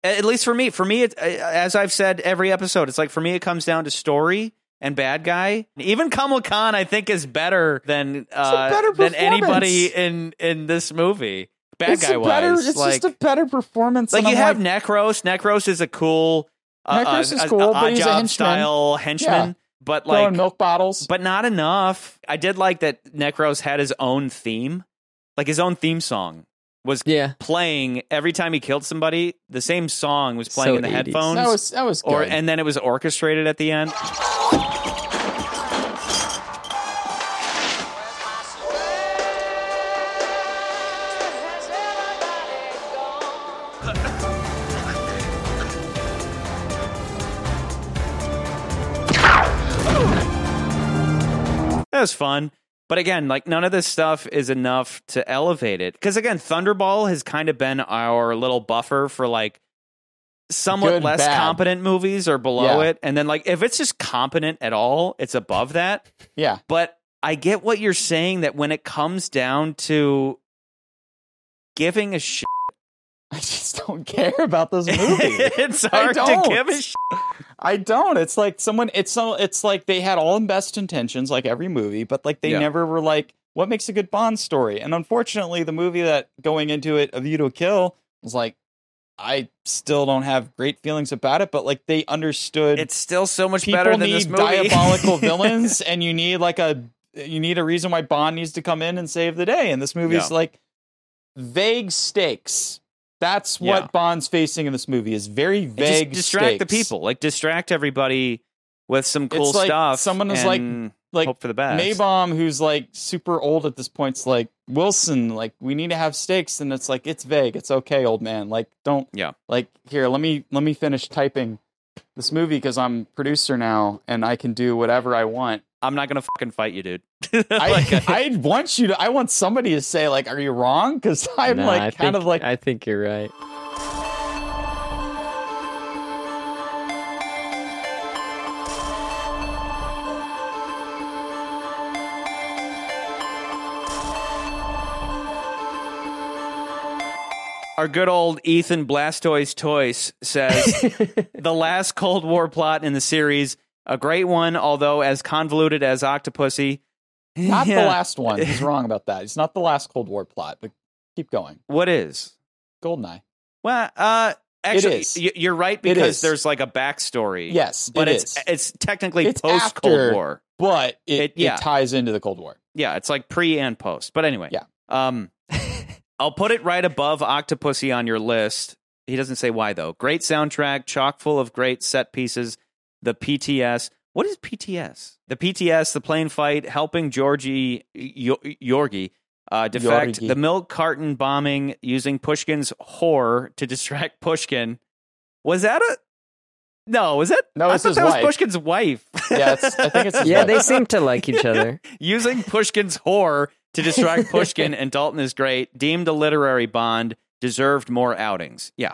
At least for me, for me, it, uh, as I've said every episode, it's like for me, it comes down to story and bad guy. Even Kamal Khan, I think, is better than uh, better than anybody in in this movie. Bad it's guy a better, It's like, just a better performance. like you I'm have Necros. Necros is a cool. Uh, Necros uh, is a- cool, a, but he's a henchman. style henchman. Yeah. But throwing like milk bottles. but not enough. I did like that Necros had his own theme, like his own theme song was yeah. playing every time he killed somebody. The same song was playing So in the 80s. headphones. That was that was good. or and then it was orchestrated at the end. That was fun. But again, like none of this stuff is enough to elevate it. Because again, Thunderball has kind of been our little buffer for like somewhat Good, less bad. competent movies or below Yeah. it. And then like if it's just competent at all, it's above that. yeah. But I get what you're saying that when it comes down to giving a shit, I just don't care about this movie. it's I hard to don't. give a shit. I don't. It's like someone. It's so. It's like they had all the best intentions, like every movie, but like they Yeah. never were like, what makes a good Bond story? And unfortunately, the movie that going into it, A View to Kill, was like, I still don't have great feelings about it, but like they understood. It's still so much better than need this movie. diabolical villains, and you need like a you need a reason why Bond needs to come in and save the day. And this movie's Yeah. like vague stakes. That's what Yeah. Bond's facing in this movie is very vague. just distract the people, like distract everybody with some cool It's like stuff. someone is like- like hope for the best. Maibaum, who's like super old at this point, is like Wilson. Like we need to have stakes, and it's like it's vague. It's okay, old man. Like don't. Yeah. Like here, let me let me finish typing this movie because I'm producer now and I can do whatever I want. I'm not gonna fucking fight you, dude. I I want you to. I want somebody to say like, "Are you wrong?" Because I'm Nah, like I kind think- of like I think you're right. Our good old Ethan Blastoise Toys says the last Cold War plot in the series, a great one, although as convoluted as Octopussy. not Yeah. the last one. He's wrong about that. It's not the last Cold War plot, but keep going. What is? Goldeneye. Well, uh, actually, you're right because there's like a backstory. Yes, but it it's is. it's technically It's post Cold War. But it, It- yeah. it ties into the Cold War. Yeah, it's like pre and post. But anyway, Yeah. Um, I'll put it right above Octopussy on your list. He doesn't say why though. Great soundtrack, chock full of great set pieces. The PTS. What is PTS? The PTS, the plane fight, helping Georgie Yo- Yorgi uh, defect, Yorgi. the milk carton bombing, using Pushkin's whore to distract Pushkin. Was that a? No, was that? No, I thought his that was. Pushkin's wife. Yeah, it's, I think it's Yeah, wife. they seem to like each other. Using Pushkin's whore to distract Pushkin and Dalton is great. Deemed a literary bond. Deserved more outings. Yeah.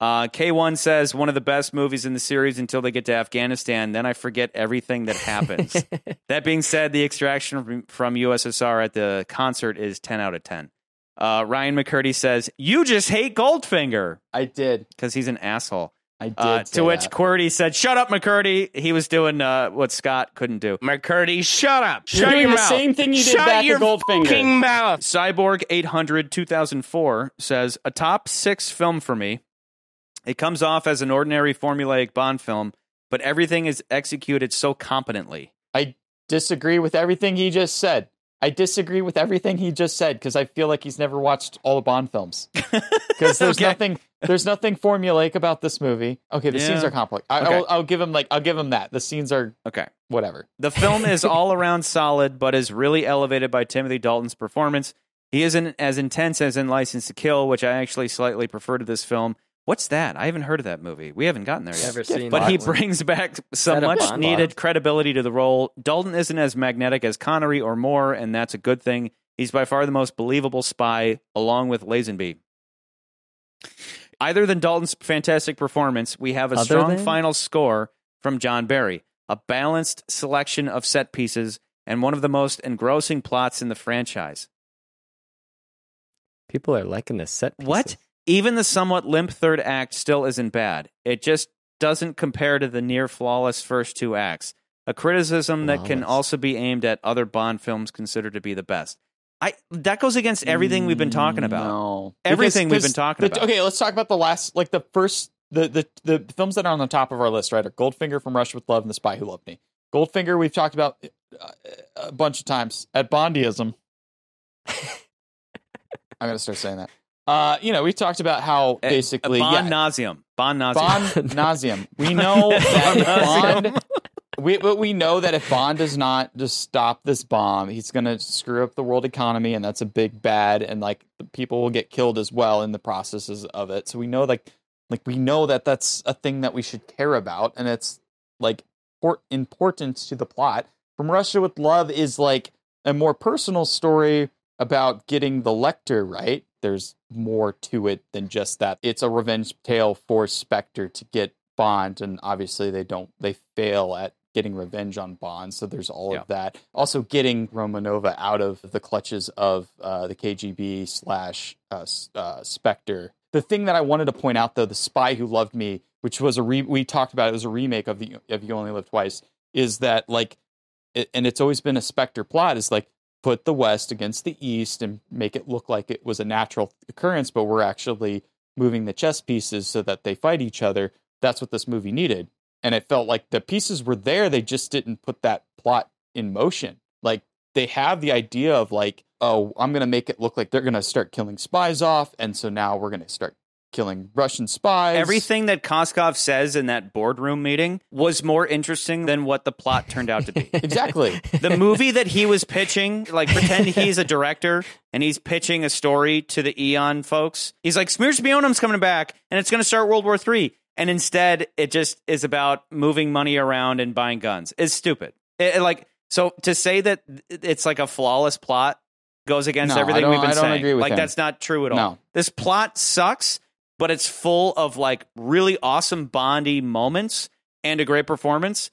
Uh, K1 says one of the best movies in the series until they get to Afghanistan. Then I forget everything that happens. that being said, the extraction from, from USSR at the concert is 10 out of 10. Uh, Ryan McCurdy says, You just hate Goldfinger I did. because he's an asshole. I did. Uh, to which that. QWERTY said, "Shut up, McCurdy." He was doing uh, what Scott couldn't do. McCurdy, shut up. You're Shut doing your the mouth. same thing you did Shut back your at Goldfinger. fucking mouth. Cyborg 800 2004 says a top six film for me. It comes off as an ordinary formulaic Bond film, but everything is executed so competently. I disagree with everything he just said. I disagree with everything he just said because I feel like he's never watched all the Bond films. Because there's Okay. nothing, there's nothing formulaic about this movie. Okay, the scenes are complex. I, Okay. I'll, I'll give him like I'll give him that. The scenes are Okay. whatever. The film is all around solid, but is really elevated by Timothy Dalton's performance. He isn't as intense as in License to Kill, which I actually slightly prefer to this film, What's that? I haven't heard of that movie. We haven't gotten there yet. Never seen but he brings back some much Bond. needed credibility to the role. Dalton isn't as magnetic as Connery or Moore, and that's a good thing. He's by far the most believable spy, along with Lazenby. Either than Dalton's fantastic performance, we have a Other strong than? final score from John Barry, a balanced selection of set pieces, and one of the most engrossing plots in the franchise. People are liking the set pieces. What? Even the somewhat limp third act still isn't bad. It just doesn't compare to the near flawless first two acts. A criticism that can also be aimed at other Bond films considered to be the best. I that goes against everything we've been talking about. No. Everything we've been talking the- about. Okay, let's talk about the last, like the first, the, the the films that are on the top of our list, right? Are Goldfinger from Rush with Love and The Spy Who Loved Me. Goldfinger, we've talked about uh, a bunch of times. At Bondyism, I'm gonna start saying that. Uh, you know, we talked about how Eh, basically, Bond yeah, nauseum. Bond nauseum. Bond nauseum. We know that if Bond, we, but we know that if Bond does not just stop this bomb, he's going to screw up the world economy, and that's a big bad. And like the people will get killed as well in the processes of it. So we know like like we know that that's a thing that we should care about, and it's like port- important to the plot. From Russia with Love is like a more personal story about getting the Lektor right. There's more to it than just that. It's a revenge tale for Spectre to get Bond, and obviously they don't. They fail at getting revenge on Bond, so there's all Yeah. of that. Also, getting Romanova out of the clutches of uh, the KGB slash uh, uh, Spectre. The thing that I wanted to point out, though, the Spy Who Loved Me, which was a re- we talked about, it was a remake of the of You Only Live Twice, is that like, it, and it's always been a Spectre plot, is like put the West against the East and make it look like it was a natural occurrence, but we're actually moving the chess pieces so that they fight each other. That's what this movie needed. And it felt like the pieces were there, they just didn't put that plot in motion. Like they have the idea of like, oh, I'm going to make it look like they're going to start killing spies off. And so now we're going to start killing Russian spies. Everything that Koskov says in that boardroom meeting was more interesting than what the plot turned out to be. exactly. the movie that he was pitching, like pretend he's a director and he's pitching a story to the Eon folks. He's like, Smiert Schpionem's coming back and it's going to start World War Three. And instead, it just is about moving money around and buying guns. It's stupid. It- it, like, so to say that it's like a flawless plot goes against No, everything we've been saying. like, him. that's not true at all. No. This plot sucks, but it's full of like really awesome Bondy moments and a great performance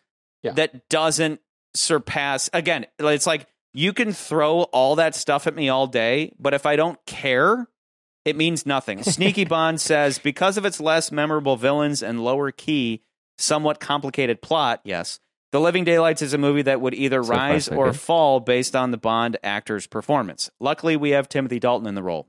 that doesn't surpass. Again, it's like you can throw all that stuff at me all day, but if I don't care, it means nothing. Sneaky Bond says because of its less memorable villains and lower key, somewhat complicated plot, yes. The Living Daylights is a movie that would either So rise or good. fall based on the Bond actor's performance. Luckily, we have Timothy Dalton in the role.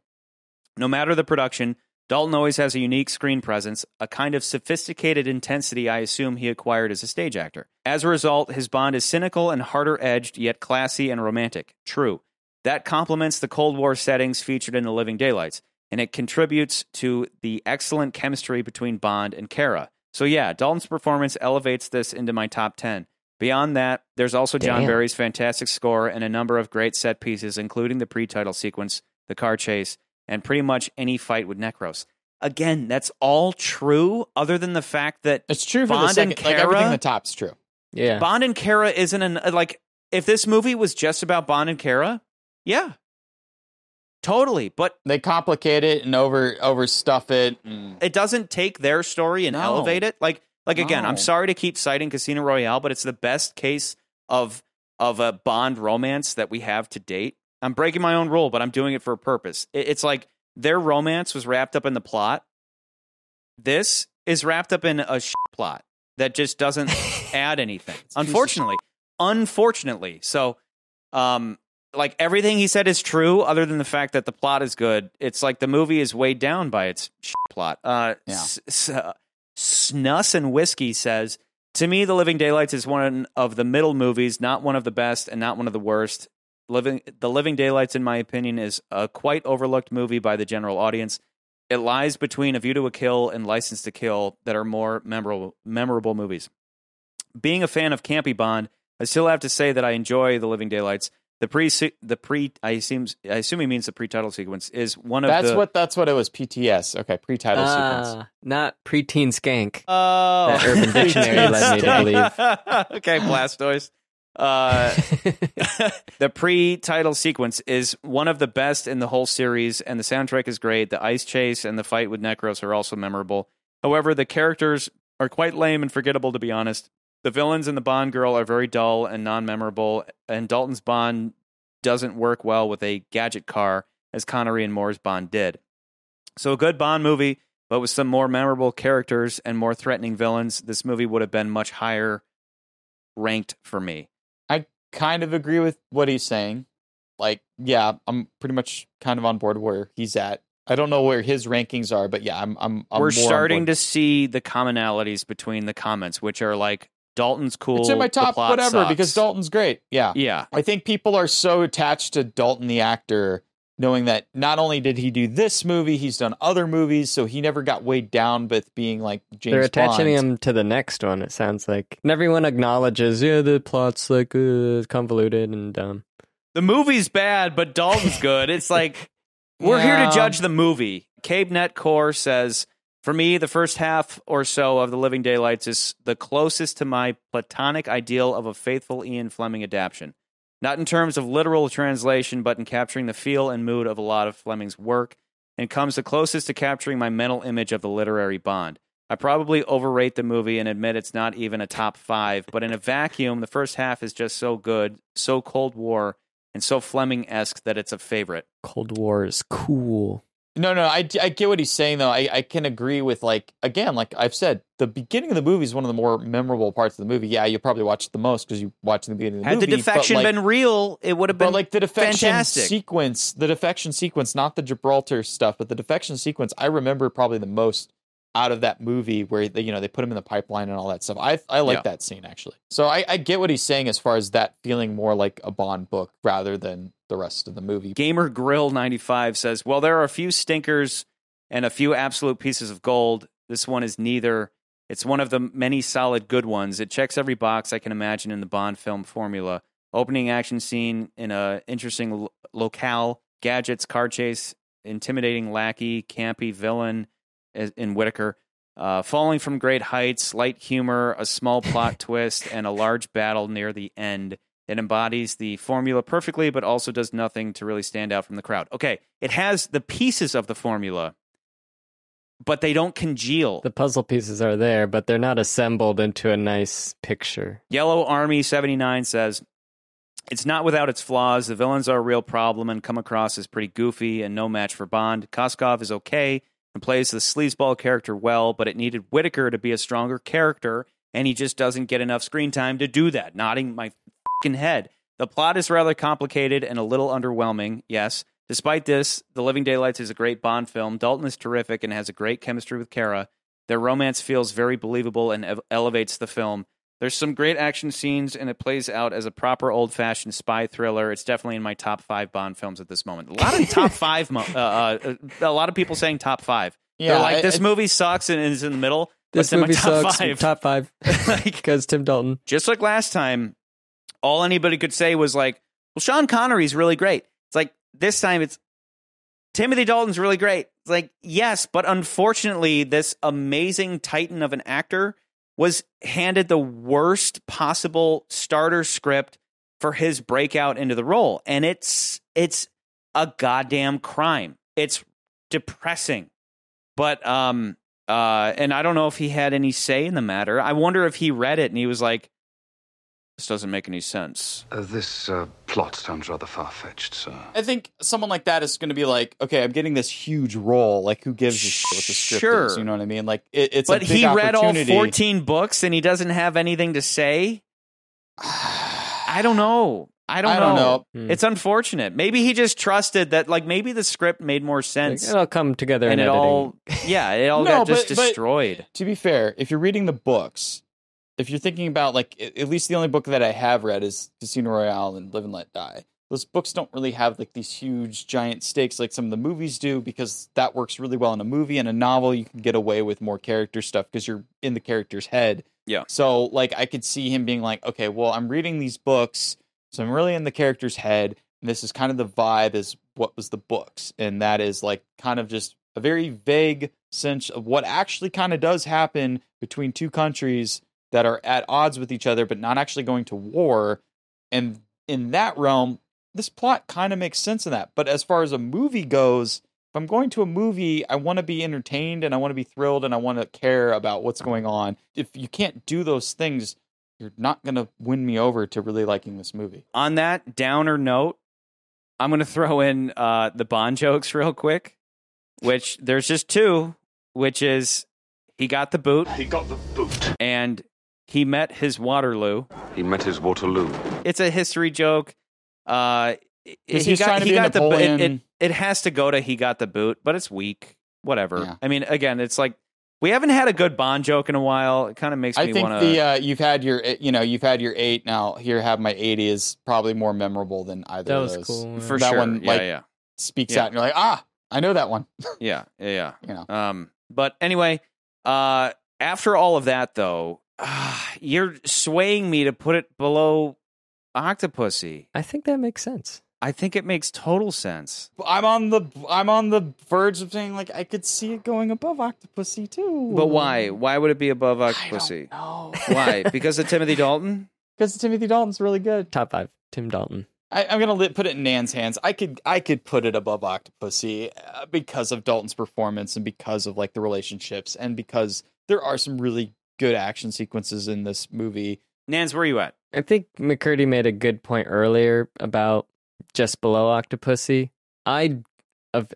No matter the production, Dalton always has a unique screen presence, a kind of sophisticated intensity I assume he acquired as a stage actor. As a result, his Bond is cynical and harder edged, yet classy and romantic. True. That complements the Cold War settings featured in The Living Daylights, and it contributes to the excellent chemistry between Bond and Kara. So, yeah, Dalton's performance elevates this into my top 10. Beyond that, there's also John Barry's fantastic score and a number of great set pieces, including the pre title sequence, the car chase, and pretty much any fight with Necros. Again, that's all true, other than the fact that It's true for Bond the second, and like Kara, everything in the top's true. Yeah. Bond and Kara isn't an like if this movie was just about Bond and Kara, yeah, totally. But They complicate it and over overstuff it. and- it doesn't take their story and No. elevate it. Like like again, I'm sorry to keep citing Casino Royale, but it's the best case of of a Bond romance that we have to date. I'm breaking my own rule, but I'm doing it for a purpose. It's like their romance was wrapped up in the plot. This is wrapped up in a plot that just doesn't add anything. Unfortunately, unfortunately. So, um, like everything he said is true, other than the fact that the plot is good. It's like the movie is weighed down by its plot. Uh, Yeah. S- S- uh, Snus and Whiskey says, To me, The Living Daylights is one of the middle movies, not one of the best and not one of the worst. Living The Living Daylights, in my opinion, is a quite overlooked movie by the general audience. It lies between A View to a Kill and License to Kill that are more memorable memorable movies. Being a fan of Campy Bond, I still have to say that I enjoy The Living Daylights. The pre the pre I assume I assume he means the pre-title sequence is one of That's the what that's what it was. PTS. Okay, pre-title sequence. Ah, not preteen skank. Oh, That Urban Dictionary led me to believe. okay, Blastoise. Uh, the pre-title sequence is one of the best in the whole series, and the soundtrack is great. The ice chase and the fight with Necros are also memorable. However, the characters are quite lame and forgettable, to be honest. The villains and the Bond girl are very dull and non-memorable, and Dalton's Bond doesn't work well with a gadget car, as Connery and Moore's Bond did. So, a good Bond movie, but with some more memorable characters and more threatening villains, this movie would have been much higher ranked for me. Kind of agree with what he's saying. Like, yeah, I'm pretty much kind of on board where he's at. I don't know where his rankings are, but yeah, I'm. I'm. I'm We're starting to see the commonalities between the comments, which are like Dalton's cool. It's in my top whatever sucks. because Dalton's great. Yeah, Yeah. I think people are so attached to Dalton the actor, knowing that not only did he do this movie, he's done other movies, so he never got weighed down with being like James They're attaching Bond. him to the next one. It sounds like and everyone acknowledges, yeah, the plot's like uh, convoluted and dumb. The movie's bad, but Dalton's good. It's like we're here to judge the movie. Cabe Netcore says, for me, the first half or so of The Living Daylights is the closest to my platonic ideal of a faithful Ian Fleming adaptation. Not in terms of literal translation, but in capturing the feel and mood of a lot of Fleming's work, and comes the closest to capturing my mental image of the literary Bond. I probably overrate the movie and admit it's not even a top five, but in a vacuum, the first half is just so good, so Cold War, and so Fleming esque that it's a favorite. Cold War is cool. No, no, I, I get what he's saying though. I, I can agree with like again, like I've said, the beginning of the movie is one of the more memorable parts of the movie. Yeah, you probably watch it the most because you watch the beginning of the Had movie. the defection but, like, been real, it would have been but like the defection fantastic. sequence, the defection sequence, not the Gibraltar stuff, but the defection sequence, I remember probably the most out of that movie where they, you know, they put him in the pipeline and all that stuff. I I like Yeah. that scene actually. So I, I get what he's saying as far as that feeling more like a Bond book rather than the rest of the movie. Gamer Grill 95 says, Well, there are a few stinkers and a few absolute pieces of gold. This one is neither. It's one of the many solid good ones. It checks every box I can imagine in the Bond film formula. Opening action scene in a interesting lo- locale, gadgets, car chase, intimidating lackey, campy villain in Whitaker. Uh, falling from great heights, light humor, a small plot twist, and a large battle near the end. It embodies the formula perfectly, but also does nothing to really stand out from the crowd. Okay, it has the pieces of the formula, but they don't congeal. The puzzle pieces are there, but they're not assembled into a nice picture. Yellow Army 79 says, It's not without its flaws. The villains are a real problem and come across as pretty goofy and no match for Bond. Koskov is okay and plays the sleazeball character well, but it needed Whitaker to be a stronger character, and he just doesn't get enough screen time to do that. Nodding my fing head. The plot is rather complicated and a little underwhelming, yes. Despite this, The Living Daylights is a great Bond film. Dalton is terrific and has a great chemistry with Kara. Their romance feels very believable and ev- elevates the film. There's some great action scenes, and it plays out as a proper old fashioned spy thriller. It's definitely in my top five Bond films at this moment. A lot of top five, mo- uh, uh, a lot of people saying top five. Yeah, They're like, I- this I- movie sucks and is in the middle. but This in my movie top sucks. five. Top five. Because Tim Dalton. Just like last time, all anybody could say was like, well, Sean Connery's really great. It's like this time it's Timothy Dalton's really great. It's like, yes, but unfortunately, this amazing titan of an actor was handed the worst possible starter script for his breakout into the role. And it's it's a goddamn crime. It's depressing. But um uh and I don't know if he had any say in the matter. I wonder if he read it and he was like this doesn't make any sense. Uh, this uh, plot sounds rather far fetched, sir. I think someone like that is going to be like, okay, I'm getting this huge role. Like, who gives a shit what the script Sure. is? You know what I mean? Like, it, it's but a big he read all 14 books and he doesn't have anything to say. I don't know. I don't, I don't know. know. Hmm. It's unfortunate. Maybe he just trusted that, like, maybe the script made more sense. It'll come together and in it editing. all, yeah, it all No, got just but- but- destroyed. To be fair, if you're reading the books, if you're thinking about like at least the only book that I have read is Casino Royale and Live and Let Die. Those books don't really have like these huge giant stakes like some of the movies do because that works really well in a movie and a novel you can get away with more character stuff because you're in the character's head. Yeah. So like I could see him being like, okay, well I'm reading these books, So I'm really in the character's head. And this is kind of the vibe is what was the books. And that is like kind of just a very vague sense of what actually kind of does happen between two countries that are at odds with each other, but not actually going to war. And in that realm, this plot kind of makes sense in that. But as far as a movie goes, if I'm going to a movie, I want to be entertained and I want to be thrilled and I want to care about what's going on. If you can't do those things, you're not going to win me over to really liking this movie. On that downer note, I'm going to throw in uh, the Bond jokes real quick, which there's just two, which is he got the boot. He got the boot. And he met his Waterloo. He met his Waterloo. It's a history joke. Uh, he got, trying to he be got the. It, it, it has to go to he got the boot, but it's weak. Whatever. Yeah. I mean, again, it's like we haven't had a good Bond joke in a while. It kind of makes I me think want to. the uh, you've had your you know you've had your eight now. Here, have my eighty is probably more memorable than either That of was those. cool, yeah. For that sure. one Yeah, like yeah. speaks Yeah. out, and you're like, ah, I know that one. Yeah, yeah, You know. yeah. Um, but anyway, uh, after all of that, though, ah, you're swaying me to put it below Octopussy. I think that makes sense. I think it makes total sense. I'm on the I'm on the verge of saying like I could see it going above Octopussy too. But why? Why would it be above Octopussy? Why? Because of Timothy Dalton? Because Timothy Dalton's really good. Top five, Tim Dalton. I, I'm gonna put it in Nan's hands. I could I could put it above Octopussy uh, because of Dalton's performance and because of like the relationships and because there are some really good action sequences in this movie. Nans, where are you at? I think McCurdy made a good point earlier about just below Octopussy. I,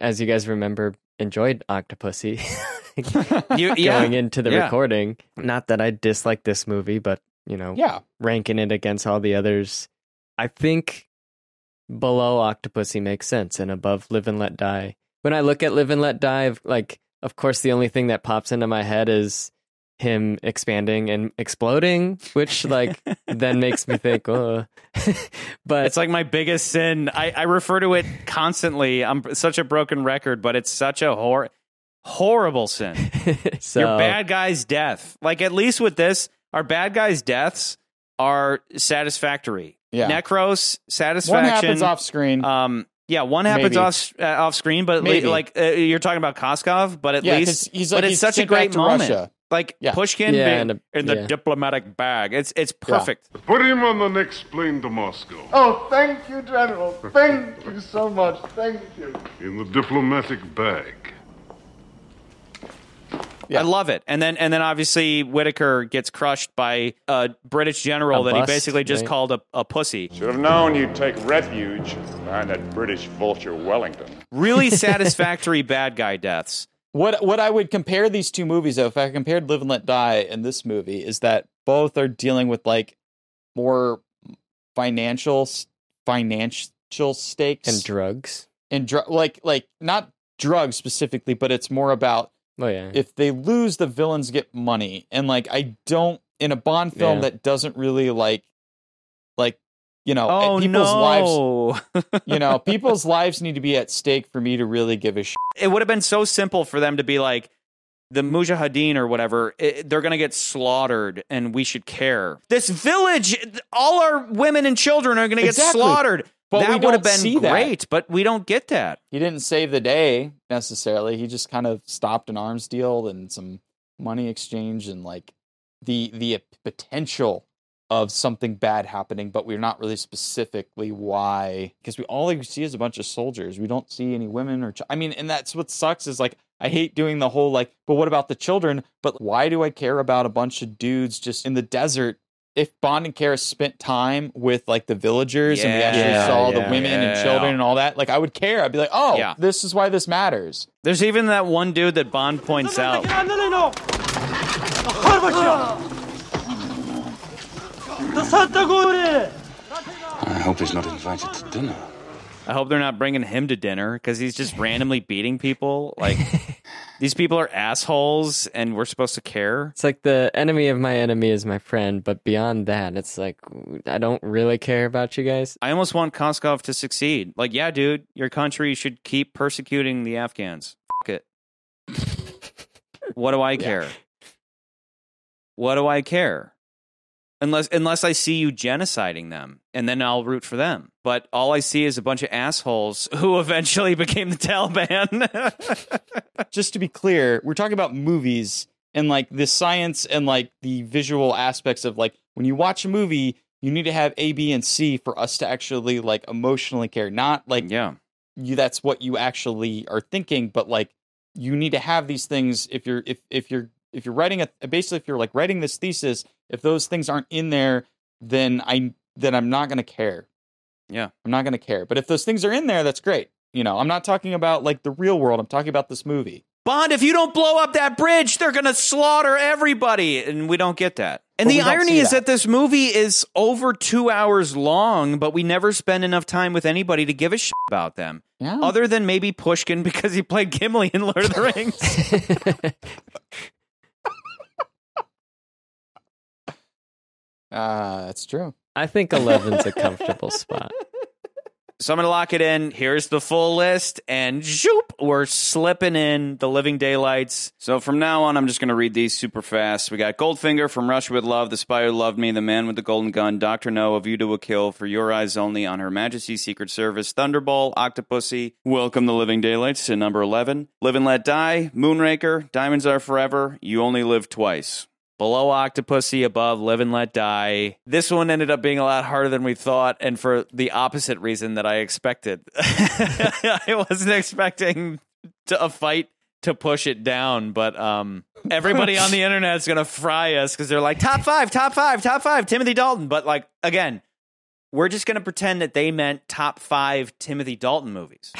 as you guys remember, enjoyed Octopussy. You- yeah. going into the Yeah. recording. Not that I dislike this movie, but you know, Yeah. ranking it against all the others, I think below Octopussy makes sense and above Live and Let Die. When I look at Live and Let Die, like of course the only thing that pops into my head is him expanding and exploding, which like then makes me think, oh, but It's like my biggest sin. I, I refer to it constantly. I'm such a broken record, but it's such a hor- horrible sin. so Your bad guy's death. Like at least with this, our bad guys' deaths are satisfactory. Yeah. Necros satisfaction. One happens off screen. Um, yeah, one happens Maybe. off uh, off screen, but Maybe. like uh, you're talking about Koskov, but at Yeah, 'cause least he's but like- it's he's such a sent back great to moment. Russia. Like Yeah. Pushkin Yeah, being a- in the yeah. diplomatic bag. It's it's perfect. Put him on the next plane to Moscow. Oh, thank you, General. Thank you so much. Thank you. In the diplomatic bag. I love it. And then and then obviously Whitaker gets crushed by a British general A that he basically just right? called a, a pussy. Should have known you'd take refuge behind that British vulture Wellington. Really satisfactory bad guy deaths. What what I would compare these two movies though, if I compared Live and Let Die and this movie, is that both are dealing with like more financial financial stakes and drugs. and dr- like like not drugs specifically, but it's more about Oh yeah, if they lose, the villains get money, and like I don't in a Bond film Yeah. that doesn't really like like you know Oh people's lives. no. You know, people's lives need to be at stake for me to really give a shit. it would have been so simple for them to be like the mujahideen or whatever it, they're going to get slaughtered and we should care this village all our women and children are going to get Exactly. slaughtered But that would have been see that. great but we don't get that He didn't save the day necessarily. He just kind of stopped an arms deal and some money exchange and like the the potential of something bad happening, but we're not really specifically why because we all we see is a bunch of soldiers. We don't see any women or ch- I mean, and that's what sucks is like I hate doing the whole like, but what about the children? But why do I care about a bunch of dudes just in the desert? If Bond and Kara spent time with like the villagers and we actually Yeah, saw the yeah, women and yeah. children and all that, like I would care. I'd be like, oh, Yeah. this is why this matters. there's even that one dude that bond points out I hope he's not invited to dinner. i hope they're not bringing him to dinner because he's just randomly beating people like these people are assholes and we're supposed to care It's like the enemy of my enemy is my friend, but beyond that, it's like I don't really care about you guys. I almost want Koskov to succeed. Like, yeah, dude, your country should keep persecuting the Afghans. Fuck it. what do I care? What do I care? Unless unless I see you genociding them, and then I'll root for them. But all I see is a bunch of assholes who eventually became the Taliban. Just to be clear, we're talking about movies and like the science and like the visual aspects of like when you watch a movie, you need to have A, B, and C for us to actually like emotionally care. Not like yeah, you that's what you actually are thinking, but like you need to have these things if you're if if you're if you're writing a basically if you're like writing this thesis, if those things aren't in there, then I then I'm not gonna care. Yeah. I'm not gonna care. But if those things are in there, that's great. You know, I'm not talking about like the real world. I'm talking about this movie. Bond, if you don't blow up that bridge, they're going to slaughter everybody. And we don't get that. And But the irony is that. that this movie is over two hours long, but we never spend enough time with anybody to give a shit about them. Yeah. Other than maybe Pushkin because he played Gimli in Lord of the Rings. Uh, that's true. I think 11's a comfortable spot. So I'm going to lock it in. Here's the full list, and zoop, we're slipping in the Living Daylights. So from now on, I'm just going to read these super fast. We got Goldfinger from Russia with Love, The Spy Who Loved Me, The Man with the Golden Gun, Doctor No, A View to a Kill, For Your Eyes Only, On Her Majesty's Secret Service, Thunderball, Octopussy, Welcome the Living Daylights to number 11, Live and Let Die, Moonraker, Diamonds Are Forever, You Only Live Twice. Below Octopussy, above Live and Let Die. This one ended up being a lot harder than we thought, and for the opposite reason that I expected. I wasn't expecting to, a fight to push it down, but um, everybody on the internet is gonna fry us because they're like top five, top five, top five, Timothy Dalton. But like again, we're just gonna pretend that they meant top five Timothy Dalton movies.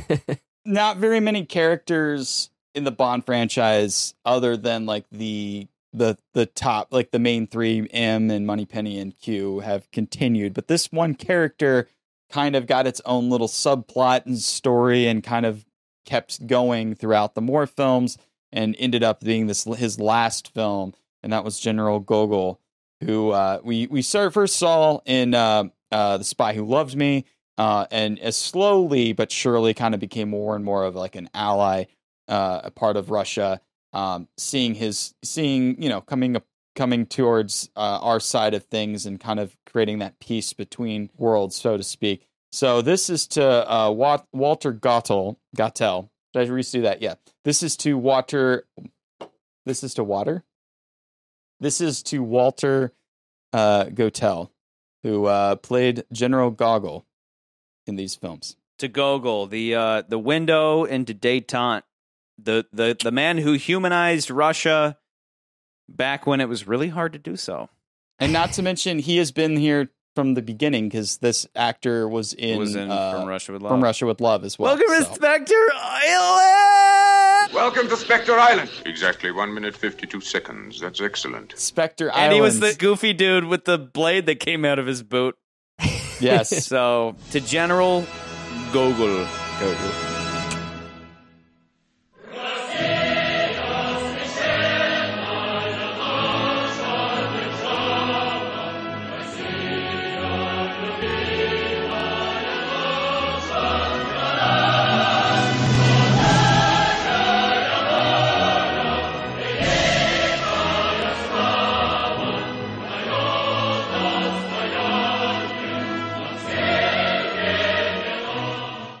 Not very many characters in the Bond franchise other than like the the the top like the main three M and Moneypenny and Q have continued, but this one character kind of got its own little subplot and story and kind of kept going throughout the more films and ended up being this his last film, and that was General Gogol, who uh, we we first saw in uh, uh, The Spy Who Loved Me, uh, and as slowly but surely kind of became more and more of like an ally, uh, a part of Russia. Um, seeing his, seeing you know, coming up, coming towards uh, our side of things, and kind of creating that peace between worlds, so to speak. So this is to uh, Wat- Walter Gotell. Gotell. Did I redo that? Yeah. This is to Walter. This is to Water. This is to Walter uh, Gotell, who uh, played General Gogol in these films. to Gogol, the uh, the window into détente, the the the man who humanized Russia back when it was really hard to do so. And not to mention, he has been here from the beginning because this actor was in, Was in uh, From Russia with Love. From Love. Russia with Love as well. Welcome to. Spectre Island. Welcome to Spectre Island. Exactly one minute fifty-two seconds. That's excellent. Spectre Island. And he was the goofy dude with the blade that came out of his boot. Yes. so to General Gogol. Gogol.